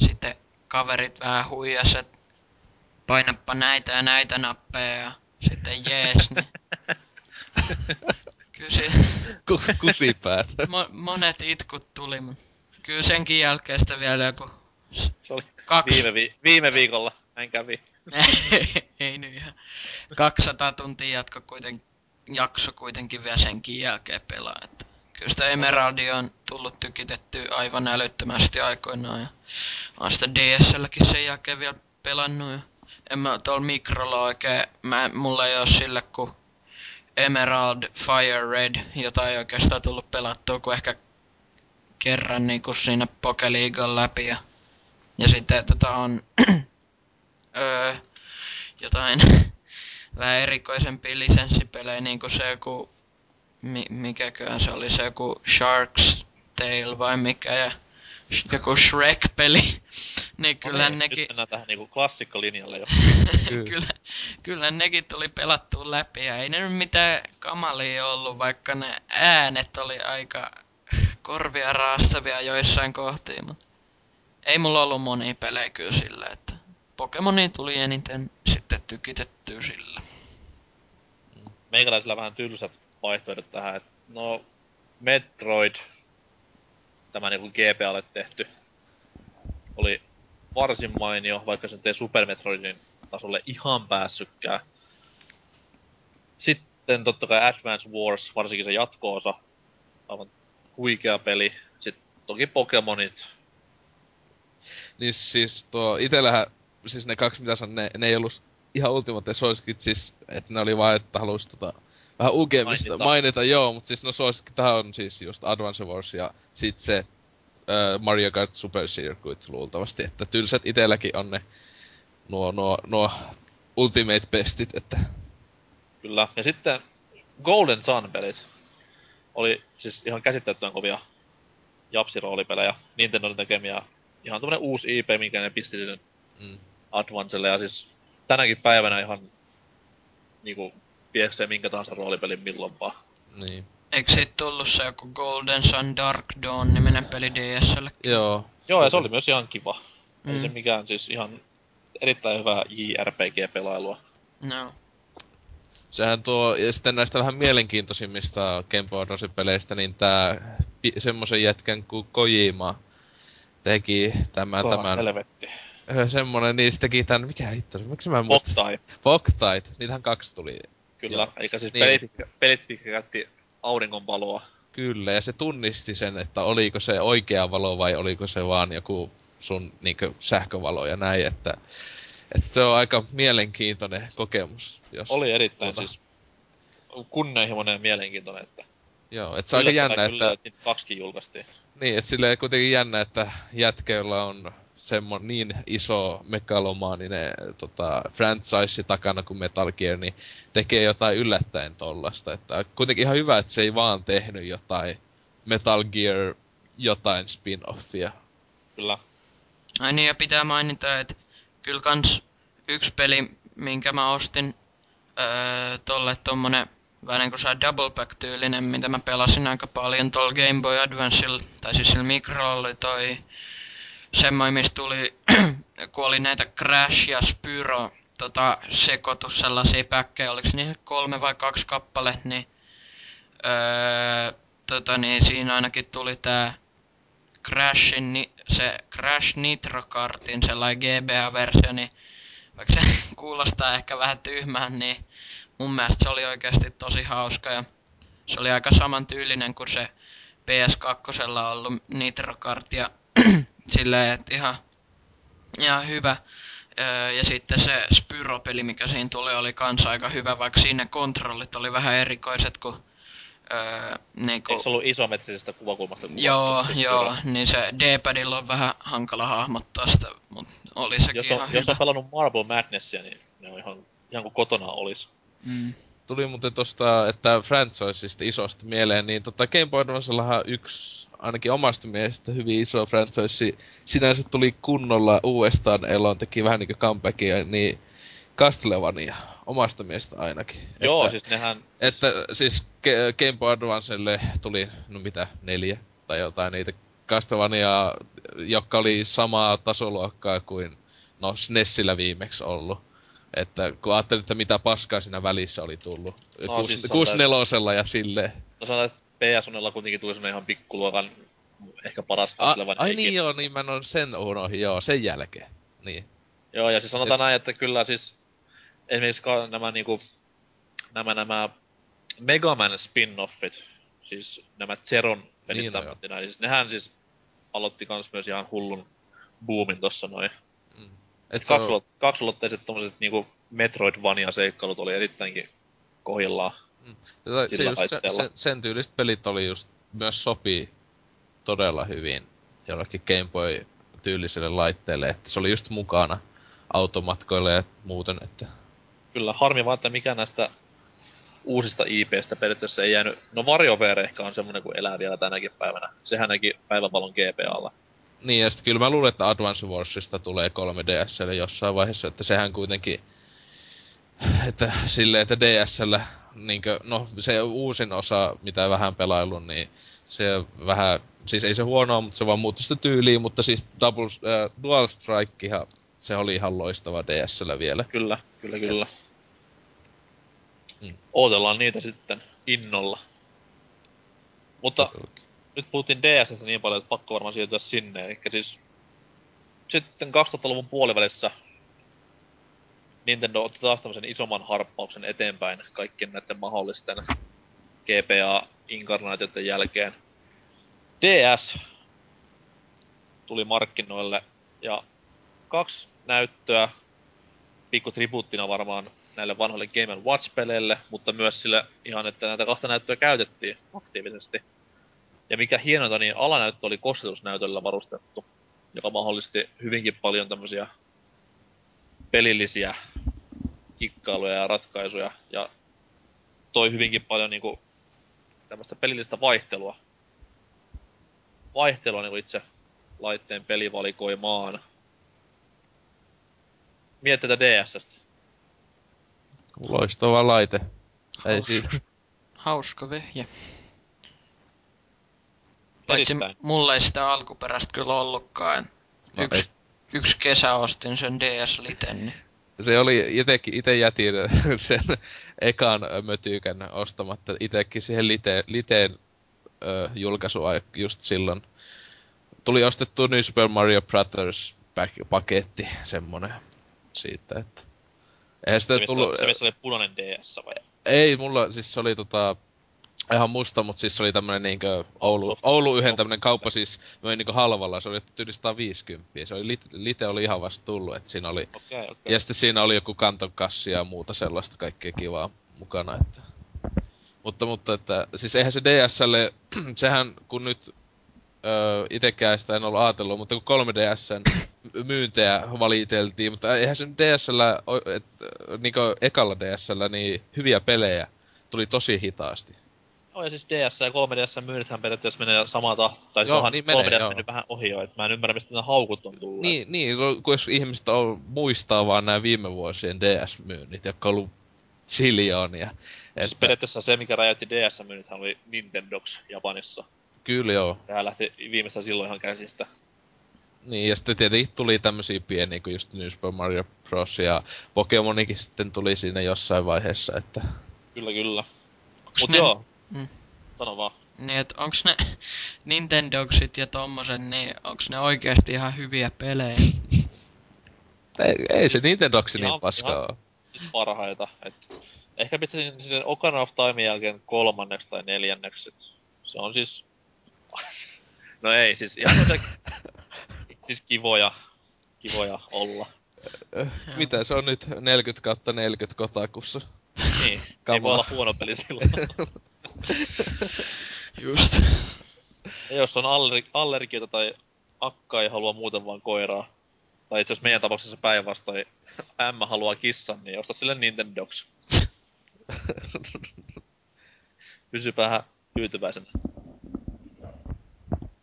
sitten kaverit vähän huijas, että painappa näitä ja näitä nappeja ja sitten jees, niin... Kyllä se... Kusipäät. Mo- monet itkut tuli, mutta kyllä senkin jälkeen sitä vielä joku... Se oli kaksi... viime, vi- viime viikolla, näin kävi. ei nyt ihan. 200 tuntia jatko kuitenkin, jakso kuitenkin vielä senkin jälkeen pelaa. Että kyllä sitä Emeraldia on tullut tykitetty aivan älyttömästi aikoinaan. Ja on sitä DSLkin sen jälkeen vielä pelannut. Ja en mä tuolla mikrolla oikein, mä, mulla ei oo sille ku Emerald, Fire Red, jota ei oikeastaan tullut pelattua kuin ehkä kerran niinku siinä Pokeliigan läpi. Ja, ja sitten tota on öö, jotain vähän erikoisempia lisenssipelejä, niinku se joku, mi, mikäköhän se oli, se joku Shark's Tale vai mikä, ja joku Shrek-peli, niin kyllä no niin, nekin... Nyt mennään tähän niinku klassikkolinjalle jo. kyllä, kyllä nekin tuli pelattua läpi ja ei ne nyt mitään kamalia ollut, vaikka ne äänet oli aika korvia raastavia joissain kohtiin, mutta ei mulla ollut monia pelejä kyllä sillä, että Pokemoni tuli eniten sitten tykitettyä sillä. Meikäläisillä vähän tylsät vaihtoehdot tähän, että no Metroid tämä niinku GPAlle tehty oli varsin mainio, vaikka sen tee Super Metroidin tasolle ihan päässykään. Sitten totta kai Advance Wars, varsinkin se jatko-osa, aivan huikea peli. Sitten toki Pokemonit. Niin siis tuo itellähän, siis ne kaksi mitä on, ne, ne ei ollut ihan ultimate suosikit, siis että ne oli vaan, että halusi tota, vähän ugemista Mainita. mainita, joo, mutta siis no suosikki tää on siis just Advance Wars ja sit se äh, Mario Kart Super Circuit luultavasti, että tylsät itelläkin on ne nuo, nuo, nuo Ultimate Bestit, että Kyllä. Ja sitten Golden Sun-pelit oli siis ihan käsittämättömän kovia japsiroolipelejä. Nintendon tekemiä ihan tämmönen uusi IP, minkä ne pisti sinne mm, Advancelle. Ja siis tänäkin päivänä ihan niinku pieksee minkä tahansa roolipelin milloin vaan. niin. Eikö siitä tullut se joku Golden Sun Dark Dawn niminen peli DSL? Joo. Joo, ja se oli myös ihan kiva. Mm. Ei se Mm. mikään siis ihan erittäin hyvää JRPG-pelailua. No. Sehän tuo, ja sitten näistä vähän mielenkiintoisimmista Game Boy peleistä, niin tää semmosen jätkän kuin Kojima teki tämän, Kova tämän, Helvetti. semmonen, niin se teki tän, mikä hitto, miksi mä en muista? Ottai. Foctite, niitähän kaksi tuli. Kyllä. Joo. Eikä siis Niin. pelit, pelit, auringonvaloa. Kyllä, ja se tunnisti sen, että oliko se oikea valo vai oliko se vaan joku sun niinkö sähkövalo ja näin, että, että se on aika mielenkiintoinen kokemus. Jos, Oli erittäin tuota- siis kunnianhimoinen ja mielenkiintoinen, että Joo, että se on aika jännä, kyllä, että, niitä kaksikin julkaistiin. niin, että silleen kuitenkin jännä, että jätköillä on semmo niin iso megalomaaninen tota, franchise takana kuin Metal Gear, niin tekee jotain yllättäen tollasta. Että kuitenkin ihan hyvä, että se ei vaan tehnyt jotain Metal Gear jotain spin-offia. Kyllä. Ai niin, ja pitää mainita, että kyllä kans yksi peli, minkä mä ostin öö, tolle tommonen vähän niinku se double pack tyylinen, mitä mä pelasin aika paljon tuolla Game Boy Advanceilla, tai siis sillä mikro oli toi semmoinen, mistä tuli, kun oli näitä Crash ja Spyro tota, sekoitus sellaisia päkkejä, oliko niin kolme vai kaksi kappale, niin, öö, tota, niin siinä ainakin tuli tää Crashin, ni- se Crash Nitro Kartin sellainen GBA-versio, niin vaikka se kuulostaa ehkä vähän tyhmään, niin mun mielestä se oli oikeasti tosi hauska. Ja se oli aika samantyylinen kuin se PS2 ollut Nitro Kart ja silleen, että ihan, ihan hyvä. Öö, Ja sitten se Spyro-peli, mikä siinä tuli, oli kans aika hyvä, vaikka siinä kontrollit oli vähän erikoiset kuin öö, niinku, Eikö se ollut isometrisestä kuvakulmasta? Joo, joo, kyllä. niin se D-padilla on vähän hankala hahmottaa sitä, mutta oli sekin Jos ihan on, jos hyvä. on pelannut Marble Madnessia, niin ne on ihan, ihan kuin kotona olis. Mm. Tuli muuten tosta, että franchiseista isosta mieleen, niin tota Game Boy Advancellahan yksi, ainakin omasta mielestä hyvin iso franchise, sinänsä tuli kunnolla uudestaan eloon, teki vähän niinku comebackia, niin Castlevania, omasta mielestä ainakin. Joo, että, siis nehän, Että siis Game Boy Advancelle tuli, no mitä, neljä tai jotain niitä Castlevania, jotka oli samaa tasoluokkaa kuin no SNESillä viimeksi ollut. Että kun ajattelin, että mitä paskaa siinä välissä oli tullut. No, No, siis sanotaan, 64 ja silleen. no sanotaan, että PSONella kuitenkin tuli semmonen ihan pikkuluokan ehkä paras A, ai niin joo, niin mä oo sen unohin, joo, sen jälkeen. Niin. Joo, ja siis sanotaan Siis- näin, että kyllä siis esimerkiksi ka- nämä niinku, nämä nämä Megaman spin-offit, siis nämä Zeron pelit Niin, no niin, siis nehän siis aloitti kans myös ihan hullun boomin tossa noin. Mm. Et se on, Kaksulot, kaksulotteiset tommoset niinku Metroidvania-seikkailut oli erittäinkin kohillaan. Tätä, se Sillä just, se, laitteella. se, sen tyyliset pelit oli just, myös sopii todella hyvin jollekin Game Boy tyyliselle laitteelle, että se oli just mukana automatkoille ja muuten, että Kyllä, harmi vaan, että mikä näistä uusista IPstä periaatteessa ei jäänyt... No WarioWare ehkä on semmonen, kun elää vielä tänäkin päivänä. Sehän näki päivävalon GPAlla. Niin, ja sitten kyllä mä luulen, että Advance Warsista tulee 3DSlle jossain vaiheessa, että sehän kuitenkin, että silleen, että DSllä, niinkö, no se uusin osa, mitä vähän pelaillut, niin se vähän, siis ei se huonoa, mutta se vaan muutti sitä tyyliä, mutta siis Double, äh, Dual Strikehan, se oli ihan loistava DSllä vielä. Kyllä, kyllä, kyllä. Mm. Ootellaan niitä sitten innolla. Mutta nyt puhuttiin DSstä niin paljon, että pakko varmaan siirtyä sinne. Eli siis sitten 2000-luvun puolivälissä Nintendo otti taas tämmöisen isomman harppauksen eteenpäin kaikkien näiden mahdollisten GPA-inkarnaatioiden jälkeen. DS tuli markkinoille ja kaksi näyttöä, pikku tribuuttina varmaan näille vanhoille Game Watch-peleille, mutta myös sille ihan, että näitä kahta näyttöä käytettiin aktiivisesti. Ja mikä hienointa, niin alanäyttö oli kosketusnäytöllä varustettu, joka mahdollisti hyvinkin paljon tämmöisiä pelillisiä kikkailuja ja ratkaisuja, ja toi hyvinkin paljon niinku tämmöistä pelillistä vaihtelua. Vaihtelua niinku itse laitteen pelivalikoimaan. Mietteitä DSstä. Loistava laite. Ei Hauska. siitä. Hauska vehje. Paitsi mulla ei sitä alkuperäistä kyllä ollutkaan. No, Yksi, yksi kesä ostin sen DS Liten, niin Se oli itekin, ite jätin sen ekan mötykän ostamatta itekin siihen lite, liteen ö, julkaisua just silloin. Tuli ostettu New Super Mario Brothers paketti, semmonen siitä, että... Eihän sitä tullut... se, oli punainen DS vai? Ei, mulla siis se oli tota... Ihan musta, mutta siis se oli tämmönen niinkö Oulu, Oulu yhden tämmönen kauppa siis möi niinkö halvalla, se oli yli 150. Se oli, lit, lite oli ihan vasta tullut, että siinä oli Okei, okei. ja sitten siinä oli joku kantonkassi ja muuta sellaista kaikkea kivaa mukana, että... Mutta, mutta, että, siis eihän se DSlle, sehän kun nyt öö, itekään sitä en ollut ajatellut, mutta kun 3DSn myyntejä valiteltiin, mutta eihän se nyt DSllä, o- et, niinku ekalla DSllä, niin hyviä pelejä tuli tosi hitaasti. Joo, ja siis DS ja 3DS myynnithän periaatteessa menee samaa tahtia. Tai se Joo, onhan niin menee, 3DS joo. mennyt vähän ohi jo, että mä en ymmärrä, mistä nämä haukut on tullut. Niin, niin, kun jos ihmiset on, muistaa vaan nämä viime vuosien DS-myynnit, jotka on ollut ziljoonia. Siis periaatteessa se, mikä räjäytti DS-myynnithän oli Nintendox Japanissa. Kyllä joo. Sehän lähti viimeistään silloin ihan käsistä. Niin, ja sitten tietenkin tuli tämmösiä pieniä kuin just New Super Mario Bros. ja Pokemonikin sitten tuli siinä jossain vaiheessa, että... Kyllä, kyllä. Mut ne, joo, Mm. sano vaan. niin et onks ne Nintendogsit ja tommosen, niin onks ne oikeesti ihan hyviä pelejä? Ei, ei se Nintendoksi niin Ihan- paskaa oo. Parhaita. Et ehkä pistäisin sen Ocarina of Time jälkeen kolmanneksi tai neljänneksi. Et se on siis... no ei, siis ihan se... siis kivoja, kivoja olla. Öh, Mitä se on nyt 40 kautta 40 kotakussa? Niin, ei Come voi olla huono peli silloin. Just. ja jos on allergi- allergiota tai akka ei halua muuten vaan koiraa, tai itse meidän tapauksessa päinvastoin, M haluaa kissan, niin osta sille Nintendox. Pysypähän tyytyväisenä.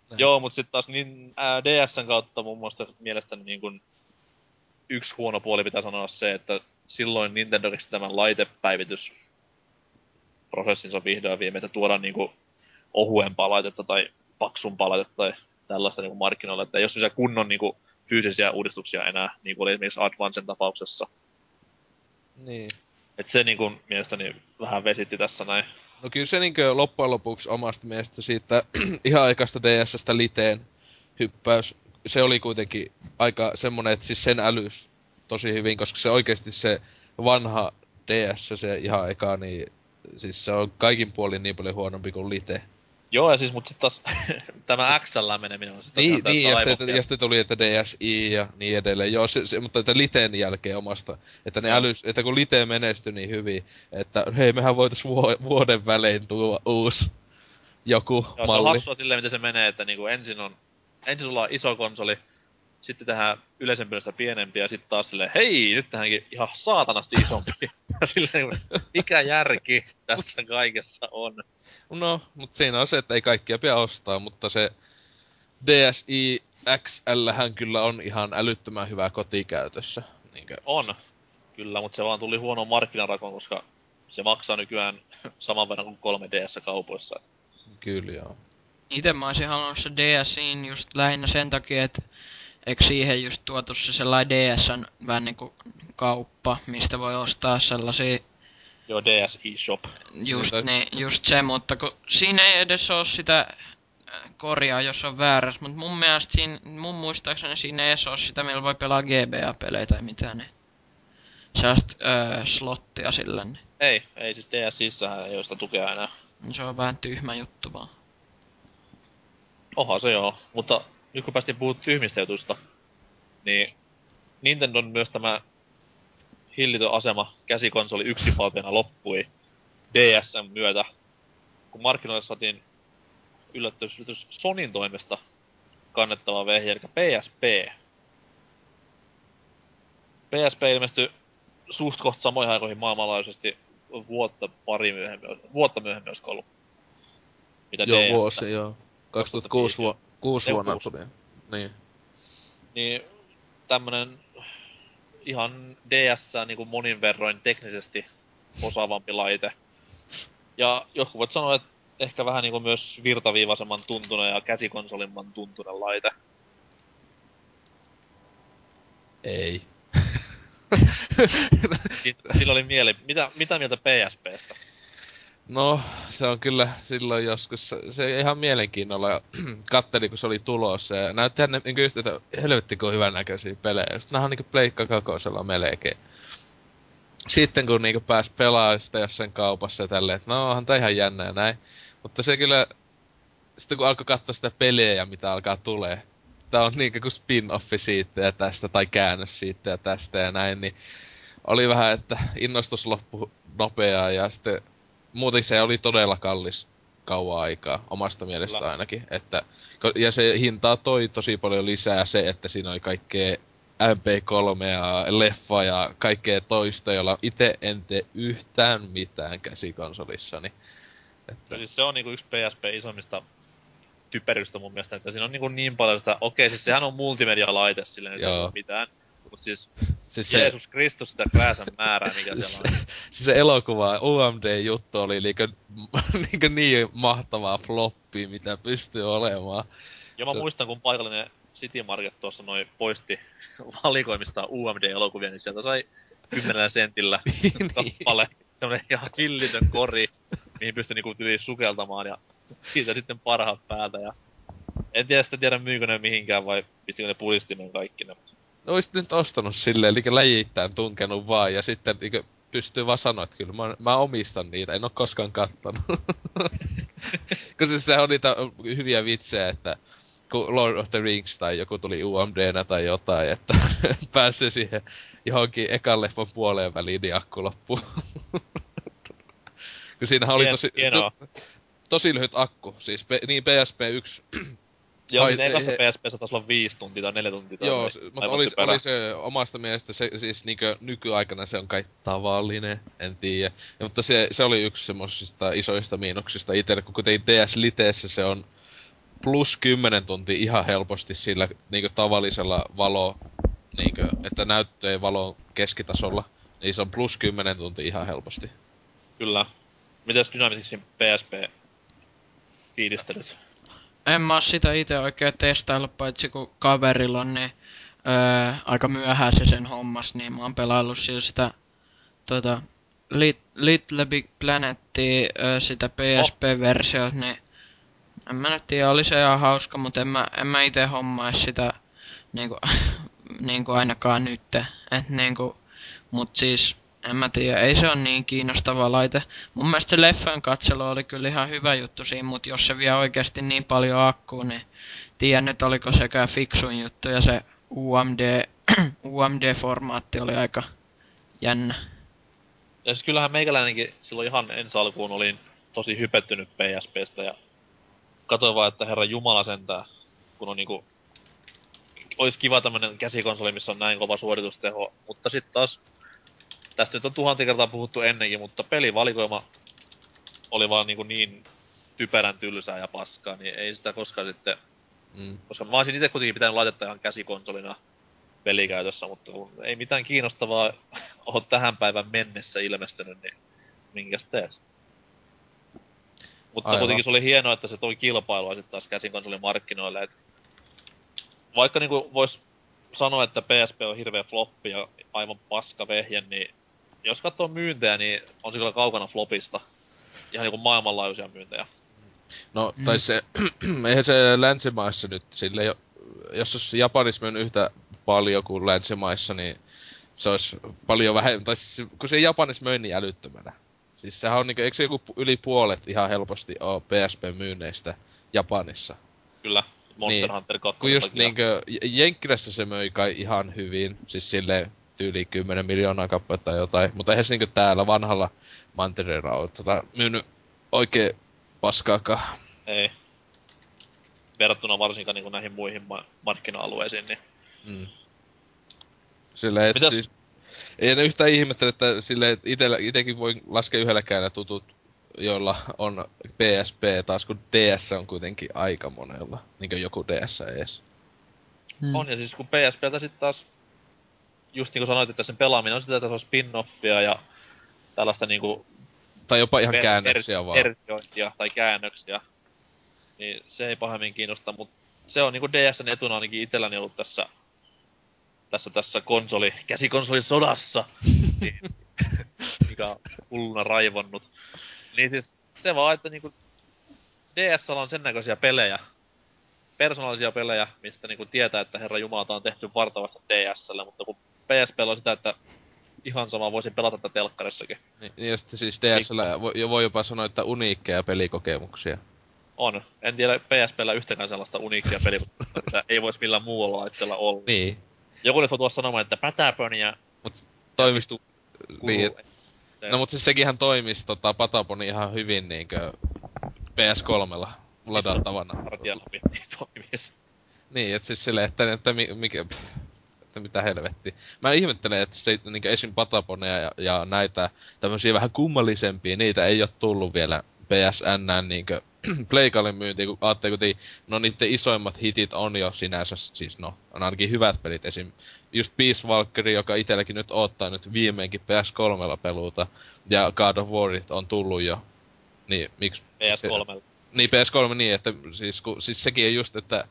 Näin. Joo, mut sit taas niin, ää, DSn kautta mun mielestä mielestäni niin kun yksi huono puoli pitää sanoa se, että silloin Nintendo keksi tämän laitepäivitys prosessinsa vihdoin viimein, että tuodaan niinku ohuempaa laitetta tai paksumpaa laitetta tai tällaista niinku markkinoille, että ei ole kunnon niinku fyysisiä uudistuksia enää, niin kuin oli esimerkiksi Advancen tapauksessa. niin. Et se niinku mielestäni vähän vesitti tässä näin. No kyllä se niinkö loppujen lopuksi omasta mielestä siitä ihan aikaista DSstä liteen hyppäys, se oli kuitenkin aika semmonen, että siis sen älys tosi hyvin, koska se oikeasti se vanha DS, se ihan eka, niin siis se on kaikin puolin niin paljon huonompi kuin lite. Joo, ja siis mut sit taas tämä XL meneminen on sitä Niin, niin ja, sitten, ja sitten tuli, että DSi ja niin edelleen. Joo, se, se, mutta että Liteen jälkeen omasta, että ne Joo. älys, että kun Lite menestyi niin hyvin, että hei, mehän voitais vuo, vuoden välein tuoda uusi joku Joo, se on malli. hassua silleen, miten se menee, että niinku ensin on, ensin sulla on iso konsoli, sitten tähän yleisempyydestä pienempi, ja sitten taas silleen, hei, nyt tähänkin ihan saatanasti isompi. ja silleen, mikä järki tässä kaikessa on. No, mutta siinä on se, että ei kaikkia pidä ostaa, mutta se DSi XL hän kyllä on ihan älyttömän hyvä kotikäytössä. Niinkö? On, kyllä, mutta se vaan tuli huono markkinarakoon, koska se maksaa nykyään saman verran kuin 3DS kaupoissa. Kyllä joo. Itse mä olisin halunnut se DSiin just lähinnä sen takia, että eikö siihen just tuotu se sellainen DSn vähän niinku kauppa, mistä voi ostaa sellaisia Joo, DS eShop. Just, Niin, niin, just se, mutta kun siinä ei edes ole sitä äh, korjaa, jos on väärässä, mutta mun mielestä siinä, mun muistaakseni siinä ei edes ole sitä, millä voi pelaa GBA-pelejä tai mitään, niin sellaista öö, slottia sillä, niin Ei, ei siis DSissähän ei ole sitä tukea enää. se on vähän tyhmä juttu vaan. Oha se joo, mutta nyt kun päästiin puhua tyhmistä jutuista, niin Nintendo on myös tämä hillitön asema käsikonsoli yksivaltiona loppui DSn myötä, kun markkinoille saatiin yllätys, yllätys Sonin toimesta kannettava vehje, eli PSP. PSP ilmestyi suht koht samoihin aikoihin maailmanlaajuisesti vuotta pari myöhemmin, vuotta myöhemmin olisiko ollut. Mitä joo, DS. vuosi, joo. 2006 vu- kuusi vuonna tuli. Niin. Niin tämmönen ihan DS niin monin verroin teknisesti osaavampi laite. Ja joku voit sanoa, että ehkä vähän niinku myös virtaviivaisemman tuntunen ja käsikonsolimman tuntunen laite. Ei. Sillä oli mieli. Mitä, mitä mieltä PSPstä? No, se on kyllä silloin joskus, se ihan mielenkiinnolla katteli, kun se oli tulossa. Ja näytti ne niin just, että helvettikö hyvän näköisiä pelejä. Sitten nämä on niin pleikka kakosella melkein. Sitten kun niin pääsi pelaamaan sitä jossain kaupassa ja tälleen, että no onhan tää ihan jännä ja näin. Mutta se kyllä, sitten kun alkoi katsoa sitä pelejä, mitä alkaa tulee, tää on niinku kuin spin-offi siitä ja tästä, tai käännös siitä ja tästä ja näin, niin oli vähän, että innostus loppui nopeaa ja sitten muuten se oli todella kallis kauan aikaa, omasta mielestä ainakin. Että, ja se hintaa toi tosi paljon lisää se, että siinä oli kaikkea MP3 ja leffa ja kaikkea toista, jolla itse en tee yhtään mitään käsikonsolissa. Niin, että... Siis se on niinku yksi PSP isommista typerystä mun mielestä, että siinä on niin, niin paljon sitä, okei siis sehän on multimedia-laite, silleen ei ole mitään. Mut siis, siis Jeesus se... Kristus sitä krääsän määrää, mikä siellä on. Siis se elokuva, UMD-juttu oli liikä, liikä niin mahtavaa floppia, mitä pystyy olemaan. Ja mä se... muistan, kun paikallinen City Market tuossa noin poisti valikoimista UMD-elokuvia, niin sieltä sai 10 sentillä niin. kappale. Semmonen ihan hillitön kori, mihin pystyi niinku tyyliin sukeltamaan ja siitä sitten parhaat päältä ja... En tiedä sitä tiedä myykö ne mihinkään vai pistikö ne pulistimen kaikki ne. No oisit nyt ostanut silleen, eli läjittäin tunkenut vaan ja sitten niin pystyy vaan sanoa, että kyllä mä, mä omistan niitä, en oo koskaan kattonut. Koska siis se on niitä hyviä vitsejä, että kun Lord of the Rings tai joku tuli UMDnä tai jotain, että pääsee siihen johonkin ekan leffan puoleen väliin, niin akku loppuu. kun siinähän oli tosi, to, tosi lyhyt akku, siis pe, niin PSP 1 Joo, Ai, ekassa he... PSP taisi olla viisi tuntia tai neljä tuntia. Joo, se, mutta oli, oli, se omasta mielestä, se, siis niinkö nykyaikana se on kai tavallinen, en tiedä. Ja, mutta se, se oli yksi semmoisista isoista miinuksista itselle, kun kuten DS Liteessä se on plus 10 tuntia ihan helposti sillä niinkö tavallisella valo, niinkö, että näyttöjen valon keskitasolla, niin se on plus 10 tuntia ihan helposti. Kyllä. Mitäs Dynamicsin PSP fiilistelyt? En mä sitä itse oikein testaillut, paitsi kun kaverilla on niin öö, aika myöhään se sen hommas, niin mä oon pelaillut sillä sitä tota, Lit, Little Big Planetia, öö, sitä PSP-versiota, niin en mä nyt tiedä, oli se ihan hauska, mutta en mä, en mä ite hommais sitä niinku, niinku ainakaan nyt. Et niinku, mut siis en mä tiedä, ei se on niin kiinnostava laite. Mun mielestä se leffan katselu oli kyllä ihan hyvä juttu siinä, mutta jos se vie oikeasti niin paljon akkuu, niin tiedän nyt oliko sekä fiksuin juttu ja se UMD, UMD-formaatti oli aika jännä. Ja siis kyllähän meikäläinenkin silloin ihan ensi alkuun olin tosi hypettynyt PSPstä ja katsoin vaan, että herra Jumala sentää, kun on niinku... Olisi kiva tämmönen käsikonsoli, missä on näin kova suoritusteho, mutta sitten taas tästä nyt on tuhanti kertaa puhuttu ennenkin, mutta pelivalikoima oli vaan niin, niin typerän tylsää ja paskaa, niin ei sitä koskaan sitten... Mm. Koska mä olisin itse kuitenkin pitänyt laitetta ihan käsikonsolina pelikäytössä, mutta kun ei mitään kiinnostavaa ole tähän päivän mennessä ilmestynyt, niin minkäs tees? Mutta Aivan. kuitenkin se oli hienoa, että se toi kilpailua sitten taas käsikonsolin markkinoille, et vaikka niinku vois sanoa, että PSP on hirveä floppi ja aivan paska vehje, niin jos katsoo myyntejä, niin on se kyllä kaukana flopista. Ihan niinku maailmanlaajuisia myyntejä. No, tai se, eihän se länsimaissa nyt sille, jos olisi Japanissa myynyt yhtä paljon kuin länsimaissa, niin se olisi paljon vähemmän, tai siis, kun se Japanissa möi niin älyttömänä. Siis sehän on niinku, eikö se joku yli puolet ihan helposti ole PSP-myynneistä Japanissa? Kyllä, Monster niin, Hunter 2. Kun just niinkö, Jenkkilässä se möi kai ihan hyvin, siis silleen yli 10 miljoonaa kappaletta tai jotain. Mutta eihän se niinku täällä vanhalla mantereella ole tota, myynyt oikein paskaakaan. Ei. Verrattuna varsinkaan niin näihin muihin ma- markkina-alueisiin, niin... Mm. Silleen, että siis... Ei ne yhtään ihmettele, että itellä, itekin voi laskea yhdelläkään ne tutut, joilla on PSP, taas kun DS on kuitenkin aika monella. Niinkö joku DS ees. Mm. On, ja siis kun PSPltä sit taas, just niin kuin sanoit, että sen pelaaminen on sitä, että se on spin-offia ja tällaista niinku Tai jopa ihan ver- käännöksiä ver- vaan. versiointia tai käännöksiä, niin se ei pahemmin kiinnosta, mutta se on niinku DSn etuna ainakin itselläni ollut tässä, tässä, tässä konsoli, käsikonsoli-sodassa, niin, mikä on hulluna raivonnut. Niin siis se vaan, että niinku DS on sen näköisiä pelejä, persoonallisia pelejä, mistä niinku tietää, että Herra Jumalata on tehty vartavasti DSlle, mutta kun PSP on sitä, että ihan sama voisin pelata tätä telkkarissakin. Niin, ja sitten siis DSllä voi, jo- voi jopa sanoa, että uniikkeja pelikokemuksia. On. En tiedä PSPllä yhtäkään sellaista uniikkia mitä ei voisi millään muualla laitteella olla. Niin. Joku nyt voi tuossa sanomaan, että Patapon ja Mut toimistu... Niin, et- no mut siis sekinhän toimis tota Pataponi ihan hyvin niinkö PS3 ladattavana. Niin, et siis silleen, että, että, mi, mikä, että mitä helvetti. Mä ihmettelen, että se niinkö esim. Pataponeja ja, ja näitä tämmösiä vähän kummallisempia, niitä ei oo tullut vielä PSN niinkö Playkalin myyntiin, kun ajattelee, kun no niiden isoimmat hitit on jo sinänsä, siis no, on ainakin hyvät pelit, esim. just Peace Walker, joka itselläkin nyt odottaa nyt viimeinkin PS3 peluuta, ja God of Warit on tullut jo. Niin, miksi? PS3. Niin, PS3 niin, että siis, kun, siis sekin ei just, että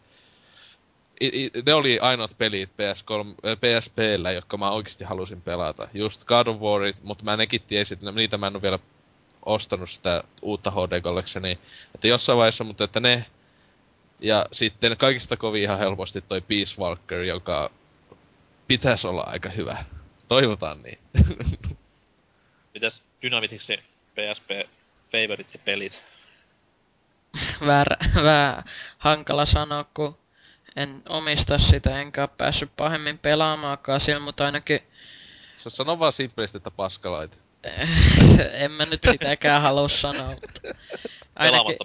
i, i, ne oli ainoat pelit PS3, äh, PSPllä, jotka mä oikeasti halusin pelata. Just God of Warit, mutta mä nekin tiesin, että niitä mä en ole vielä ostanut sitä uutta HD Collectionia. Että jossain vaiheessa, mutta että ne... Ja sitten kaikista kovin ihan helposti toi Peace Walker, joka pitäisi olla aika hyvä. Toivotaan niin. Mitäs Dynamitiksi PSP favorite pelit? Väärä, vähän hankala sanoa, kun en omista sitä, enkä ole päässyt pahemmin pelaamaankaan sillä, mutta ainakin Se sano vaan simppelisti, että paskalaite. en mä nyt sitäkään halua sanoa, mutta ainakin,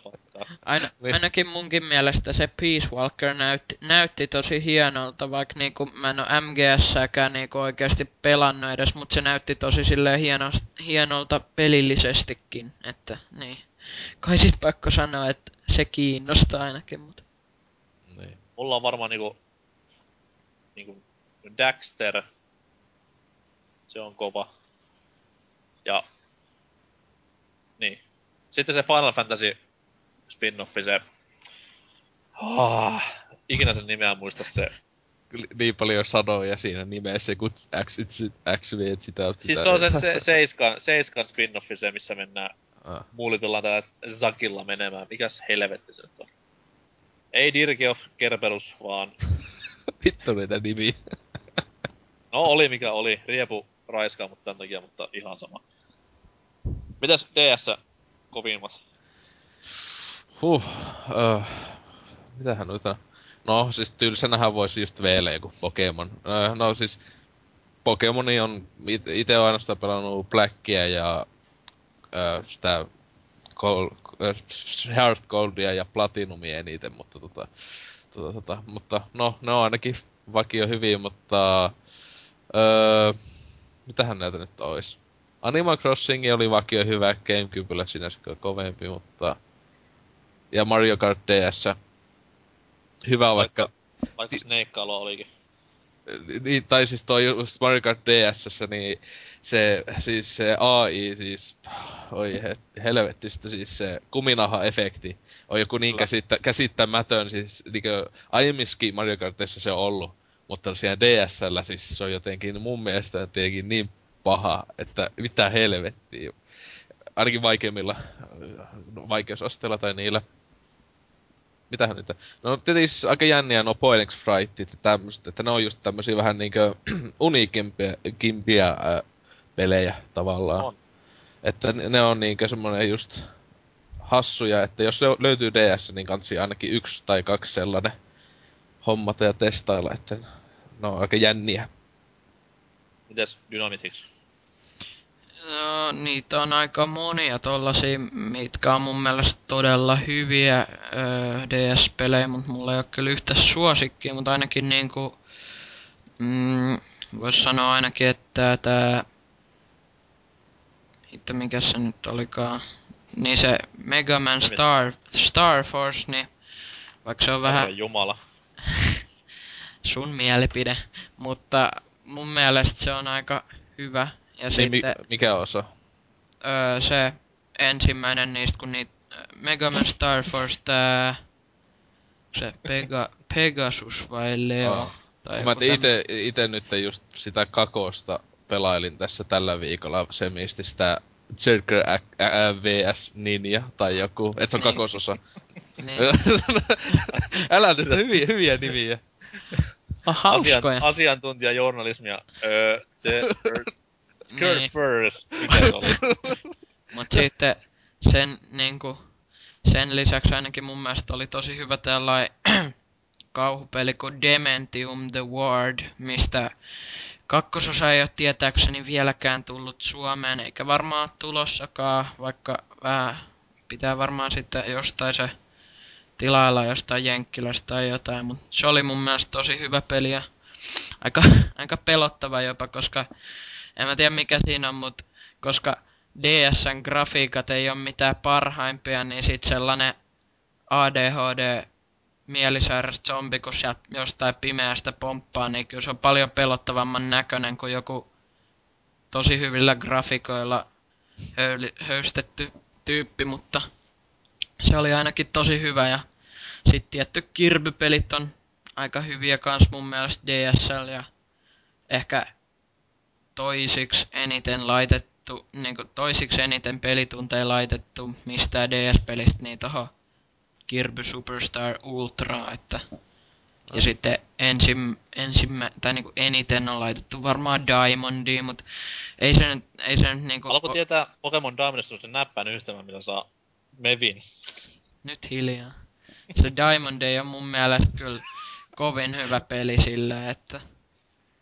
aina, Niin. ainakin munkin mielestä se Peace Walker näytti, näytti tosi hienolta, vaikka niinku, mä en oo MGS-säkään niinku oikeasti pelannut edes, mutta se näytti tosi silleen hienost, hienolta pelillisestikin, että niin. Kai sit pakko sanoa, että se kiinnostaa ainakin, mutta Mulla on varmaan niinku, niinku Daxter. Se on kova. Ja, niin. Sitten se Final Fantasy spin-offi, se... Ah, ikinä sen nimeä muista se. Kyllä niin paljon sanoja siinä nimessä, kun X, X, X, V, sitä, Siis se on sen se, Seiskan, Seiskan spin-offi se, missä mennään, Ah. muulitellaan tällä Zakilla menemään. Mikäs helvetti se nyt on? Ei Dirge of Kerberus, vaan Vittu niitä nimiä. No oli mikä oli. Riepu raiskaa mut tän takia, mutta ihan sama. Mitäs DS kovimmat? Huh, uh, mitähän noita... No, siis tylsänähän voisi just veellä joku Pokemon. Uh, no siis, Pokemoni on, it- ite on ainoastaan pelannut Blackia ja uh, sitä Gold, uh, Heart Goldia ja Platinumia eniten, mutta tota, tota, tota, mutta no, ne on ainakin vakio hyvin, mutta öö, mitähän näitä nyt ois? Animal Crossing oli vakio hyvä, Gamecubella sinänsä kovempi, mutta... Ja Mario Kart DS. Hyvä vaikka... Vaikka Snake olikin. Niin, tai siis toi just Mario Kart DS, niin se, siis se AI, siis, oi he, helvettistä, siis se kuminaha-efekti on joku niin käsittä, käsittämätön, siis niinkö aiemmiskin Mario Kartissa se on ollut, mutta siinä DSllä siis se on jotenkin mun mielestä jotenkin niin paha, että mitä helvettiä. Ainakin vaikeimmilla vaikeusasteilla tai niillä mitähän niitä... No tietysti siis aika jänniä no Point X Frightit ja tämmöset, että ne on just tämmösiä vähän niinkö uniikimpia kimpiä, ää, pelejä tavallaan. On. Että ne on niinkö semmonen just hassuja, että jos se löytyy DS, niin kansi ainakin yksi tai kaksi sellainen hommata ja testailla, että ne on aika jänniä. Mites Dynamitics? No, niitä on aika monia tollasia, mitkä on mun mielestä todella hyviä öö, DS-pelejä, mutta mulla ei ole kyllä yhtä suosikkia, mutta ainakin niinku, mm, vois sanoa ainakin, että tää, hitto mikä se nyt olikaan, niin se Mega Man Star, Star Force, niin vaikka se on vähän... Jumala. sun mielipide, mutta mun mielestä se on aika hyvä. Ja niin sitten, mi- mikä osa? Öö, se ensimmäinen niistä, kun niitä Mega Man Star Force, tää, se Pega, Pegasus vai Leo? Oh. Tai Mä ite, ite nyt just sitä kakosta pelailin tässä tällä viikolla semisti sitä Zerker vs Ninja tai joku, et se on niin. kakososa. niin. Älä nyt hyviä, hyviä nimiä. Asian, asiantuntijajournalismia. Öö, se... Skirt niin. first. Mut sitten sen niinku... Sen lisäksi ainakin mun mielestä oli tosi hyvä tällainen kauhupeli kuin Dementium the Ward, mistä kakkososa ei ole tietääkseni vieläkään tullut Suomeen, eikä varmaan tulossakaan, vaikka vähän pitää varmaan sitten jostain se tilailla jostain Jenkkilästä tai jotain, mutta se oli mun mielestä tosi hyvä peli ja aika, aika pelottava jopa, koska en mä tiedä mikä siinä on, mutta koska DSn grafiikat ei ole mitään parhaimpia, niin sit sellainen ADHD mielisairas zombi, kun sieltä jostain pimeästä pomppaa, niin kyllä se on paljon pelottavamman näköinen kuin joku tosi hyvillä grafikoilla höyli, höystetty tyyppi, mutta se oli ainakin tosi hyvä ja sitten tietty kirbypelit on aika hyviä kans mun mielestä DSL ja ehkä toisiksi eniten laitettu, niinku toisiksi eniten pelitunteja laitettu mistään DS-pelistä niin toho Kirby Superstar Ultra, että ja sitten ensim, ensimmä, tai niinku eniten on laitettu varmaan Diamondiin, mutta ei se nyt, ei se nyt niinku... Haluatko tietää Pokemon Diamondista on se näppän yhdistelmä, mitä saa Mevin? Nyt hiljaa. Se Diamond ei on mun mielestä kyllä kovin hyvä peli sillä, että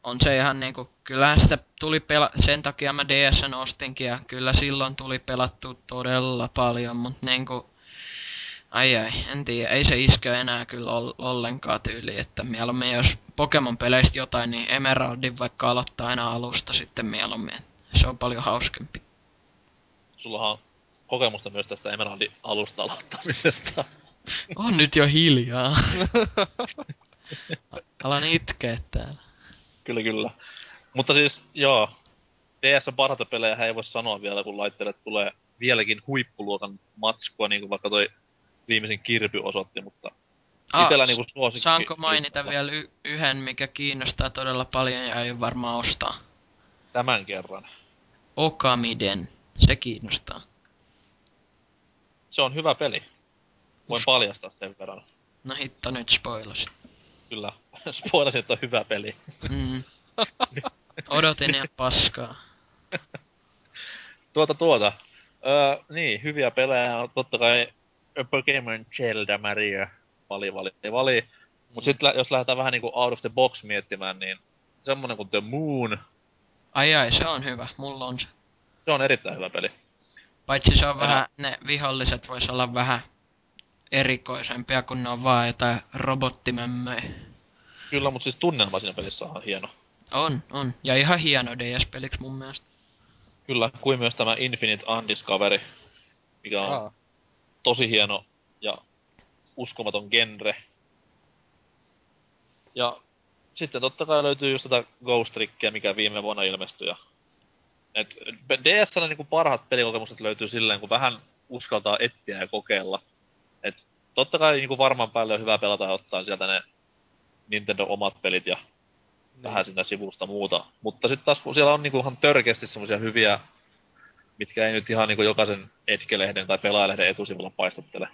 on se ihan niinku, kyllähän sitä tuli pela, sen takia mä DSn ostinkin ja kyllä silloin tuli pelattu todella paljon, mutta niinku, ai ai, en tiedä, ei se iske enää kyllä ollenkaan tyyli, että mieluummin jos Pokemon-peleistä jotain, niin Emeraldin vaikka aloittaa aina alusta sitten mieluummin. Se on paljon hauskempi. Sullahan on kokemusta myös tästä Emeraldin alusta aloittamisesta. On nyt jo hiljaa. Alan itkeä täällä. Kyllä, kyllä. Mutta siis, joo. DS on parhaita pelejä ei voi sanoa vielä, kun laitteelle tulee vieläkin huippuluokan matskua, niin kuin vaikka toi viimeisin Kirpy osoitti, mutta ah, itellä niinku suosikki... Saanko mainita listalla. vielä y- yhden, mikä kiinnostaa todella paljon ja ei varmaan ostaa? Tämän kerran. Okamiden. Se kiinnostaa. Se on hyvä peli. Voin Usko. paljastaa sen verran. No hitto nyt spoilasit. Kyllä. Spoilasin, että on hyvä peli. Mm. Odotin ja paskaa. tuota tuota. Öö, niin, hyviä pelejä on totta kai Pokemon Zelda Maria. Vali, vali, vali. Mut sit jos lähdetään vähän niinku out of the box miettimään, niin semmonen kuin The Moon. Ai ai, se on hyvä. Mulla on se. Se on erittäin hyvä peli. Paitsi se on vähän, ne viholliset vois olla vähän erikoisempia, kun ne on vaan jotain robottimömmöjä. Kyllä, mutta siis tunnelma siinä pelissä on hieno. On, on. Ja ihan hieno DS-peliksi mun mielestä. Kyllä, kuin myös tämä Infinite Undiscovery, mikä on Aa. tosi hieno ja uskomaton genre. Ja sitten totta kai löytyy just tätä Ghost Trickia, mikä viime vuonna ilmestyi. Ja et DSllä niinku parhaat pelikokemukset löytyy silleen, kun vähän uskaltaa etsiä ja kokeilla. Et totta kai niinku varmaan päälle on hyvä pelata ja ottaa sieltä ne Nintendo omat pelit ja niin. vähän sinne sivusta muuta. Mutta sitten taas kun siellä on niinku ihan törkeästi semmoisia hyviä, mitkä ei nyt ihan niinku jokaisen etkelehden tai pelaajalehden etusivulla paistattele.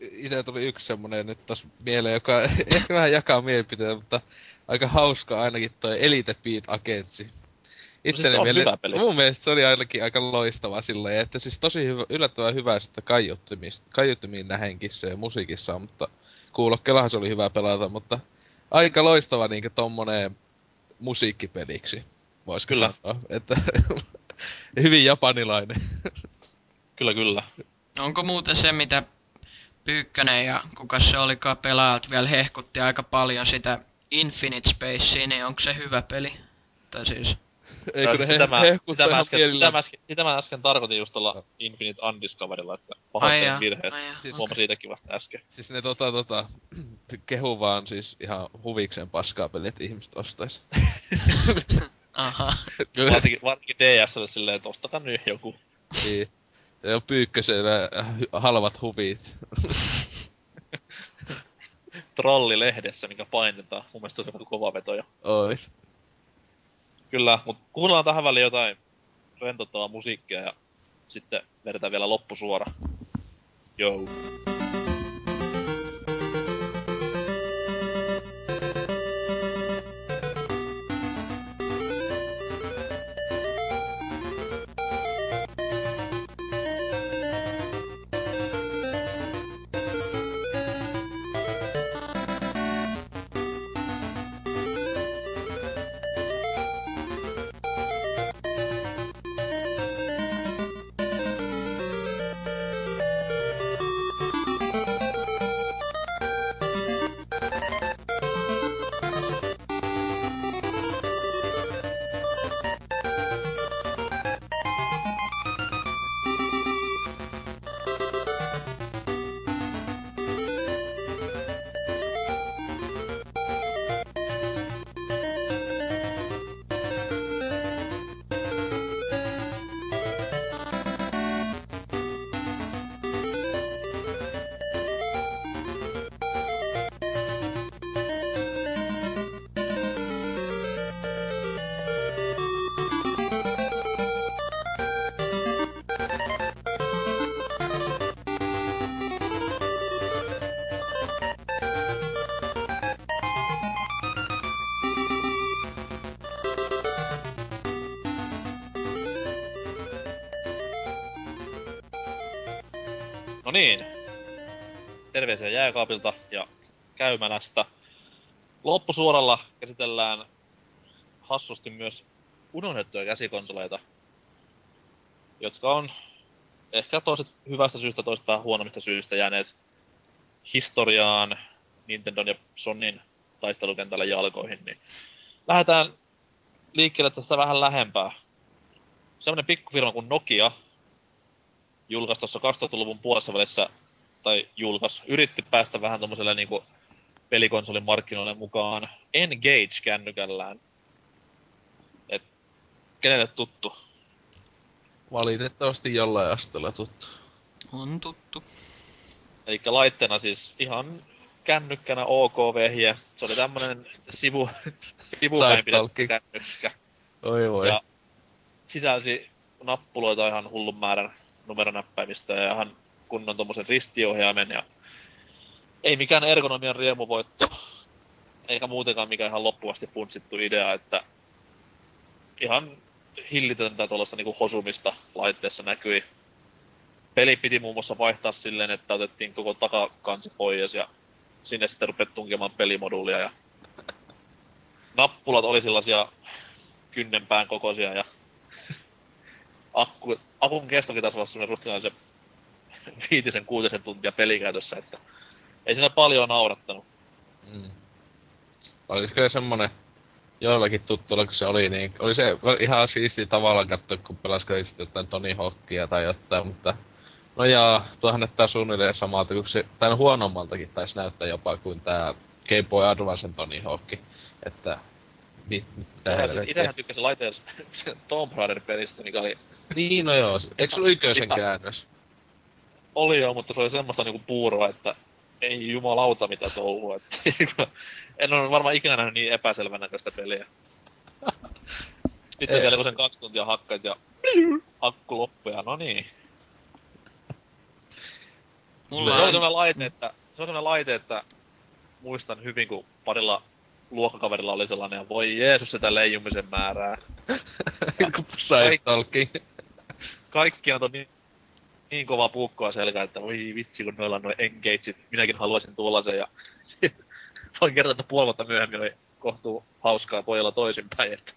Itse tuli yksi semmonen nyt tos mieleen, joka ehkä vähän jakaa mielipiteitä, mutta aika hauska ainakin toi Elite Beat Agentsi. Itteni no siis miele... hyvä peli. Mun mielestä se oli ainakin aika loistava silleen, että siis tosi hyvä, yllättävän hyvä sitä kaiuttimiin nähenkin se musiikissa, mutta kuulokkeellahan se oli hyvä pelata, mutta aika loistava niinkö tommonen musiikkipeliksi. Vois Kyllä. Sanoa, että hyvin japanilainen. Kyllä, kyllä. Onko muuten se, mitä Pyykkönen ja kuka se olikaan pelaajat vielä hehkutti aika paljon sitä Infinite Spacea, niin onko se hyvä peli? Tai siis... Eikö ne sitä, he, mä, hehkuttaa sitä, mä ihan äsken, sitä, mä äsken, sitä mä äsken tarkoitin just tuolla Infinite Undiscoverilla, että pahoittelen virheestä. Siis huomasin siitäkin vasta äsken. Siis ne tota tota, kehu vaan siis ihan huvikseen paskaa peliä, että ihmiset ostais. Aha. Kyllä, Varsinkin, varsinkin DSlle silleen, että ostakaa nyt joku. niin. Ja pyykkösellä hy- halvat huvit. Trollilehdessä, mikä painetaan. Mun mielestä se on kova veto jo. Ois. Kyllä, mut kuunnellaan tähän väliin jotain rentouttavaa musiikkia ja sitten vedetään vielä loppusuora. Joo. Terveisiä jääkaapilta ja käymälästä. Loppusuoralla käsitellään hassusti myös unohdettuja käsikonsoleita, jotka on ehkä toiset hyvästä syystä, toiset vähän huonommista syistä jääneet historiaan Nintendon ja Sonyn taistelukentällä jalkoihin, niin lähdetään liikkeelle tästä vähän lähempää. Semmonen pikkufirma kuin Nokia julkaisi tuossa 2000-luvun puolessa välissä, tai julkaisi, yritti päästä vähän tommoselle niinku pelikonsolin markkinoille mukaan Engage-kännykällään. Et kenelle tuttu? Valitettavasti jollain asteella tuttu. On tuttu. Eli laitteena siis ihan kännykkänä OK-vehje. Se oli tämmönen sivu, sivupäin pidetty kännykkä. Oi voi. Ja sisälsi nappuloita ihan hullun määrän numeronäppäimistöä ja ihan kunnon tommosen ristiohjaimen ja ei mikään ergonomian riemuvoitto, eikä muutenkaan mikään ihan loppuvasti puntsittu idea, että ihan hillitöntä tuollaista niinku hosumista laitteessa näkyi. Peli piti muun muassa vaihtaa silleen, että otettiin koko takakansi pois ja sinne sitten rupet tunkemaan pelimoduulia ja nappulat oli sellaisia kynnenpään kokoisia ja akku, akun kestokin taisi olla semmoinen viitisen kuutisen tuntia pelikäytössä, että ei siinä paljon naurattanut. Mm. Olisiko se semmonen joillakin tuttuilla, kun se oli, niin oli se ihan siisti tavallaan katsoa, kun sitten jotain Tony Hawkia tai jotain, mutta no jaa, tuohan näyttää suunnilleen samalta, kun se, tai no huonommaltakin taisi näyttää jopa kuin tää Game Boy Advancen Tony Hawk, että mit, mitä helvettiä. Itsehän tykkäsin laitteen Tomb Raider-pelistä, mikä oli, Niin, no joo, eikö se ollut ykkösen käännös? Oli jo, mutta se oli semmoista niinku puuroa, että ei jumalauta mitä touhua. Että, en ole varmaan ikinä nähnyt niin epäselvän näköistä peliä. Sitten kun sen kaksi tuntia hakkait ja akku loppui ja no niin. Mulla Se on sellainen laite, että, se on sellainen laite, että muistan hyvin, kun parilla luokkakaverilla oli sellainen, ja voi Jeesus sitä leijumisen määrää. Kun. Kaikki on niin, niin kova puukkoa selkä, että voi vitsi, kun noilla on noin engageit, minäkin haluaisin tuollaisen, ja voin kertoa, että puoli vuotta myöhemmin oli kohtuu hauskaa pojalla toisinpäin, että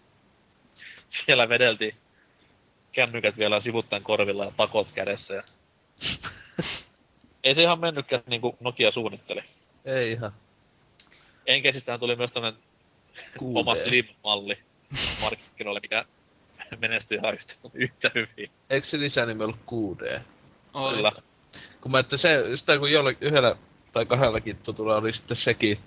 siellä vedeltiin kännykät vielä sivuttaen korvilla ja pakot kädessä ja... Ei se ihan mennytkään niinku Nokia suunnitteli. Ei ihan. Enkesistähän tuli myös tämmönen oma Slim-malli markkinoille, mikä menestyi ihan yhtä, yhtä hyvin. Eikö se lisänimi ollut 6D? Oli. Kyllä. Kun mä, että se, sitä kun jolle, yhdellä tai kahdellakin tutulla oli sitten sekin.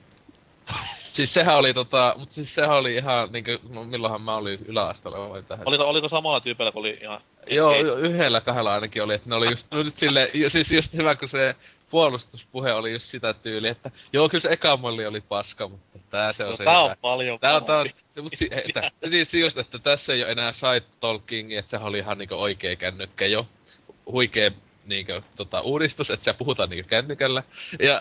Siis sehän oli tota, mut siis sehän oli ihan niinkö, no milloinhan mä olin yläasteella vai tähän. Oliko, oliko samalla tyypillä, kun oli ihan... Joo, Ei. yhdellä kahdella ainakin oli, että ne oli just, no nyt sille, siis just hyvä, kun se puolustuspuhe oli just sitä tyyliä, että joo, kyllä se eka malli oli paska, mutta tää se on No, se tää hyvä. on paljon Tää on, tää on, mut si, että, siis just, että tässä ei oo enää side talking, että sehän oli ihan niinku oikee kännykkä jo. Huikee niinkö tota, uudistus, että se puhutaan niinkö kännykällä. Ja,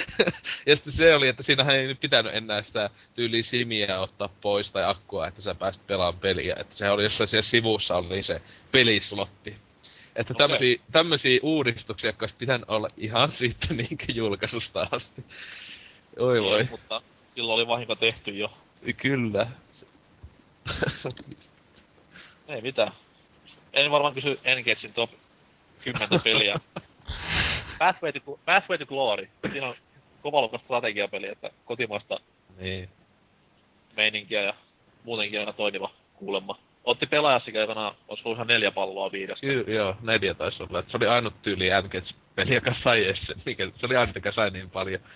ja sitten se oli, että siinähän ei nyt pitänyt enää sitä tyyli simiä ottaa pois tai akkua, että sä pääsit pelaamaan peliä. Että se oli jossain siellä sivussa oli se pelislotti. Että Okei. tämmösiä, tämmösiä uudistuksia, jotka olisi pitänyt olla ihan siitä niinkö julkaisusta asti. Oi voi. Mutta silloin oli vahinko tehty jo. Kyllä. Ei mitään. En varmaan kysy Engagein top 10 peliä. Pathway to, Pathway to Glory. Siinä on kovalukas strategiapeli, että kotimaista niin. meininkiä ja muutenkin aina toimiva kuulemma. Otti pelaajassakin aikana, olisiko ihan neljä palloa viidestä. Ky- joo, neljä taisi olla. Et se oli ainut tyyli Engage-peli, joka sai edes sen. Mikä, se oli ainut, joka sai niin paljon.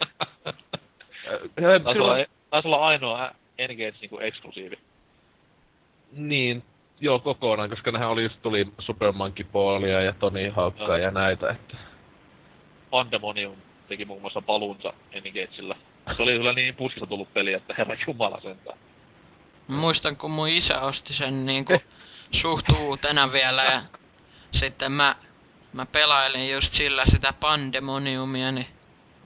Taisi olla, taisi olla ainoa Engage niinku eksklusiivi. Niin, joo kokonaan, koska nehän oli just tuli Super Monkey Ballia ja Tony Hawkkaa Joo. ja näitä, että... Pandemonium teki muun muassa paluunsa Engageillä. Se oli kyllä niin puskista tullut peli, että herra jumala sentään. Muistan, kun mun isä osti sen niinku suht uutena vielä ja sitten mä, mä pelailin just sillä sitä Pandemoniumia, niin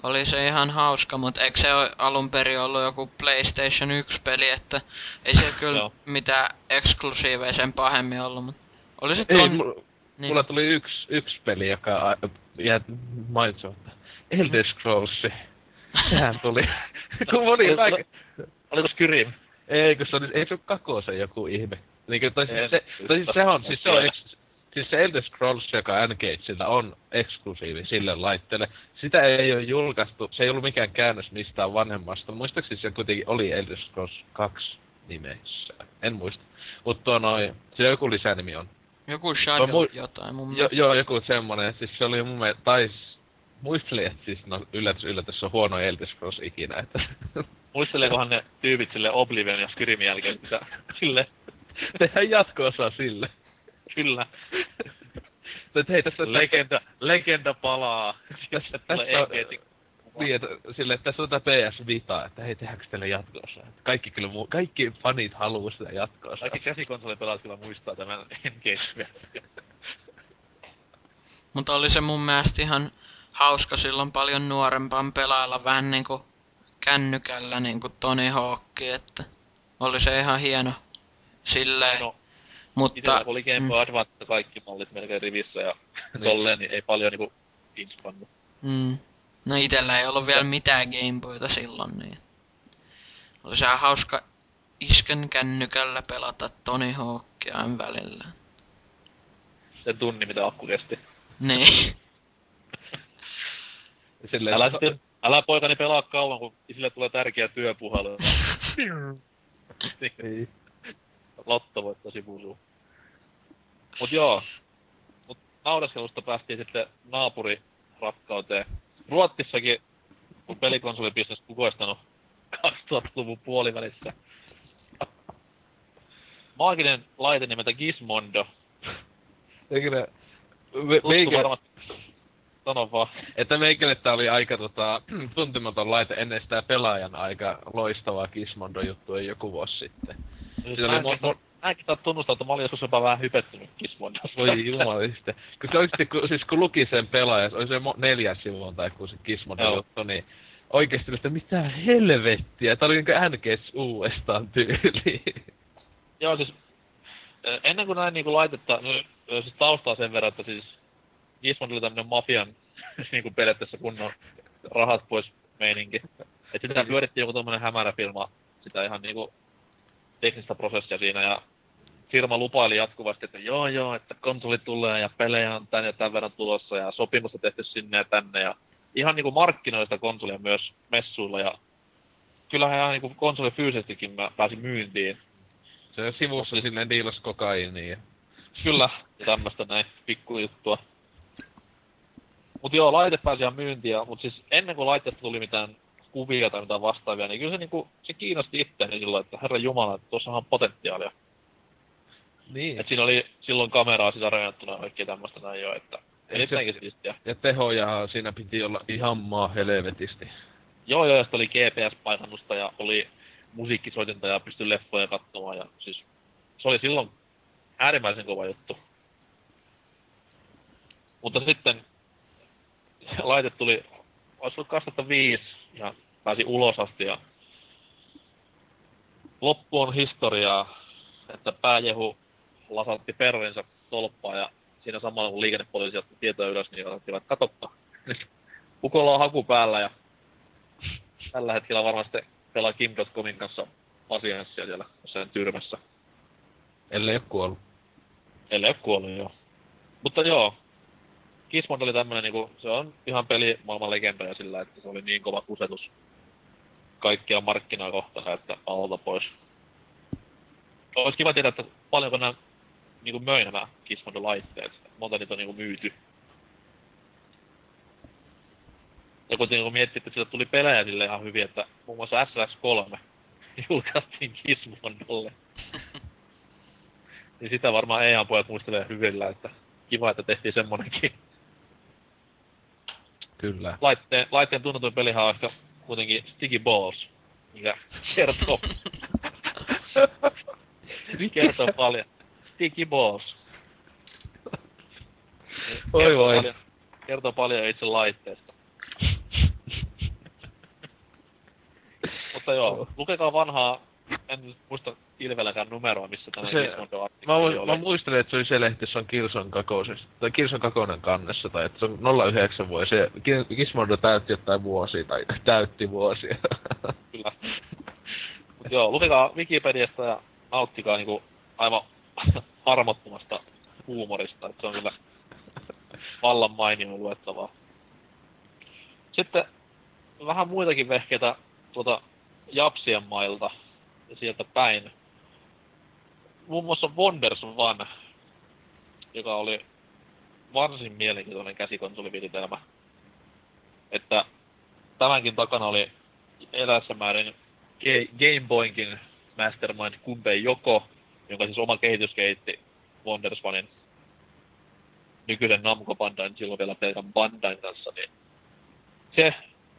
oli se ihan hauska, mutta eikö se alun perin ollut joku PlayStation 1-peli, että ei se kyllä Joo. mitään eksklusiiveja sen pahemmin ollut, mutta oli se Ei, ton... mulla, niin. mulla tuli yksi, yksi peli, joka jää mainitsematta. Elder Scrolls. Sehän tuli. kun moni Oli- kaikki... Oliko Skyrim? Ei, kun se oli, ei se ole kakosen joku ihme. Niinkö, tai siis se, tai siis se on, siis se on, eks, siis se Elder Scrolls, joka N-Gageillä on eksklusiivi sille laitteelle. Sitä ei ole julkaistu, se ei ollut mikään käännös mistään vanhemmasta. Muistaakseni se kuitenkin oli Elder Scrolls 2 nimessä. En muista. Mutta tuo noin, se joku lisänimi on. Joku Shadow mui- jotain mun Jo, mielestä. joo, joku semmonen. Siis se oli mun mielestä, tai muistelin, että siis no yllätys, yllätys, se on huono Elder Scrolls ikinä. Että Muisteleekohan ne tyypit sille Oblivion ja Skyrimin jälkeen, mitä sille, tehdään jatko-osa sille. kyllä, Että hei, tässä legenda, legenda palaa. Tässä Engage. Niin, että sille, että tässä on tätä PS Vita, että hei, tehdäänkö teille jatkoosa? Että kaikki kyllä muu, kaikki fanit haluu sitä jatkoosa. Kaikki käsikonsolipelaat kyllä muistaa tämän engage Mutta oli se mun mielestä ihan hauska silloin paljon nuorempaan pelailla vähän niinku kännykällä niinku Tony Hawk, että oli se ihan hieno silleen. No, mutta Itellä oli Game mm, Boy Advance kaikki mallit melkein rivissä ja Niin. tolleen, niin ei paljon niinku inspannut. mm, no itellä ei ollut vielä mitään Gameboyta silloin, niin oli se hauska isken kännykällä pelata Tony Hawkia välillä. Se tunni, mitä akku kesti. Niin. Silleen, Älä sitten, älä poikani pelaa kauan, kun sille tulee tärkeä työpuhelu. Ei. Lotto voittaa sivusuun. Mut joo. Mut naudaskelusta päästiin sitten naapurirakkauteen. Ruotsissakin on pelikonsolibisnes kukoistanut 2000-luvun puolivälissä. Maaginen laite nimeltä Gizmondo. Eikö ne... Me, meikä, varmasti. Sano vaan. että meikälle tää oli aika tota, tuntematon laite ennen sitä pelaajan aika loistavaa Gizmondo-juttua joku vuosi sitten. Siis mäkin, mo- mo- mäkin saa tunnustaa, että mä olin joskus jopa vähän hypettynyt Gizmondosta. Voi jumaliste. Kun se oikeesti, kun, siis kun luki sen pelaajan, se oli se neljän sivun tai kun se Gizmodo Joo. juttu, niin oikeesti että mitä helvettiä. Tää oli niinku NGS uudestaan tyyli. Joo, siis ö, ennen kuin näin niinku laitetta, no, ö, siis taustaa sen verran, että siis Gizmondo oli tämmönen mafian niinku periaatteessa kunnon rahat pois meininki. Et sitä pyörittiin joku tommonen hämärä filma, sitä ihan niinku teknistä prosessia siinä ja firma lupaili jatkuvasti, että joo joo, että konsoli tulee ja pelejä on tän ja tämän verran tulossa ja sopimusta tehty sinne ja tänne ja ihan niinku markkinoista konsolia myös messuilla ja kyllähän ihan niinku konsoli fyysisestikin mä pääsin myyntiin. Se sivussa sinne diilas kokaiiniin ja... Kyllä, tämmöstä näin pikkujuttua. Mut joo, laite pääsi ihan myyntiä, mut siis ennen kuin laitteesta tuli mitään kuvia tai mitään vastaavia, niin kyllä se niinku, se kiinnosti itseäni silloin, että herra jumala, että tuossa on potentiaalia. Niin. Et siinä oli silloin kameraa sisärajattuna ja kaikkea tämmöstä näin jo, että erittäinkin siistiä. Ja tehoja siinä piti olla ihan maa helvetisti. Joo, joo, ja oli GPS-paikannusta ja oli musiikkisoitinta ja pystyi leffoja katsomaan ja siis se oli silloin äärimmäisen kova juttu. Mutta sitten laite tuli, olisi ollut 2005 ja pääsi ulos asti ja loppu on historiaa, että pääjehu lasatti perrinsa tolppaa ja siinä samalla kun liikennepoliisi otti tietoja ylös, niin otettiin, että katoppa. Kukolla on haku päällä ja tällä hetkellä varmasti pelaa Kim.comin kanssa pasianssia siellä jossain tyrmässä. Ellei ole kuollut. Ellei ole kuollut, joo. Mutta joo, Kismond oli tämmönen niinku, se on ihan peli maailman legendoja sillä, että se oli niin kova kusetus kaikkia markkinaa kohtaan, että alta pois. Olisi kiva tietää, että paljonko nämä niinku möi nämä Kismondon laitteet. Monta niitä on niinku myyty. Ja kun niinku miettii, että sieltä tuli pelejä sille ihan hyvin, että muun muassa SLX3 julkaistiin Kismondolle. niin sitä varmaan EA pojat muistelee hyvillä, että kiva, että tehtiin semmonenkin. Kyllä. Laitteen, laitteen tunnetuin pelihan on ehkä kuitenkin Sticky Balls, mikä kertoo, kertoo paljon. Sticky Balls. Oi Kertoo voi. Paljon, kertoo paljon itse laitteesta. Mutta joo, lukekaa vanhaa, en muista Ilvelläkään numeroa, missä tämä Se- Gizmondo Mä, oli. mä muistelen, että se oli se lehti, jossa on Kirson kakosessa, tai Kirson kakonen kannessa, tai että se on 09 vuosi, ja Gizmodo täytti jotain vuosia, tai täytti vuosia. Kyllä. Mut joo, lukekaa Wikipediasta ja nauttikaa niinku aivan armottomasta huumorista, että se on kyllä vallan mainio luettavaa. Sitten vähän muitakin vehkeitä tuota Japsien mailta ja sieltä päin. Muun muassa Wonders One, joka oli varsin mielenkiintoinen käsikonsoliviritelmä. Että tämänkin takana oli erässä määrin Ga- Game Boynkin mastermind Kumpei Joko, jonka siis oma kehitys kehitti Wonders Onein nykyisen Namco Bandain, silloin vielä pelkän Bandain kanssa, niin se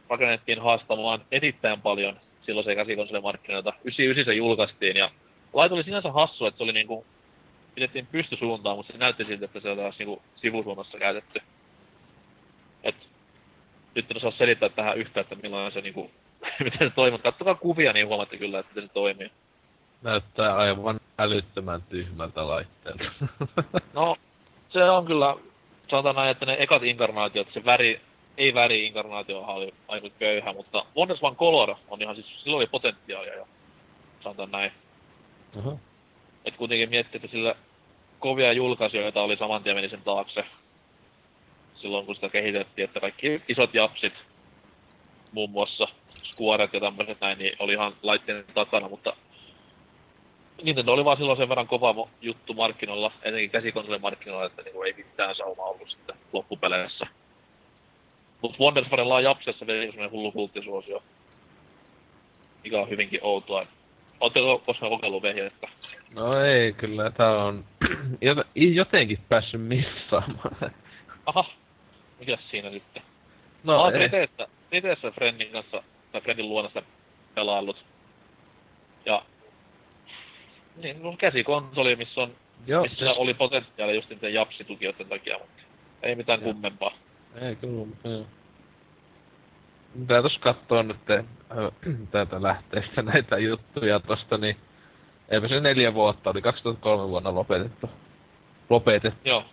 rakennettiin haastamaan erittäin paljon silloin käsikonsolimarkkinoita. 99 se julkaistiin ja laite oli sinänsä hassu, että se oli niinku, pidettiin pystysuuntaan, mutta se näytti siltä, että se oli taas niinku sivusuunnassa käytetty. Et nyt en osaa selittää tähän yhtä, että millainen se niinku, miten se toimii. mutta Kattokaa kuvia, niin huomaatte kyllä, että miten se toimii. Näyttää aivan älyttömän tyhmältä laitteelta. No, se on kyllä, sanotaan näin, että ne ekat inkarnaatiot, se väri, ei väri inkarnaatio oli aika köyhä, mutta Wonders One Color on ihan siis, sillä oli potentiaalia jo. Sanotaan näin. Aha. Et kuitenkin miettii, että sillä kovia julkaisijoita oli saman tien meni sen taakse. Silloin kun sitä kehitettiin, että kaikki isot japsit, muun muassa Squaret ja tämmöiset näin, niin oli ihan laitteen takana, mutta Nintendo oli vaan silloin sen verran kova juttu markkinoilla, etenkin käsikonsolimarkkinoilla, että niinku ei mitään saumaa ollut sitten loppupeleissä. Mut Wonders Varella on Japsessa vielä semmonen hullu kulttisuosio. Mikä on hyvinkin outoa. Ootteko koskaan kokeillut vehjettä? No ei, kyllä tää on jot- jotenkin päässyt missaamaan. Aha, mikäs siinä sitten? No, Mä ei. Reteessä, Reteessä Friendin kanssa, tai Friendin luona sitä pelaillut. Ja niin, no käsikonsoli, missä on, Joo, missä siis, oli potentiaalia just niiden japsitukijoiden takia, mutta ei mitään Joo. kummempaa. ei kyllä, mutta joo. Mitä tos kattoo nyt äh, täältä lähteistä näitä juttuja tosta, niin eipä se neljä vuotta, oli 2003 vuonna lopetettu. Lopetettu. Joo.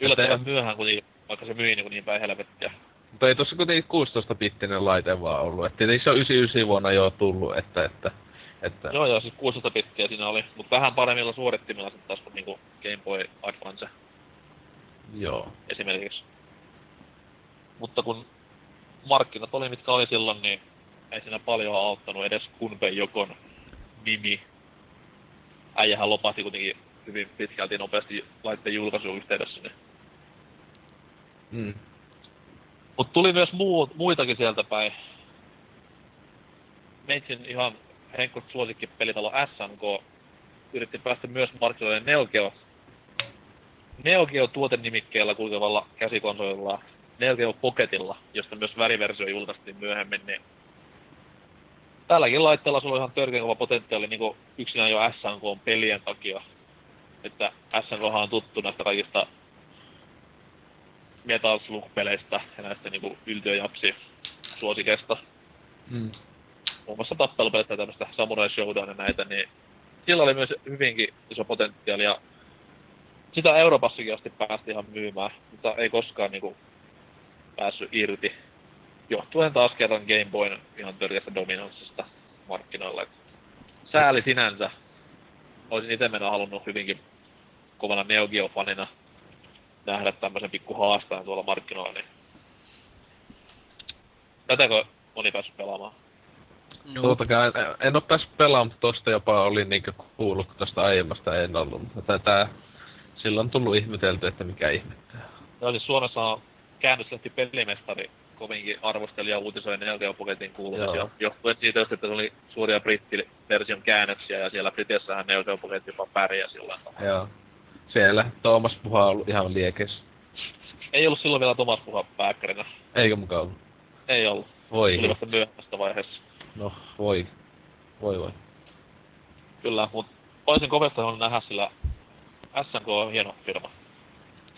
Yllättävän myöhään kuitenkin, vaikka se myi niin, niin päin helvettiä. Mutta ei tossa kuitenkin 16-bittinen laite vaan ollut. Et tietenkin se on 99 vuonna jo tullut, että, että Että... Joo, joo, siis 16 bittiä siinä oli, mutta vähän paremmilla suorittimilla sitten taas kuin niinku Game Boy Advance Joo. esimerkiksi. Mutta kun markkinat oli mitkä oli silloin, niin ei siinä paljon auttanut edes Kunpei Jokon nimi. Äijähän lopahti kuitenkin hyvin pitkälti nopeasti laitteen julkaisuun yhteydessä. Niin. Mm. Mutta tuli myös muu, muitakin sieltä päin. Meitsin ihan Henkko suosikki pelitalo SNK yritti päästä myös markkinoille Neo Geo. Neo Geo tuotenimikkeellä kulkevalla käsikonsolilla Neo Geo Pocketilla, josta myös väriversio julkaistiin myöhemmin, niin tälläkin laitteella sulla on ihan törkeän kova potentiaali niin yksinään jo SNK pelien takia. Että SNK on tuttu näistä kaikista Metal Slug-peleistä ja näistä niinku yltiöjapsi suosikesta. Mm. Muun muassa tappelupeleistä ja tämmöistä Samurai Showdown ja näitä, niin sillä oli myös hyvinkin iso potentiaali ja sitä Euroopassakin asti päästi ihan myymään, mutta ei koskaan niinku päässyt irti. Johtuen taas kerran Game Boyn ihan törkeästä dominanssista markkinoilla. Et sääli sinänsä. Olisin itse mennä halunnut hyvinkin kovana Neo Geo-fanina nähdä tämmöisen pikku haastajan tuolla markkinoilla, niin tätäkö moni päässyt pelaamaan? No. Tuotakaan, en, oo päässyt pelaamaan, mutta tosta jopa oli niinkö kuullut, kun tästä aiemmasta en ollut. Tätä silloin on tullut ihmetelty, että mikä ihmettää. Joo, siis Suomessa on käännöslehti Pelimestari kovinkin arvosteli ja uutisoi Neo Geo Pocketin kuulumisia. Johtuen siitä just, että se oli suuria brittiversion käännöksiä ja siellä Geo Pocket jopa pärjäsi jollain tavalla. Joo siellä Tuomas Puha on ollut ihan liekes. Ei ollut silloin vielä Tuomas Puha pääkkärinä. Eikö mukaan ollut? Ei ollut. Voi. Tuli vasta myöhemmästä vaiheessa. No, voi. Voi voi. Kyllä, mutta olisin kovasti halunnut nähdä sillä SNK on hieno firma.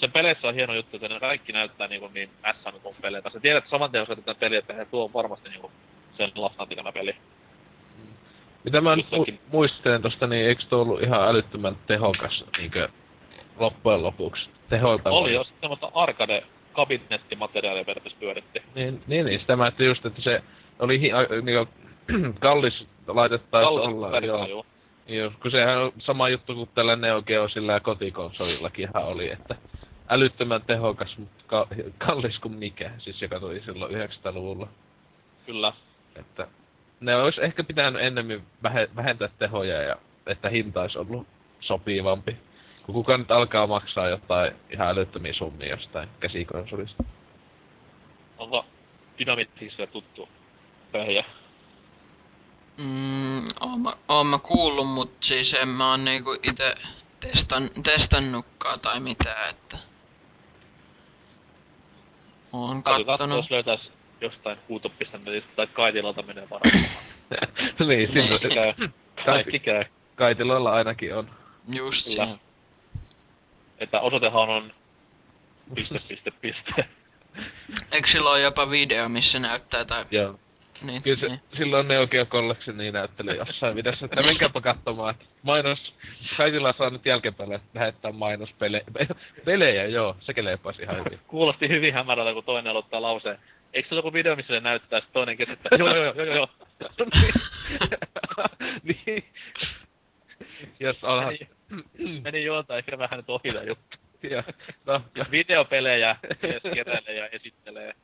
Sen peleissä on hieno juttu, että ne kaikki näyttää niin, niin SNK-peleitä. Sä tiedät saman teon että peliä, että tuo varmasti niin sen lapsan peli. Mitä mä mu- muistelen tosta, niin eikö tuo ollut ihan älyttömän tehokas niinkö loppujen lopuksi teholta. Oli jos semmoista arcade kabinettimateriaalia periaatteessa pyöritti. Niin, niin, niin sitä mä ajattelin just, että se oli hi, a, niinku, kallis laitettaisiin olla. Joo. joo. Joo, kun sehän on sama juttu kuin tällä Neo Geosilla ja kotikonsolillakin ihan oli, että älyttömän tehokas, mutta ka- kallis kuin mikä, siis joka tuli silloin 900-luvulla. Kyllä. Että ne olisi ehkä pitänyt ennemmin vähentää tehoja ja että hinta olisi ollut sopivampi. Kun kuka nyt alkaa maksaa jotain ihan älyttömiä summia jostain käsikonsolista. Onko Dynamitissa tuttu pöhjä? Mm, oon mä, oon mä kuullut, mut siis en mä oo niinku ite testan, testannutkaan tai mitään, että... Oon kattonut. jos löytäis jostain huutopistemetistä tai kaitilalta menee varmaan. niin, silloin käy. Kaikki käy. Kaitiloilla ainakin on. Just Kyllä että osoitehan on piste, piste, piste. Eikö sillä ole jopa video, missä näyttää tai... Joo. Niin, Kyllä se, niin. silloin Neo Geo Collection niin näytteli jossain videossa, että menkääpä katsomaan, että mainos, kaikilla saa nyt jälkeenpäin lähettää mainospelejä, pelejä, joo, se kelepasi ihan hyvin. Kuulosti hyvin hämärältä, kun toinen aloittaa lauseen. Eikö se ole joku video, missä se näyttää, että toinen keskittää, joo, joo, joo, joo, joo. niin. Jos onhan... Meni, meni ehkä vähän nyt ohi juttu. ja, no, ja videopelejä keräilee ja esittelee.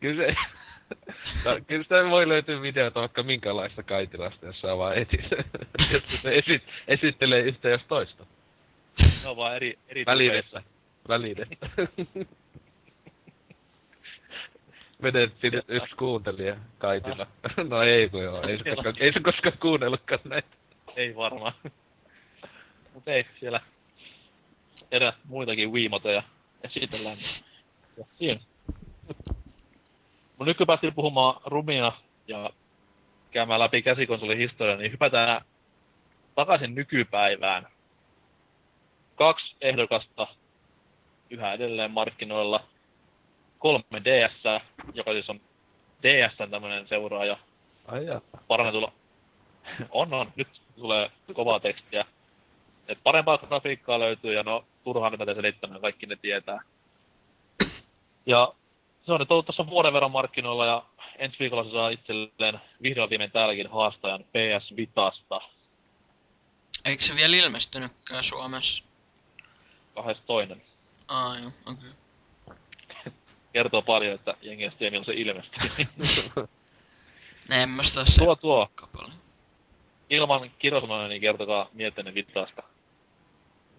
Kyllä se... No, kyllä sitä voi löytyä videota vaikka minkälaista kaitilasta, jos saa vaan etit. jos se esit, esittelee yhtä jos toista. Ne on vaan eri, eri Välinettä. Välinettä. Menet sinne yksi kuuntelija kaitilla. no ei kun joo, ei se, koskaan, ei se koskaan kuunnellutkaan näitä. Ei varmaan. Mut ei, siellä erä muitakin Wiimoteja esitellään. Ja siinä. Kun päästiin puhumaan rumia ja käymään läpi käsikonsolin historiaa, niin hypätään takaisin nykypäivään. Kaksi ehdokasta yhä edelleen markkinoilla. 3DS, joka siis on DSn tämmönen seuraaja. Ai Parannetulla. On, on. Nyt tulee kovaa tekstiä. Et parempaa grafiikkaa löytyy ja no turhaan niitä selittämään, kaikki ne tietää. Ja se on nyt ollut tuossa vuoden verran markkinoilla ja ensi viikolla se saa itselleen vihdoin viimein täälläkin haastajan PS Vitasta. Eikö se vielä ilmestynytkään Suomessa? Kahdesta toinen. Aa, joo, okei. Okay. Kertoo paljon, että jengi tiedä milloin se ilmestyy. en mä sitä se tuo tuo. Kapali. Ilman kirosanoja, niin kertokaa mieltenne Vitasta.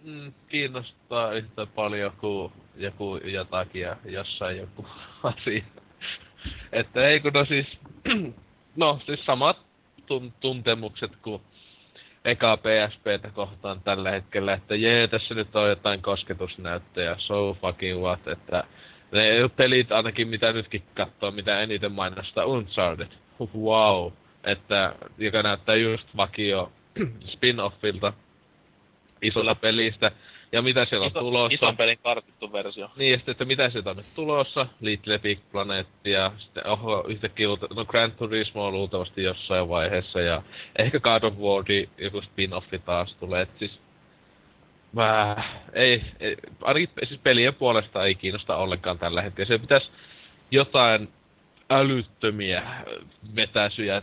Mm, kiinnostaa yhtä paljon kuin joku jotakin ja jossain joku asia. että ei kun no siis, no siis samat tun- tuntemukset kuin eka PSPtä kohtaan tällä hetkellä, että jee, tässä nyt on jotain kosketusnäyttöjä, so fucking what, että ne pelit ainakin mitä nytkin katsoo, mitä eniten mainostaa, Uncharted, wow, että joka näyttää just vakio spin-offilta, isolla pelistä, ja mitä siellä on Iso, tulossa. Ison pelin kartittu versio. Niin, ja sitten, että mitä sieltä on nyt tulossa. Little Big Planet ja sitten oho, yhtäkkiä, no Grand Turismo on luultavasti jossain vaiheessa ja ehkä God of War joku spin-offi taas tulee. Et siis mä, ei, ei, ainakin siis pelien puolesta ei kiinnosta ollenkaan tällä hetkellä. Se pitäisi jotain älyttömiä vetäisyjä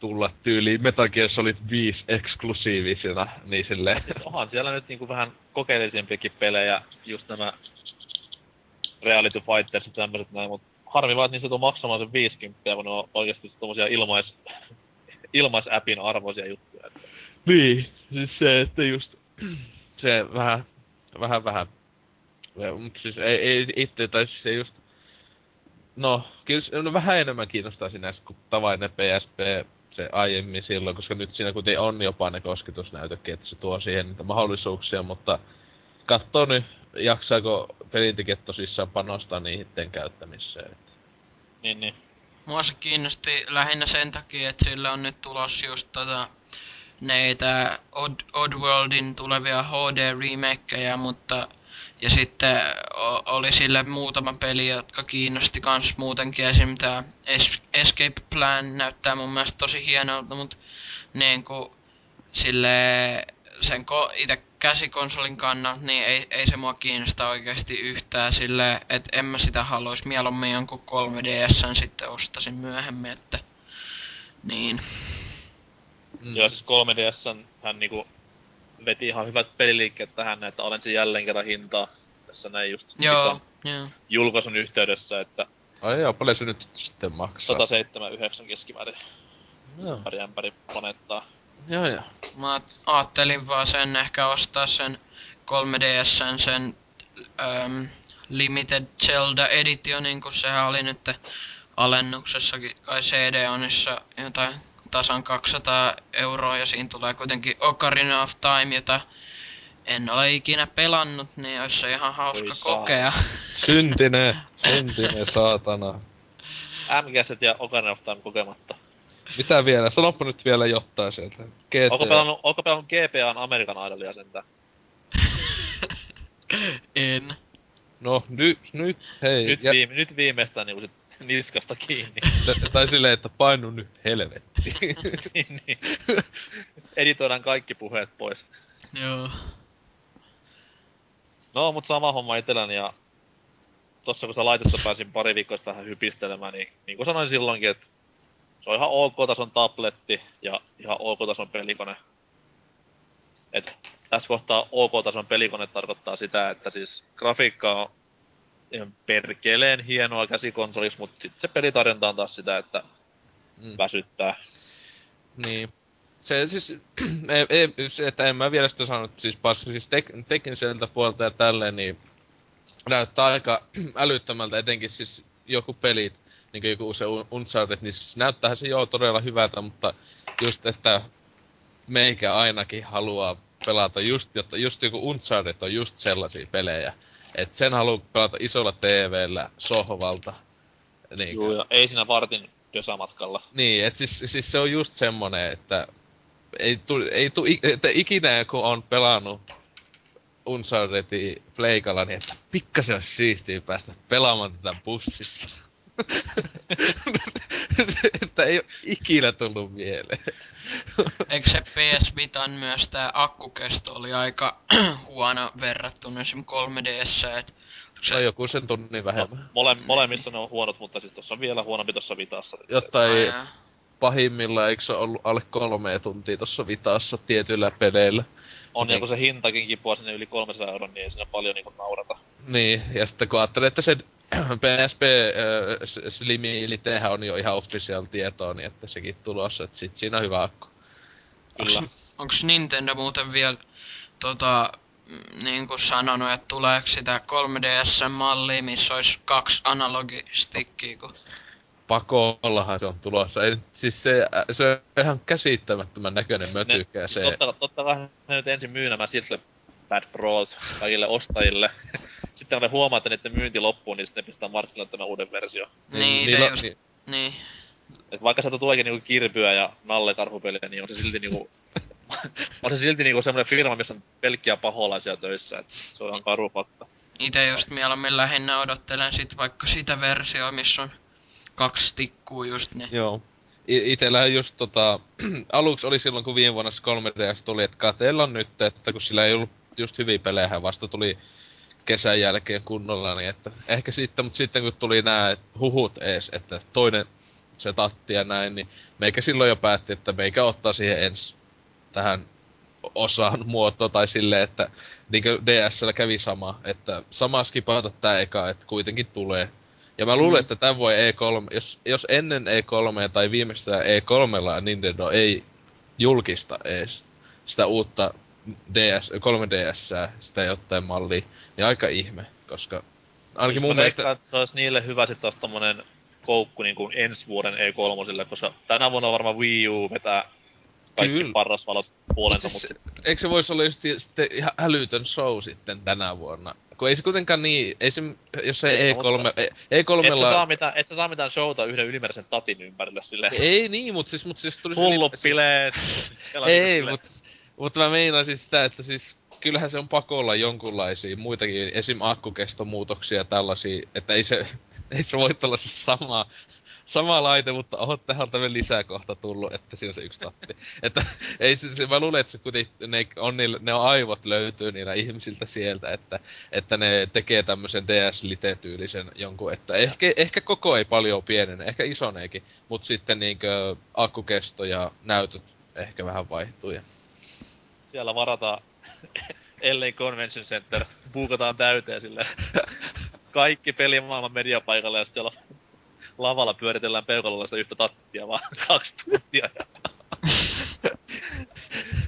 tulla tyyliin Metal Gear Solid 5 eksklusiivisena, niin silleen. Onhan siellä nyt niinku vähän kokeellisempiakin pelejä, just nämä Reality Fighters ja tämmöset näin, mut harmi vaan, että niistä tuu maksamaan sen 50, kun ne on oikeesti tommosia ilmais, ilmaisäpin arvoisia juttuja. Niin, siis se, että just se vähän, vähän, vähän. Mut siis ei, ei itse, tai siis se just No, kyllä no, vähän enemmän kiinnostaa sinänsä kuin tavainen PSP se aiemmin silloin, koska nyt siinä kuitenkin on jopa ne kosketusnäytökin, että se tuo siihen niitä mahdollisuuksia, mutta katsoo nyt, jaksaako pelintekijät tosissaan panostaa niiden käyttämiseen. Niin, niin. Mua se kiinnosti lähinnä sen takia, että sillä on nyt tulossa just tota, neitä Odd, Oddworldin tulevia HD-remakeja, mutta ja sitten oli sille muutama peli, jotka kiinnosti kans muutenkin. Esim. tää Escape Plan näyttää mun mielestä tosi hienolta, niin kuin sille sen ko- itse käsikonsolin kannalta, niin ei, ei se mua kiinnosta oikeasti yhtään sille, että en mä sitä haluaisi mieluummin jonkun 3DS sitten ostasin myöhemmin, että niin. Mm. Joo, siis 3DS hän niinku veti ihan hyvät peliliikkeet tähän, että olen sen jälleen kerran hintaa tässä näin just joo, joo. julkaisun yhteydessä, että... Ai joo, paljon se nyt sitten maksaa? 179 keskimäärin. Joo. Ämpäri ämpäri panettaa. Joo, joo. Mä ajattelin vaan sen ehkä ostaa sen 3DSn sen ähm, Limited Zelda Editionin, kun sehän oli nyt alennuksessakin kai CD-onissa jotain tasan 200 euroa ja siinä tulee kuitenkin Ocarina of Time, jota en ole ikinä pelannut, niin olisi se ihan hauska Oi kokea. Syntinen, syntinen saatana. MGS ja Ocarina of Time kokematta. Mitä vielä? Sanoppa nyt vielä jotain sieltä. GTA. Onko pelannut, onko pelannut GPAn Amerikan Idolia sentään? en. No, nyt, nyt, hei. Nyt, ja... viime, nyt viimeistään niinku sit niskasta kiinni. T- tai silleen, että painu nyt helvetti. niin, niin. Editoidaan kaikki puheet pois. Joo. No, mut sama homma itselläni ja tossa kun sä laitetta pääsin pari viikkoa tähän hypistelemään, niin niin kuin sanoin silloinkin, että se on ihan ok-tason tabletti ja ihan ok-tason pelikone. Et tässä kohtaa ok-tason pelikone tarkoittaa sitä, että siis grafiikka on perkeleen hienoa käsikonsolissa, mutta sitten se pelitarjonta on taas sitä, että mm. väsyttää. Niin. Se siis, ei, ei, se, että en mä vielä sitä sanonut, siis paska, siis tek, tekniseltä puolta ja tälleen, niin näyttää aika älyttömältä, etenkin siis joku pelit, niin kuin joku se Uncharted, niin siis näyttäähän se joo todella hyvältä, mutta just, että meikä ainakin haluaa pelata just, jotta just joku Uncharted on just sellaisia pelejä, että sen haluaa pelata isolla TVllä sohvalta. Niin Joo, ja ei siinä vartin dösamatkalla. Niin, et siis, siis se on just semmonen, että ei tu, ei tu, että ikinä kun on pelannut Unchartedin pleikalla, niin että pikkasen olisi siistiä päästä pelaamaan tätä bussissa. että ei ole ikinä tullut mieleen. Eikö se PS Vitan myös tää akkukesto oli aika huono verrattuna esim 3DS, että Se on joku sen tunnin vähemmän. No, mole, molemmissa ne on huonot, mutta siis tossa on vielä huonompi tossa vitassa. Jotta ei pahimmilla, eikö se ollut alle kolme tuntia tossa vitassa tietyillä peleillä. On, niin. ja kun se hintakin kipua sinne yli 300 euroa, niin ei siinä paljon niinku naurata. Niin, ja sitten kun ajattelee, että se PSP äh, Slimi Litehän on jo ihan official tietoa, niin että sekin tulossa, että sit siinä on hyvä akku. Kyllä. Onks, onks Nintendo muuten vielä tota, niin kuin sanonut, että tuleeko sitä 3DS-mallia, missä olisi kaksi analogistikkiä, kun pakollahan se on tulossa. Ei, siis se, se on ihan käsittämättömän näköinen mötykkä se. Totta, totta kai ne nyt ensin myy nämä Sittle Bad Bros kaikille ostajille. sitten kun ne huomaa, että niiden myynti loppuu, niin sitten ne pistää markkinoille tämän uuden versio. Niin, niin, just, niin. niin. Et vaikka sieltä tuleekin niinku kirpyä ja nalle karhupeliä, niin on se silti niinku... on se silti niinku semmonen firma, missä on pelkkiä paholaisia töissä, et se on ihan karu fakta. Ite just mieluummin lähinnä odottelen sit vaikka sitä versiota, missä on kaksi tikkuu just ne. Joo. I- itellä just tota, aluksi oli silloin kun viime vuonna 3DS tuli, että kateella on nyt, että kun sillä ei ollut just hyviä pelejä, vasta tuli kesän jälkeen kunnolla, niin että ehkä sitten, mutta sitten kun tuli nämä huhut ees, että toinen se tatti ja näin, niin meikä silloin jo päätti, että meikä ottaa siihen ens tähän osaan muotoa tai silleen, että niin kuin DSL kävi sama, että sama skipata tää eka, että kuitenkin tulee ja mä luulen, mm. että tämän voi E3, jos, jos ennen E3 tai viimeistään E3 Nintendo ei julkista ees sitä uutta DS, 3DS, sitä jotain mallia, niin aika ihme, koska ainakin mun mielestä... se olisi niille hyvä sitten taas tommonen koukku niin kuin ensi vuoden E3, koska tänä vuonna varmaan Wii U vetää kaikki Kyllä. parrasvalot puolensa. Siis, mutta... Eikö se voisi olla just sitten ihan älytön show sitten tänä vuonna? kun ei se kuitenkaan niin, ei se, jos se ei, E3, mutta, e, E3 et saa mitään, et saa mitään showta yhden ylimääräisen tatin ympärille silleen. Ei niin, mut siis, mut siis tuli Hullut siis, bileet. ei, mut, mutta mä meinaan siis sitä, että siis kyllähän se on pakolla jonkunlaisia muitakin, esim. akkukestomuutoksia tällaisia, että ei se, ei se voi olla siis sama sama laite, mutta oho, tähän on tämmönen lisäkohta tullut, että siinä on se yksi tatti. että ei se, se, mä luulen, että se kuitenkin, ne on, niillä, ne on aivot löytyy niillä ihmisiltä sieltä, että, että ne tekee tämmöisen DS-lite-tyylisen jonkun, että ehkä, ehkä koko ei paljon pienene, ehkä isoneekin, mutta sitten niinkö akkukesto ja näytöt ehkä vähän vaihtuu. Ja... Siellä varataan LA Convention Center, buukataan täyteen sille kaikki pelimaailman mediapaikalle ja sitten lavalla pyöritellään peukalolla sitä yhtä tattia vaan kaksi tuntia. Ja...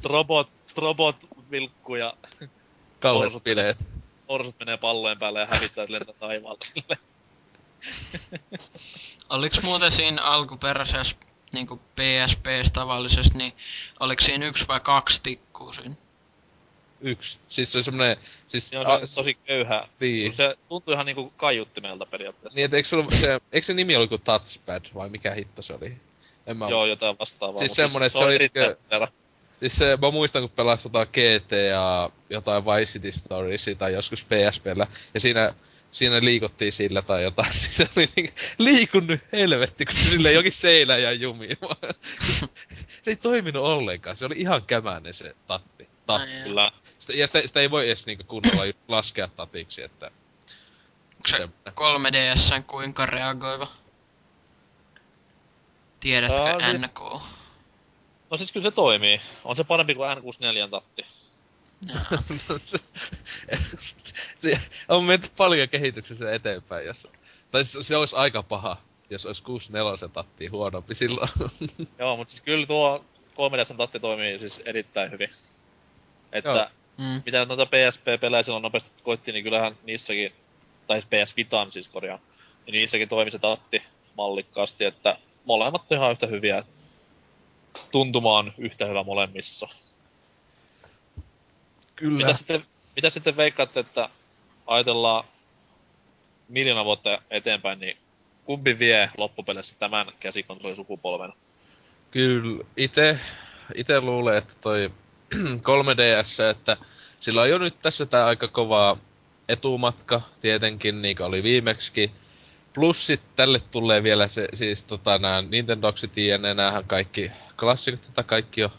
robot, robot vilkkuu ja... Kauheat bileet. Orsut menee pallojen päälle ja hävittää lentää taivaalle Oliks muuten siinä alkuperäisessä niinku PSPs tavallisesti, niin oliks siinä yksi vai kaksi tikkuu siinä? yksi. Siis se on semmonen... Siis, se on a, tosi köyhä. Niin. Se tuntuu ihan niinku kaiuttimelta periaatteessa. Niin, et eikö, sulla, se, eikö se nimi ollut kuin Touchpad, vai mikä hitto se oli? En mä Joo, jotain vastaavaa. Siis semmonen, että se, se oli... Niinkö, siis se, mä muistan, kun pelasin jotain GTA, jotain Vice City Storiesia tai joskus PSPllä, ja siinä siinä liikuttiin sillä tai jotain. se oli niinku, liikun nyt helvetti, kun se sille jokin seinä ja jumi. se ei toiminut ollenkaan, se oli ihan kämäinen se tatti. Kyllä. Sitä, ja sitä, sitä, ei voi edes niinku kunnolla just laskea tatiksi, että... Onko se 3DS kuinka reagoiva? Tiedätkö Aa, NK? No siis kyllä se toimii. On se parempi kuin N64 tatti. se, se, on menty paljon kehityksessä eteenpäin, jos... Tai se, se olisi aika paha, jos olisi 64 tatti huonompi silloin. Joo, mutta siis kyllä tuo 3DS tatti toimii siis erittäin hyvin. Että mm. mitä noita PSP-pelejä silloin nopeasti koitti, niin kyllähän niissäkin, tai siis PS Vitan siis korjaan, niin niissäkin toimi se tatti mallikkaasti, että molemmat on ihan yhtä hyviä. Tuntumaan yhtä hyvä molemmissa. Kyllä. Mitä sitten, mitä sitten veikkaatte, että ajatellaan miljoona vuotta eteenpäin, niin kumpi vie loppupeleissä tämän käsikonsolisukupolven? Kyllä, ite, ite luulen, että toi 3DS, että sillä on jo nyt tässä tää aika kova etumatka, tietenkin, niin kuin oli viimeksi. Plus sit tälle tulee vielä se, siis tota nää Nintendo City ja näähän kaikki klassikot, tätä kaikki jo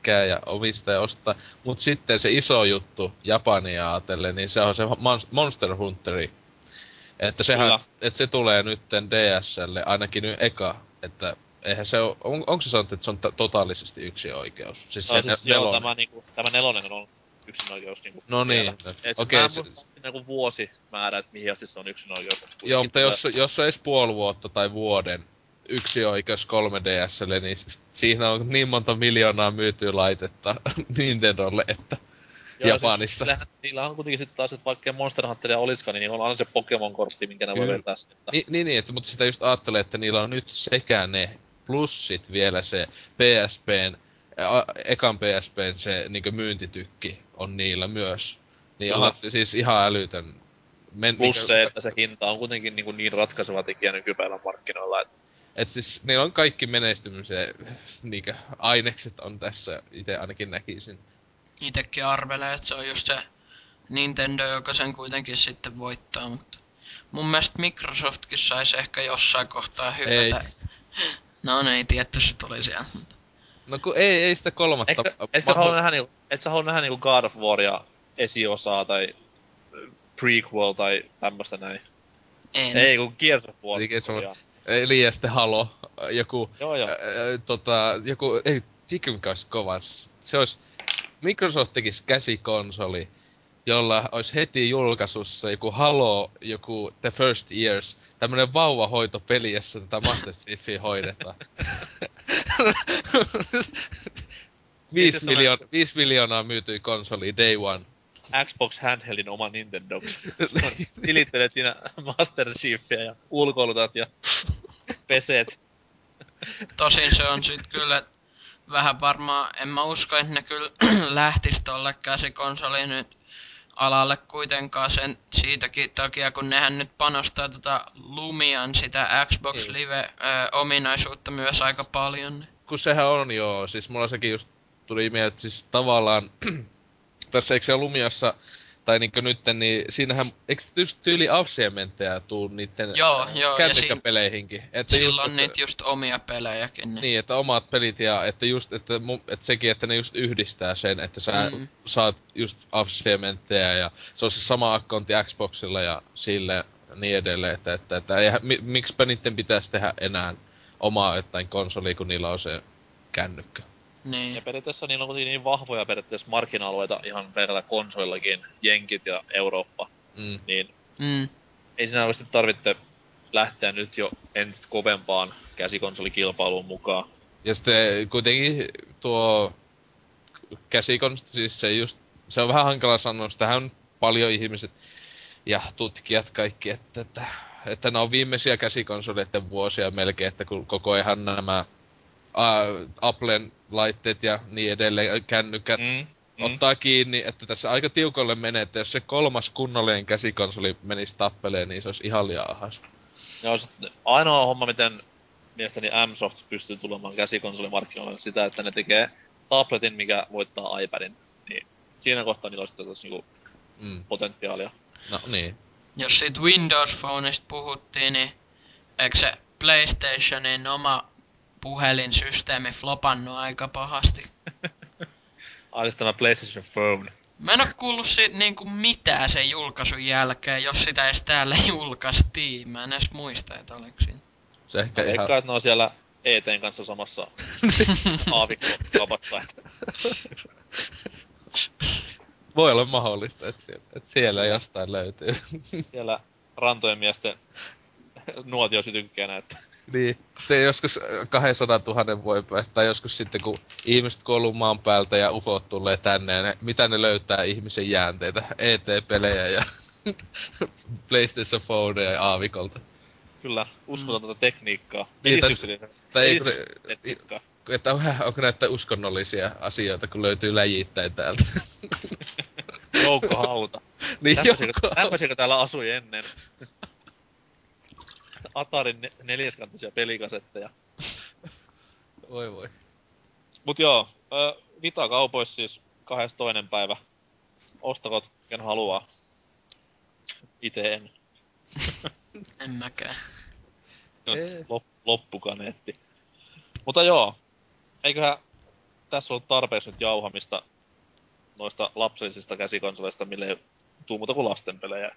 tykkää ja omistaja ostaa. Mut sitten se iso juttu Japania ajatellen, niin se on se Monster Hunteri. Että sehän, että se tulee nytten DSlle, ainakin nyt eka, että eihän se on, on onko se sanottu, että se on t- totaalisesti yksi oikeus? Siis no, se siis joo, tämä, niinku, tämä nelonen on yksinoikeus niinku No niin, okei. Okay, se... Niinku vuosimäärä, että mihin asti se on yksinoikeus. Joo, mutta jos, jos on edes puoli vuotta tai vuoden yksi oikeus 3DSlle, niin siinä on niin monta miljoonaa myytyä laitetta Nintendolle, että Joo, Japanissa. Siis, niillä on kuitenkin sitten taas, että vaikka Monster Hunteria olisikaan, niin on aina se Pokemon-kortti, minkä ne voi vetää sitten. Ni, niin, niin, että, mutta sitä just ajattelee, että niillä on nyt sekä ne plussit vielä se PSPn, ä, ekan PSPn se niin myyntitykki on niillä myös. Niin on siis ihan älytön. Men, Plus niin, se, että se hinta on kuitenkin niin, niin ratkaiseva tekijä nykypäivän markkinoilla, että et siis niillä on kaikki menestymisen niinkö, ainekset on tässä, itse ainakin näkisin. Itekin arvelee, että se on just se Nintendo, joka sen kuitenkin sitten voittaa, mutta mun mielestä Microsoftkin saisi ehkä jossain kohtaa hyvätä. Ei. No ei tietty se tuli siellä. No kun ei, ei sitä kolmatta... Etkö, etkö halua nähdä niinku, et sä halua nähdä niinku God of Waria esiosaa tai prequel tai tämmöstä näin? En. Ei, kun Gears of War. Eli ja sitten Halo, joku, joo, joo. Ää, tota, joku, ei, Tikkun olisi kova. Se olisi, Microsoft tekisi käsikonsoli, jolla olisi heti julkaisussa joku Halo, joku The First Years, tämmönen vauvahoitopeli, jossa tätä Master Chiefia hoidetaan. 5 siis miljoon, viis miljoonaa myytyi konsoli day one. Xbox handheldin oma Nintendo. Tilittelet siinä Master Chiefia ja ulkoilutat ja peset. Tosin se on sit kyllä vähän varmaan, en mä usko, että ne kyllä lähtis tolle käsikonsoli nyt alalle kuitenkaan sen siitäkin takia, kun nehän nyt panostaa tota Lumian sitä Xbox niin. Live-ominaisuutta myös aika paljon. Kun sehän on joo, siis mulla sekin just tuli mieleen, että siis tavallaan tässä eikö se Lumiassa tai niinkö nytten, niin siinähän, eikö just tyyli avsiementtejä tuu niitten joo, joo, kännykkäpeleihinkin? Että silloin just, niitä että, just omia pelejäkin. Niin. niin, että omat pelit ja että just, että, että sekin, että ne just yhdistää sen, että sä mm. saat just avsiementtejä ja se on se sama akkonti Xboxilla ja sille niin edelleen, että, että, että ei, mi, miksipä niiden pitäisi tehdä enää omaa jotain konsoli, kun niillä on se kännykkä. Niin. Ja periaatteessa niillä on kuitenkin niin vahvoja periaatteessa markkina-alueita ihan pelkällä konsolillakin, Jenkit ja Eurooppa. Mm. Niin mm. ei siinä oikeasti tarvitse lähteä nyt jo entistä kovempaan käsikonsolikilpailuun mukaan. Ja sitten kuitenkin tuo käsikonsoli, siis se just, se on vähän hankala sanoa, sitähän on paljon ihmiset ja tutkijat kaikki, että, että, että ne on viimeisiä käsikonsoleiden vuosia melkein, että kun koko ajan nämä uh, Applen laitteet ja niin edelleen, kännykät, mm, mm. ottaa kiinni, että tässä aika tiukolle menee, että jos se kolmas kunnollinen käsikonsoli menisi tappeleen, niin se olisi ihan liian ahasta. Joo, ainoa homma, miten mielestäni Msoft pystyy tulemaan käsikonsolimarkkinoille sitä, että ne tekee tabletin, mikä voittaa iPadin. Niin siinä kohtaa niillä olisi niinku mm. potentiaalia. No niin. Jos siitä Windows Phoneista puhuttiin, niin eikö se PlayStationin oma puhelinsysteemi flopannut aika pahasti. Ai siis tämä PlayStation Phone. Mä en oo kuullut siitä niinku mitään sen julkaisun jälkeen, jos sitä edes täällä julkaistiin. Mä en edes muista, että oliko siinä. Se ehkä ihan... Eikä, että ne on siellä ETn kanssa samassa aavikkokaupassa. Voi olla mahdollista, että siellä, että siellä jostain löytyy. siellä rantojen miesten nuotiosytykkeänä, että niin. Sitten joskus 200 000 voi päästä, tai joskus sitten kun ihmiset kuoluu maan päältä ja ufot tulee tänne, ja ne, mitä ne löytää ihmisen jäänteitä, ET-pelejä ja PlayStation Phone ja aavikolta. Kyllä, uskomatonta mm. tekniikkaa. Niin, tai ei, tekniikkaa. Että onko näitä uskonnollisia asioita, kun löytyy läjittäin täältä? Joukko hauta. niin, Tämmöisiä täällä asui ennen. Atarin ne- neljäskanttisia pelikasetteja. Voi voi. Mut joo, äh, Vita kaupoissa siis toinen päivä. Ostakot, ken haluaa. Ite en. en mäkään. No, lop, loppukaneetti. Mutta joo, eiköhän tässä on tarpeeksi nyt jauhamista noista lapsellisista käsikonsoleista, mille ei tuu muuta kuin lastenpelejä.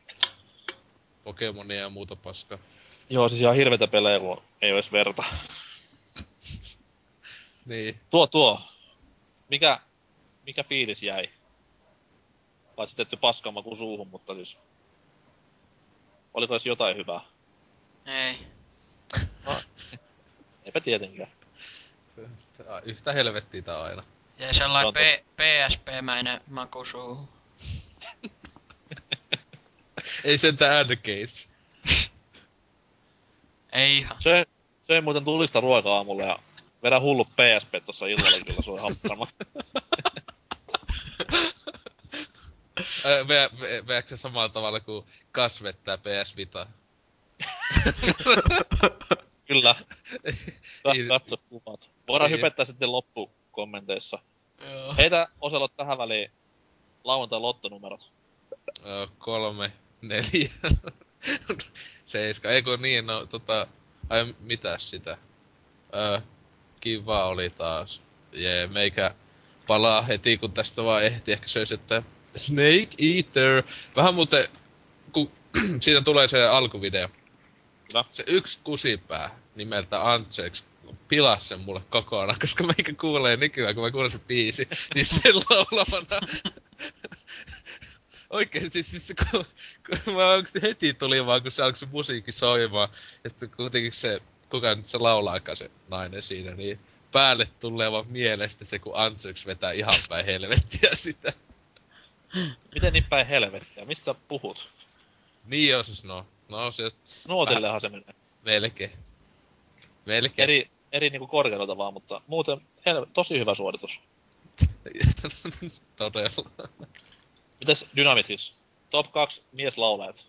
Pokemonia ja muuta paskaa. Joo, siis ihan hirveitä pelejä, kun ei ole edes verta. Niin. Tuo, tuo. Mikä, mikä fiilis jäi? Paitsi tehty paskamaku suuhun, mutta siis... Oliko edes jotain hyvää? Ei. No, eipä tietenkään. Yhtä helvettiä tää aina. Se sellainen on P- PSP-mäinen maku suuhun. Ei sentään ad case. Ei ihan. Söin, söin muuten tulista ruokaa aamulla ja vedän hullu PSP tossa illalla kyllä, se on happarma. Ää, ve, ve, veäks se samalla tavalla kuin kasvettaa PS Vita? kyllä, katso kuvat. Voidaan Ei. hypettää sitten loppukommenteissa. Joo. Heitä Oselot tähän väliin lauantai lottonumerot. Ö, kolme, neljä, seiska. Eikö niin, no tota, ai mitäs sitä? Ö, kiva oli taas. Jee, meikä palaa heti, kun tästä vaan ehti. Ehkä söis, että Snake Eater. Vähän muuten, kun siitä tulee se alkuvideo. Kyllä. Se yksi kusipää nimeltä Antseks pilas sen mulle kokonaan, koska meikä kuulee nykyään, kun mä kuulen sen biisi, niin sen laulamana. Oikeesti siis se, kun, kun mä oikeesti heti tuli vaan, kun se alkoi se musiikki soimaan, ja sitten kuitenkin se, kuka nyt se laulaakaan se nainen siinä, niin päälle tulee vaan mielestä se, kun Antseks vetää ihan päin helvettiä sitä. Miten niin päin helvettiä? Mistä sä puhut? Niin on siis no. No se Nuotillehan se menee. melkein. Melkein. Eri, eri niinku korkeudelta vaan, mutta muuten hel- tosi hyvä suoritus. Todella. Mites Dynamitis? Top 2 mieslaulajat.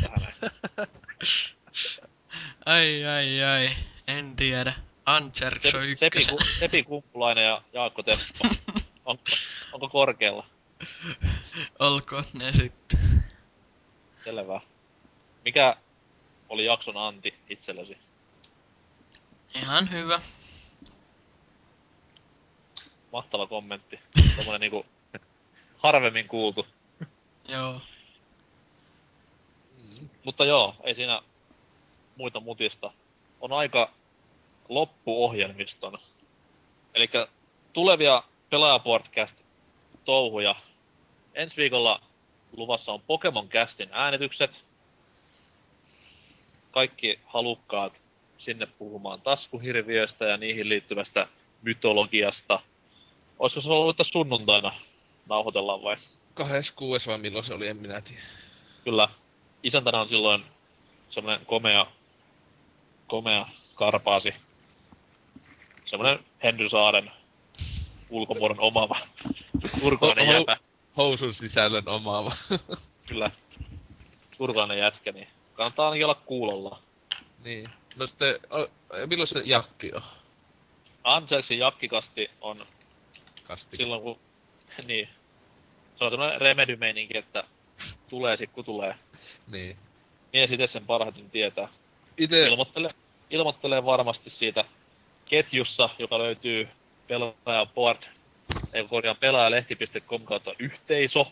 Tähän näin. Ai ai ai. En tiedä. On Sepi, Sepi, ykkösen. Ku- Sepi Kumpulainen ja Jaakko Teppo. Onko, onko korkealla? Olkoon ne sitten. Selvä. Mikä oli jakson anti itsellesi? Ihan hyvä. Mahtava kommentti. Tommonen niinku harvemmin kuultu. Joo. Mutta joo, ei siinä muita mutista. On aika loppuohjelmiston. Eli tulevia pelaajapodcast-touhuja. Ensi viikolla luvassa on Pokemon Castin äänitykset. Kaikki halukkaat sinne puhumaan taskuhirviöistä ja niihin liittyvästä mytologiasta. Olisiko se ollut, että sunnuntaina nauhoitellaan vai? 26 vai milloin se oli, en minä tiedä. Kyllä. Isäntänä on silloin semmonen komea, komea karpaasi. Semmonen Henry Saaren ulkomuodon omaava ho- jäpä. Housun sisällön omaava. Kyllä. Turkainen jätkä, niin kannattaa ainakin olla kuulolla. niin. No sitten, milloin se jakki on? Anselsin jakkikasti on Kasti. silloin kun... niin. Se on semmonen remedy-meininki, että tulee sit kun tulee. Niin. Mies itse sen parhaiten tietää. Ite, ilmoittelee, ilmoittelee varmasti siitä ketjussa, joka löytyy pelaajaport, ei korjaan pelaajalehti.com kautta yhteisö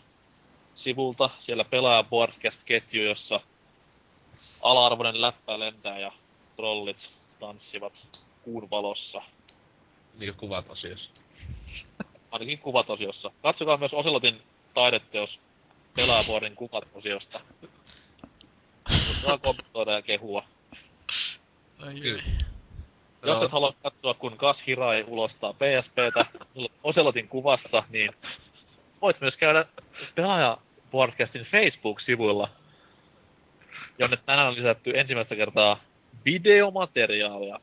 sivulta. Siellä pelaaja podcast-ketju, jossa ala-arvoinen läppä lentää ja trollit tanssivat kuun valossa. niin kuvat osiossa. Ainakin kuvatosiossa. Katsokaa myös Oselotin taideteos pelaajapuorin kuvat-osiosta. Voidaan kommentoida ja kehua. Ai Kyllä. Jos et halua katsoa, kun Gas Hirai ulostaa PSPtä Oselotin kuvassa, niin voit myös käydä pelaaja podcastin Facebook-sivuilla, jonne tänään on lisätty ensimmäistä kertaa videomateriaalia.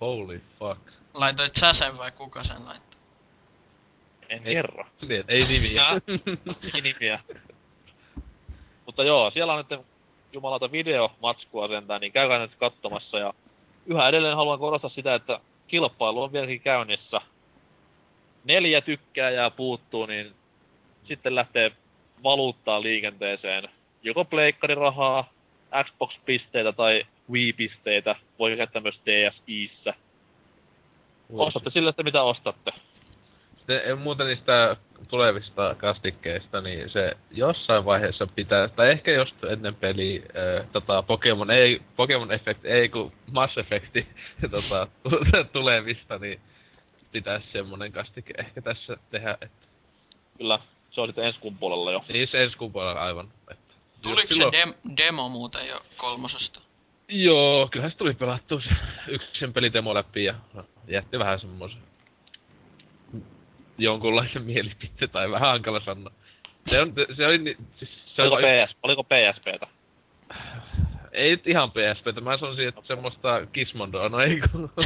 Holy fuck. Laitoit sä sen vai kuka sen laittoi? En Ei. kerro. Niin, ei nimiä. Ei nimiä. Mutta joo, siellä on nyt jumalata videomatskua sentään, niin käykää nyt katsomassa. Ja yhä edelleen haluan korostaa sitä, että kilpailu on vieläkin käynnissä. Neljä tykkääjää puuttuu, niin sitten lähtee valuuttaa liikenteeseen. Joko pleikkarirahaa, Xbox-pisteitä tai Wii-pisteitä. Voi käyttää myös DSissä. Ostatte sille, että mitä ostatte. Sitten muuten niistä tulevista kastikkeista, niin se jossain vaiheessa pitää, tai ehkä just ennen peli, äh, tota, Pokemon, ei, Pokemon Effect, ei kun Mass Effecti tota, tulevista, niin pitäisi semmonen kastike ehkä tässä tehdä, että... Kyllä, se on sitten ensi kuun puolella jo. Niin se ensi kuun puolella aivan. Että Tuliko silloin... se dem- demo muuten jo kolmosesta? Joo, kyllähän se tuli pelattua se yksin pelidemo läpi ja jätti vähän semmoisen jonkunlaisen mielipite tai vähän hankala sanoa. Se on, se oli, siis, se oliko, oli... PS, oliko PSPtä? Ei nyt ihan PSPtä, mä sanoisin, että semmoista Kismondoa, no ei kun...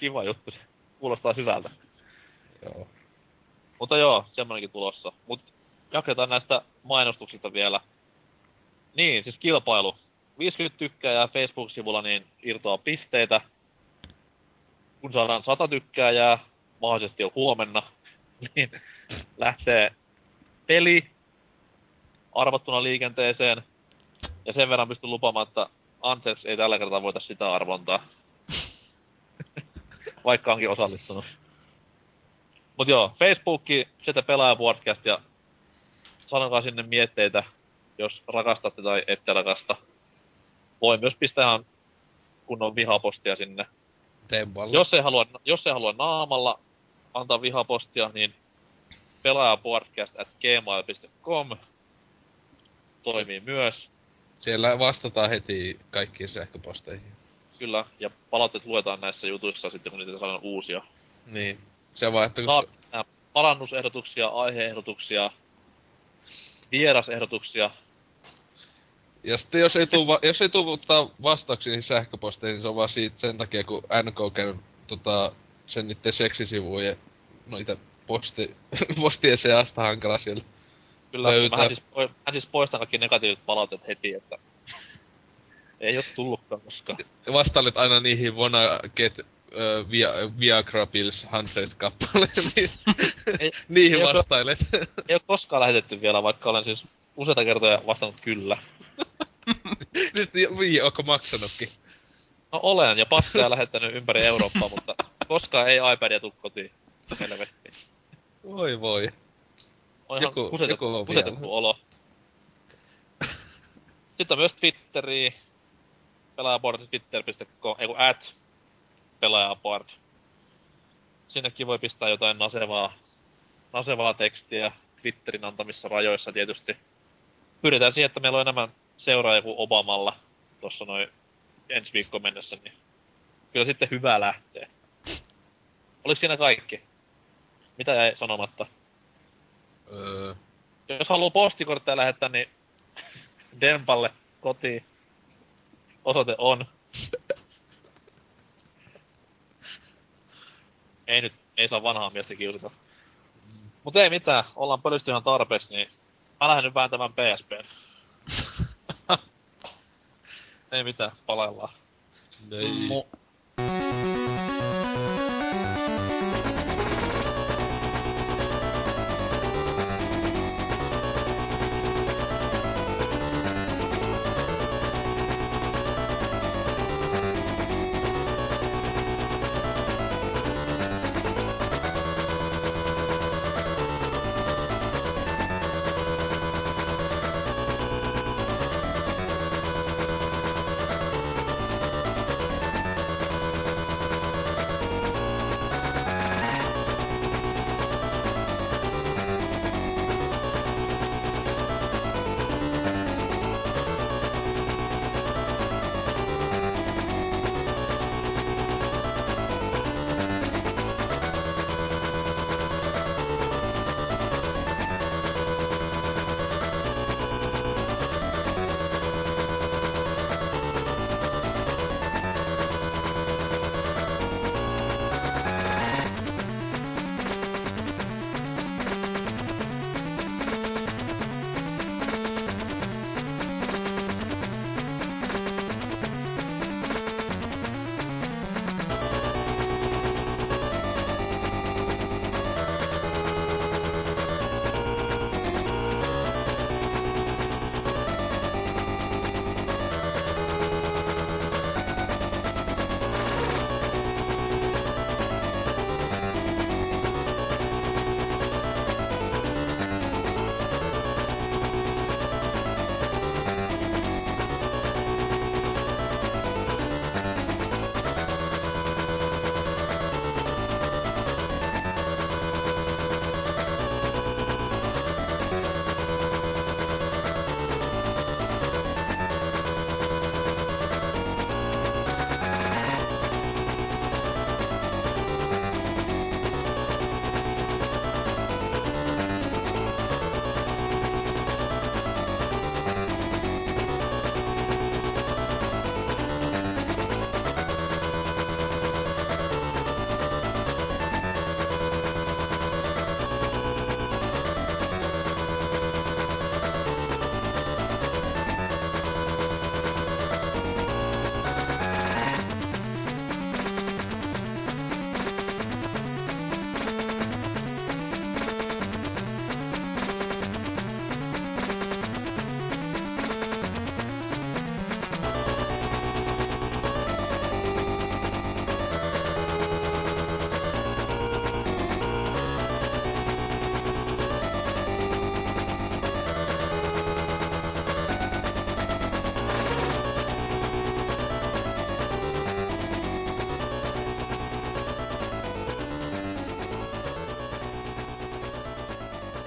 Kiva juttu se. Kuulostaa hyvältä. Joo. Mutta joo, semmonenkin tulossa. Mut jatketaan näistä mainostuksista vielä. Niin, siis kilpailu. 50 tykkääjää Facebook-sivulla, niin irtoaa pisteitä. Kun saadaan 100 tykkääjää, mahdollisesti jo huomenna, niin lähtee peli arvottuna liikenteeseen. Ja sen verran pystyn lupaamaan, että anteeksi, ei tällä kertaa voita sitä arvontaa. Vaikka onkin osallistunut. Mut joo, Facebookki, sitä pelaa podcast ja sanokaa sinne mietteitä, jos rakastatte tai ette rakasta. Voi myös pistää ihan kunnon vihapostia sinne. Jos ei, halua, jos ei halua naamalla antaa vihapostia, niin pelaajapodcast at gmail.com toimii myös. Siellä vastataan heti kaikkiin sähköposteihin. Kyllä, ja palautteet luetaan näissä jutuissa sitten, kun niitä saadaan uusia. Niin. Se vaan, että kun... Saa, parannusehdotuksia, aiheehdotuksia, vierasehdotuksia. Ja sitten jos ei tuu, jos ei tuu vastauksia niihin sähköposteihin, niin se on vaan siitä sen takia, kun NK käy tota, sen niiden seksisivujen noita posti, postien seasta hankala siellä Kyllä, löytää. Mä siis, mä siis poistan kaikki negatiiviset palautteet heti, että ei oo tullutkaan koskaan. Vastailet aina niihin wanna get via, Viagra Pills 100 kappaleen, niin ei, niihin ei vastailet. Ole, ei oo koskaan lähetetty vielä, vaikka olen siis useita kertoja vastannut kyllä. Nyt niin, onko maksanutkin? No olen, ja passeja lähettänyt ympäri Eurooppaa, mutta koskaan ei iPadia tuu kotiin. Helvetti. Voi voi. On ihan joku, kusetettu, joku kusetettu olo. Sitten on myös Twitteri, pelaajaboard twitter.com, ei kun at pelaajaboard. Sinnekin voi pistää jotain nasevaa, nasevaa tekstiä Twitterin antamissa rajoissa tietysti. Pyritään siihen, että meillä on enemmän seuraajia kuin Obamalla tuossa noin ensi viikko mennessä, niin kyllä sitten hyvää lähtee. Oliko siinä kaikki? Mitä jäi sanomatta? Öö. Jos haluaa postikortteja lähettää, niin Dempalle kotiin. Osoite on. Ei nyt, ei saa vanhaa miestä kiusata. Mut ei mitään, ollaan pölysty ihan tarpeeksi, niin mä lähden nyt vääntämään PSP. ei mitään, palaillaan. Ei. Mo-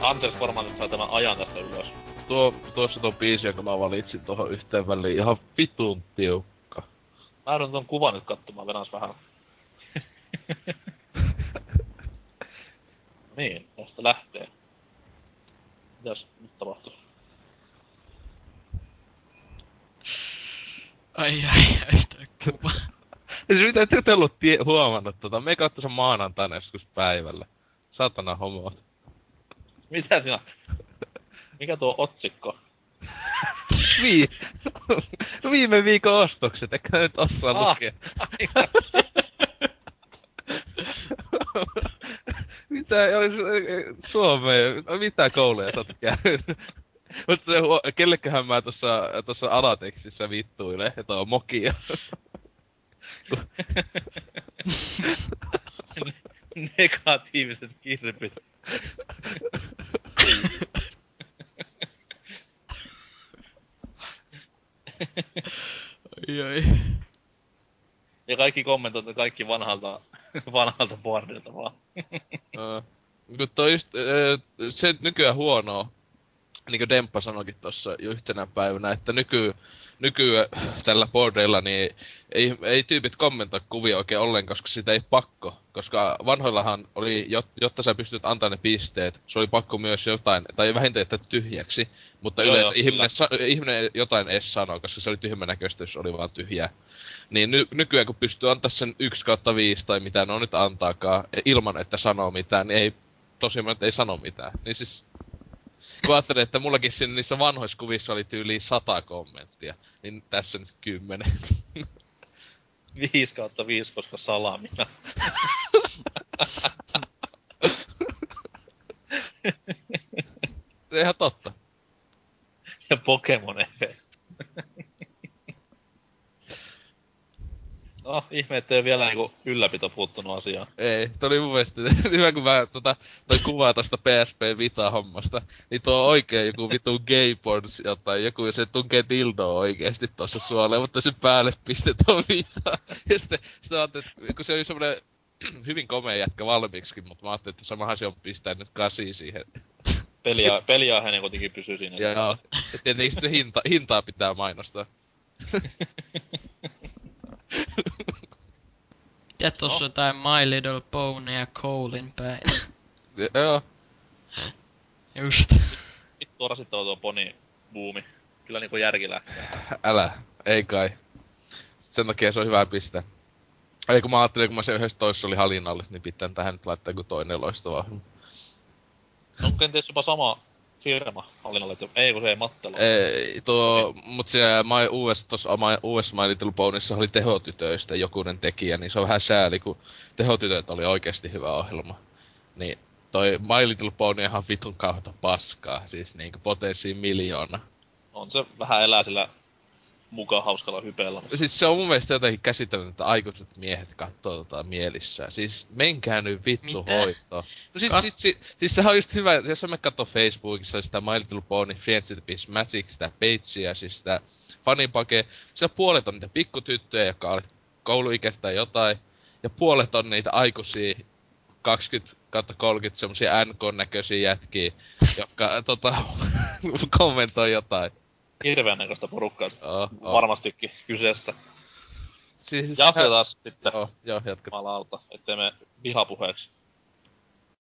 Anders varmaan nyt saa tämän ajan tästä ylös. Tuo, tuossa tuo biisi, jonka mä valitsin tuohon yhteen väliin, ihan vitun tiukka. Mä joudun ton kuvan nyt katsomaan, venas vähän. niin, tästä lähtee. Mitäs nyt tapahtuu? Ai ai ai, tää kuva. Siis mitä et te ollut tie- huomannut tota? Me katso sen maanantaina joskus päivällä. Satana homot. Mitä sinä? Mikä tuo otsikko? Vii... Viime viikon ostokset, eikä nyt osaa Ah. lukea. mitä Suomeen, mitä kouluja sä oot käynyt? Mutta kelleköhän mä tossa, tossa alatekstissä vittuilen, että on mokia. Negatiiviset kirpit. Ai ai. Ja kaikki kommentoivat kaikki vanhalta, vanhalta boardilta vaan. Kun toi just, se nykyään huonoa, niin kuin Demppa sanoikin tuossa jo yhtenä päivänä, että nyky, nykyään tällä boardeilla niin ei, ei tyypit kommentoi kuvia oikein ollenkaan, koska sitä ei pakko. Koska vanhoillahan oli, jot- jotta sä pystyt antamaan ne pisteet, se oli pakko myös jotain, tai vähintään jättää tyhjäksi. Mutta Joo, yleensä joo, ihminen, sa- ihminen jotain edes sanoo, koska se oli tyhmän näköistä, jos oli vaan tyhjää. Niin ny- nykyään kun pystyy antaa sen 1 kautta 5 tai mitä ne on nyt antaakaan, ilman että sanoo mitään, niin ei tosiaan ei sano mitään. Niin siis, kun ajattelin, että mullakin siinä niissä vanhoissa kuvissa oli tyyliin sata kommenttia, niin tässä nyt kymmenen. 5 kautta 5, koska salamina. Se ihan totta. ja Pokemon efekt. No, ihme, ettei vielä niinku ylläpito puuttunut asiaan. Ei, toi oli mun mielestä hyvä kun mä tota, toi kuva tosta PSP Vita-hommasta, niin tuo on oikein joku vitu gayporns jotain, joku se tunkee dildoa oikeesti tossa suoleen, mutta sen päälle pistetään Vita. Ja sitten, sitten ajattelin, että kun se oli semmonen hyvin komea jätkä valmiiksikin, mutta mä ajattelin, että samahan se on pistää nyt kasi siihen. Peliä, peliaiheinen kuitenkin pysyy siinä. Ja joo, ja tietenkin sitten hinta, hintaa pitää mainostaa. Ja tossa No. jotain My Little Pony ja Colein päin. Joo, Just. Vittu rasittava tuo poni buumi. Kyllä niinku järki lähtee. älä, ei kai. Sen takia se on hyvä pistää. Ei kun mä ajattelin, kun mä se yhdessä toisessa oli halinalle, niin pitää tähän nyt laittaa joku toinen loistava. On kenties jopa sama firma että ei kun se ei Mattela. Ei, tuo, mut siellä My US, tossa My, US My Little Ponyssa oli tehotytöistä jokunen tekijä, niin se on vähän sääli, kun tehotytöt oli oikeasti hyvä ohjelma. Niin toi My Little Pony on ihan vitun kauheata paskaa, siis niinku potenssiin miljoona. On se vähän elää sillä mukaan hauskalla hypeellä. mutta Siis se on mun mielestä jotenkin käsittämätöntä, että aikuiset miehet kattoo tota mielissään. Siis menkää nyt vittu Mitä? hoitoon. No siis, Kat- siis, siis, siis, sehän on just hyvä, jos me katsoo Facebookissa sitä My Little Pony Friends with Peace Magic, sitä pagea, siis sitä fanipake. Siellä puolet on niitä pikkutyttöjä, jotka on kouluikäistä tai jotain. Ja puolet on niitä aikuisia 20 kautta 30 semmosia NK-näköisiä jätkiä, jotka tota, kommentoi jotain. Hirveän näköistä porukkaa Oh, oh. varmastikin kyseessä. Siis, Jatketaan sitten Joo, joo, jatketaan. jumalauta, ettei me vihapuheeksi